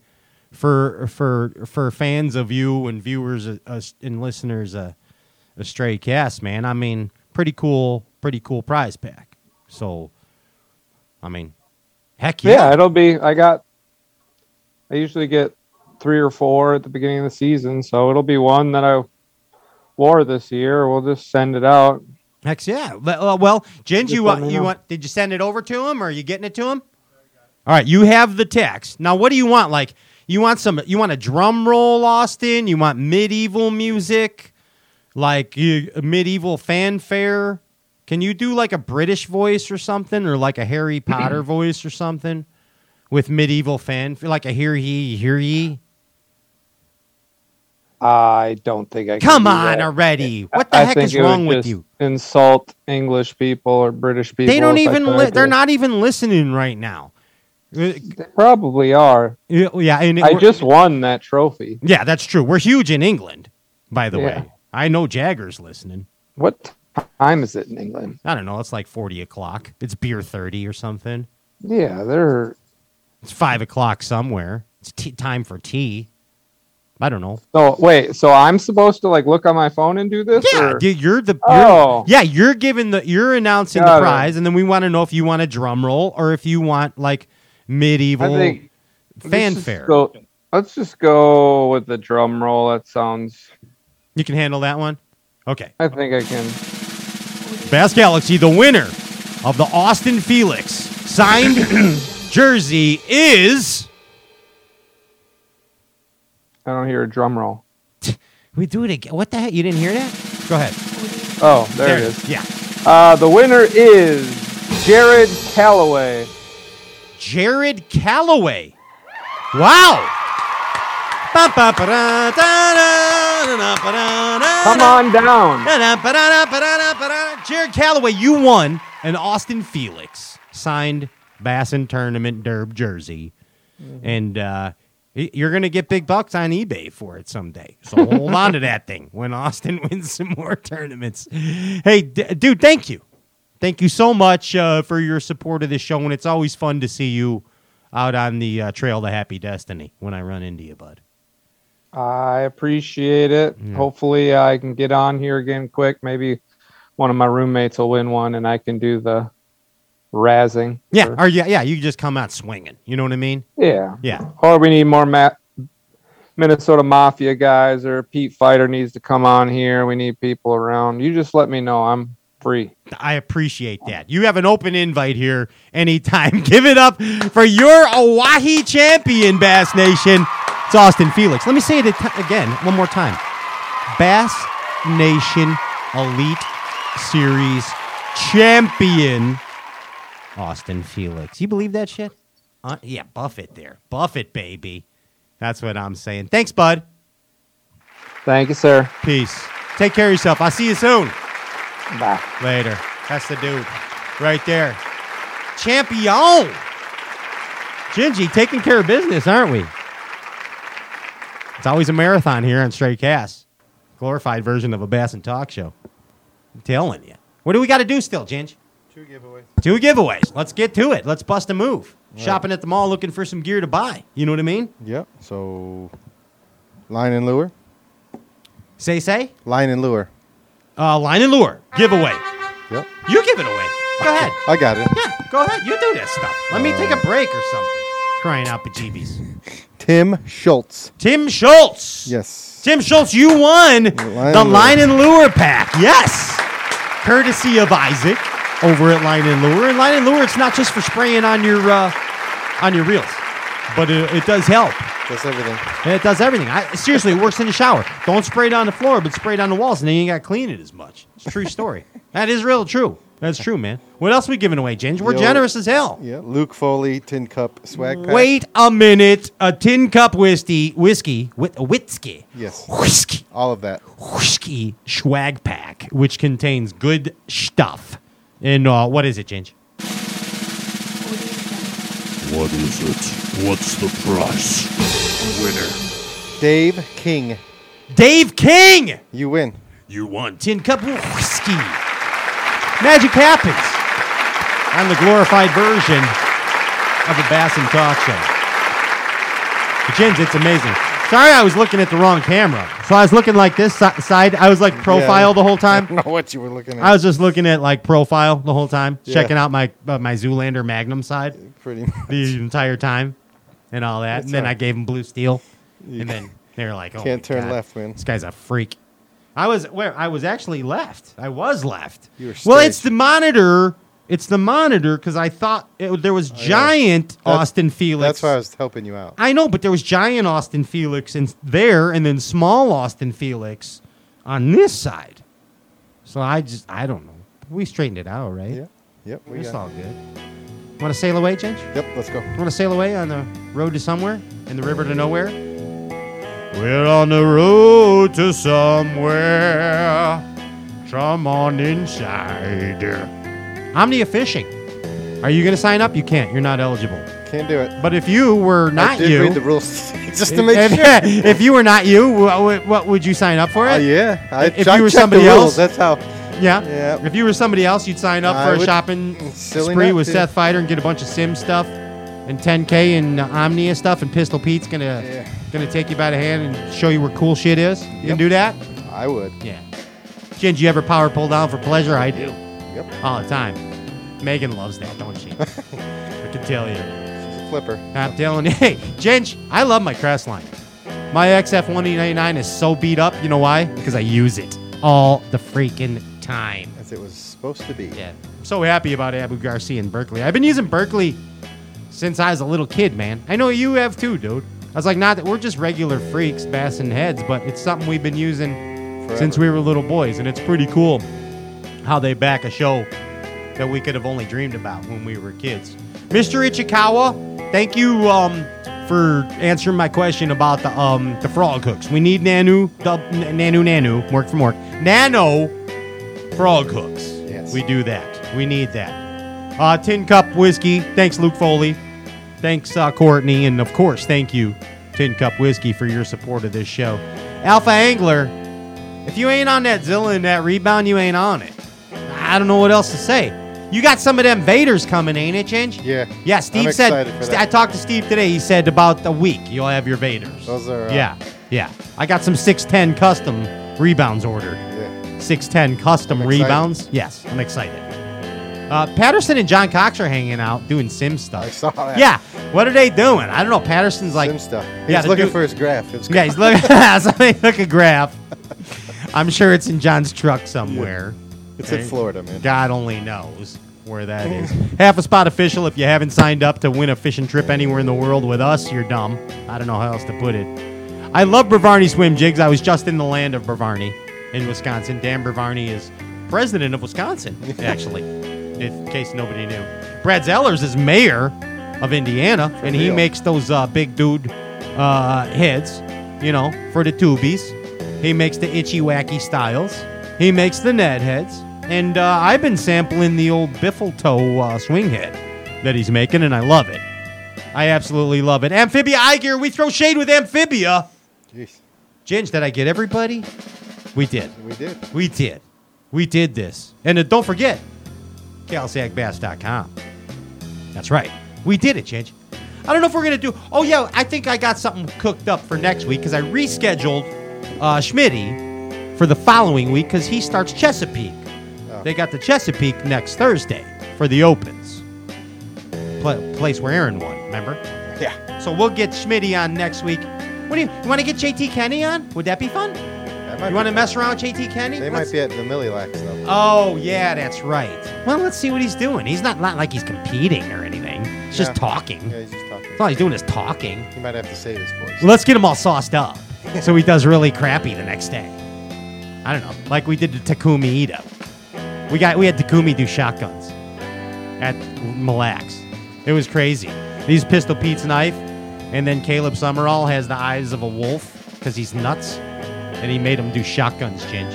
for for for fans of you and viewers uh, and listeners. Uh, a Straycast, man. I mean, pretty cool, pretty cool prize pack. So, I mean, heck Yeah. yeah, it'll be. I got. I usually get three or four at the beginning of the season, so it'll be one that I wore this year. We'll just send it out. Heck yeah. Well, uh, well Ginge, you want you want? Did you send it over to him, or are you getting it to him? All right, you have the text. Now, what do you want? Like, you want some? You want a drum roll, Austin? You want medieval music, like you, medieval fanfare? Can you do like a British voice or something, or like a Harry Potter [clears throat] voice or something with medieval fanfare, like a hear ye, hear ye? I don't think I. Can Come on already! What the I heck is wrong with you? Insult English people or British people. They don't even. Li- they're not even listening right now. Uh, They probably are. Yeah, and it- I just won that trophy. Yeah, that's true. We're huge in England, by the Yeah. way. I know Jagger's listening. What time is it in England? I don't know. It's like 40 o'clock. It's beer 30 or something. Yeah, they're It's 5 o'clock somewhere. It's tea time for tea. I don't know. So wait, so I'm supposed to like look on my phone and do this? Yeah, or- you're the. You're, Oh. Yeah, you're giving the. You're announcing Got the it. prize, and then we want to know if you want a drum roll or if you want like medieval think let's just fanfare. go- let's just go with the drum roll. That sounds. You can handle that one. Okay. I think I can. Bass Galaxy, the winner of the Austin Felix signed [clears throat] jersey is. I don't hear a drum roll. [laughs] We do it again. What the heck? You didn't hear that? Go ahead. Oh, there, There it is. Yeah. Uh, the winner is Jared Calloway. Jared Calloway. Wow. Come on down. Jared Calloway, you won an Austin Felix signed Bassin Tournament Derb jersey. And uh, you're going to get big bucks on eBay for it someday. So hold on to that thing when Austin [laughs] wins some more tournaments. Hey, d- dude, thank you. Thank you so much uh, for your support of this show. And it's always fun to see you out on the uh, trail to happy destiny when I run into you, bud. I appreciate it. Hopefully, I can get on here again quick. Maybe one of my roommates will win one, and I can do the razzing. Yeah, for- or yeah, yeah, you just come out swinging. You know what I mean? yeah, Yeah. Or we need more Ma- Minnesota Mafia guys, or Pete Feider needs to come on here. We need people around. You just let me know. I'm free. I appreciate that. You have an open invite here anytime. [laughs] Give it up for your Oahe champion, Bass Nation. It's Austin Felix. Let me say it again, one more time. Bass Nation Elite Series champion, Austin Felix. You believe that shit? Uh, yeah, buff it there. Buff it, baby. That's what I'm saying. Thanks, bud. Thank you, sir. Peace. Take care of yourself. I'll see you soon. Bye. Later. That's the dude. Right there. Champion. Gingy, taking care of business, aren't we? It's always a marathon here on Straycast. Glorified version of a Bass and Talk show. I'm telling you. What do we got to do still, Ginge? Two giveaways. Two giveaways. Let's get to it. Let's bust a move. Right. Shopping at the mall looking for some gear to buy. You know what I mean? Yep. So, line and lure. Say, say? Line and lure. Uh, line and lure. Giveaway. Yep. You give it away. Go ahead. I got it. Yeah, go ahead. You do this stuff. Let me take a break or something. Crying out bejeebies. Tim Schultz. Tim Schultz. Yes. Tim Schultz, you won the and Line and Lure pack. Yes. Courtesy of Isaac over at Line and Lure. And Line and Lure, it's not just for spraying on your uh, on your reels, but it, it does help. Does everything. It does everything. I, seriously, it works in the shower. Don't spray it on the floor, but spray it on the walls, and then you ain't got to clean it as much. It's a true [laughs] story. that is real true. That's true, man. What else we giving away, Ginge? We're Yo- generous as hell. Yeah. Luke Foley Tin Cup swag pack. Wait a minute. A tin cup whiskey, whiskey, with a whiskey, Yes. whiskey, All of that. whiskey swag pack, which contains good stuff. And uh, what is it, Ginge? What is it? What's the price? Winner. Dave King. Dave King. You win. You won. Tin cup whiskey. Magic happens on the glorified version of the Bass and Talk Show. Ginge, it's amazing. Sorry, I was looking at the wrong camera. So I was looking like this si- side. I was like profile Yeah. the whole time. I don't know what you were looking at. I was just looking at like profile the whole time, Yeah. checking out my uh, my Zoolander Magnum side Pretty much. the entire time, and all that. That's and then all I gave him blue steel, You and then they were like, [laughs] "Oh, Can't my turn God, left, man. This guy's a freak." I was where I was actually left. I was left. You were well, it's the monitor. It's the monitor because I thought it, there was oh, giant Oh, That's- Austin Felix. That's why I was helping you out. I know, but there was giant Austin Felix in there, and then small Austin Felix on this side. So I just I don't know. We straightened it out, right? Yeah. Yep. We It's got all good. Want to sail away, Ginge? Yep. Let's go. Want to sail away on the road to somewhere in the river to nowhere? We're on the road to somewhere. Come on inside. Omnia Fishing. Are you going to sign up? You can't. You're not eligible. Can't do it. But if you were not I did you, read the rules [laughs] just to make [laughs] if, sure. [laughs] if you were not you, what, what would you sign up for it? Oh, yeah. I, if I you were somebody rules. else, That's how. yeah. Yeah. If you were somebody else, you'd sign up I for a shopping spree with to. Seth Feider and get a bunch of Simms stuff and 10k and uh, Omnia stuff, and Pistol Pete's gonna Yeah. gonna take you by the hand and show you where cool shit is. You can do that. I would. Yeah. Jen, do you ever power pull down for pleasure? I do. Yep. All the time. Megan loves that, don't she? [laughs] I can tell you. She's a flipper. I'm telling you. [laughs] Hey, Ginge, I love my Crestline. My XF189 is so beat up. You know why? Because I use it all the freaking time. As it was supposed to be. Yeah. I'm so happy about Abu Garcia and Berkley. I've been using Berkley since I was a little kid, man. I know you have too, dude. I was like, not that we're just regular freaks, bassing heads, but it's something we've been using since we were little boys, and it's pretty cool how they back a show that we could have only dreamed about when we were kids. Mr. Ichikawa, thank you um, for answering my question about the um, the frog hooks. We need Nanu, the N- Nanu Nanu, work from work. Nano frog hooks. Yes. We do that. We need that. Uh, Tin Cup Whiskey. Thanks, Luke Foley. Thanks, uh, Courtney. And of course, thank you, Tin Cup Whiskey, for your support of this show. Alpha Angler, if you ain't on that Zilla and that rebound, you ain't on it. I don't know what else to say. You got some of them Vaders coming, ain't it, Chinch? Yeah. Yeah, Steve I'm said. excited for St- that. I talked to Steve today. He said about a week you'll have your Vaders. Those are. Uh, yeah. Yeah, I got some 610 custom rebounds ordered. Yeah. 610 custom I'm excited. rebounds. Yes, I'm excited. Uh, Patterson and John Cox are hanging out doing Simms stuff. I saw that. Yeah, what are they doing? I don't know. Patterson's like Simms stuff. Yeah, He's the looking dude- for his graph. It was Yeah, he's [laughs] looking. [laughs] somebody look a graph. I'm sure it's in John's truck somewhere. It's in Florida, man. God only knows where that is. [laughs] Half a spot official. If you haven't signed up to win a fishing trip anywhere in the world with us, you're dumb. I don't know how else to put it. I love Bravarni swim jigs. I was just in the land of Bravarni in Wisconsin. Dan Bravarni is president of Wisconsin, [laughs] actually, in case nobody knew. Brad Zellers is mayor of Indiana, and he real. makes those uh, big dude uh, heads, you know, for the tubies. He makes the itchy wacky styles. He makes the Ned heads. And uh, I've been sampling the old Biffle toe uh, swing head that he's making, and I love it. I absolutely love it. Amphibia eye gear. We throw shade with Amphibia. Jeez. Ginge, did I get everybody? We did. We did. We did. We did this. And uh, don't forget, CalSagBass.com. That's right. We did it, Ginge. I don't know if we're going to do. Oh, yeah, I think I got something cooked up for next week because I rescheduled uh, Schmitty for the following week because he starts Chesapeake. They got the Chesapeake next Thursday for the Opens. Pla- place where Aaron won, remember? Yeah. So we'll get Schmitty on next week. What do you, you want to get JT Kenney on? Would that be fun? That might You want to mess around with JT Kenney? They Let's- might be at the Mille Lacs though. Oh yeah, that's right. Well, let's see what he's doing. He's not, not like he's competing or anything. He's just Yeah. talking. Yeah, he's just talking. That's all he's doing is talking. He might have to save his voice. Well, let's get him all sauced up so he does really crappy the next day. I don't know, like we did to Takumi Ito. We got we had Takumi do shotguns at Mille Lacs. It was crazy. These Pistol Pete's knife, and then Caleb Sumrall has the eyes of a wolf because he's nuts, and he made him do shotguns. Ginge.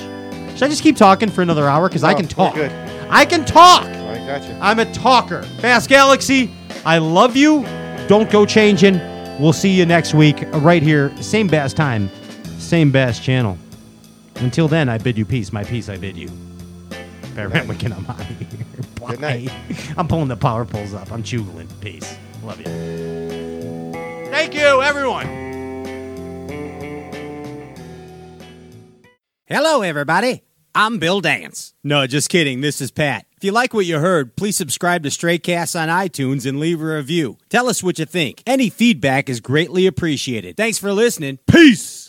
Should I just keep talking for another hour? Because I No, can we're talk. good. I can talk. I got you. I'm a talker. Bass Galaxy, I love you. Don't go changing. We'll see you next week right here, same bass time, same bass channel. Until then, I bid you peace. My peace, I bid you. Barrett Wicken, I'm out of here. Good night. I'm pulling the power poles up. I'm chugling. Peace. Love you. Thank you, everyone. Hello, everybody. I'm Bill Dance. No, just kidding. This is Pat. If you like what you heard, please subscribe to Straycast on iTunes and leave a review. Tell us what you think. Any feedback is greatly appreciated. Thanks for listening. Peace.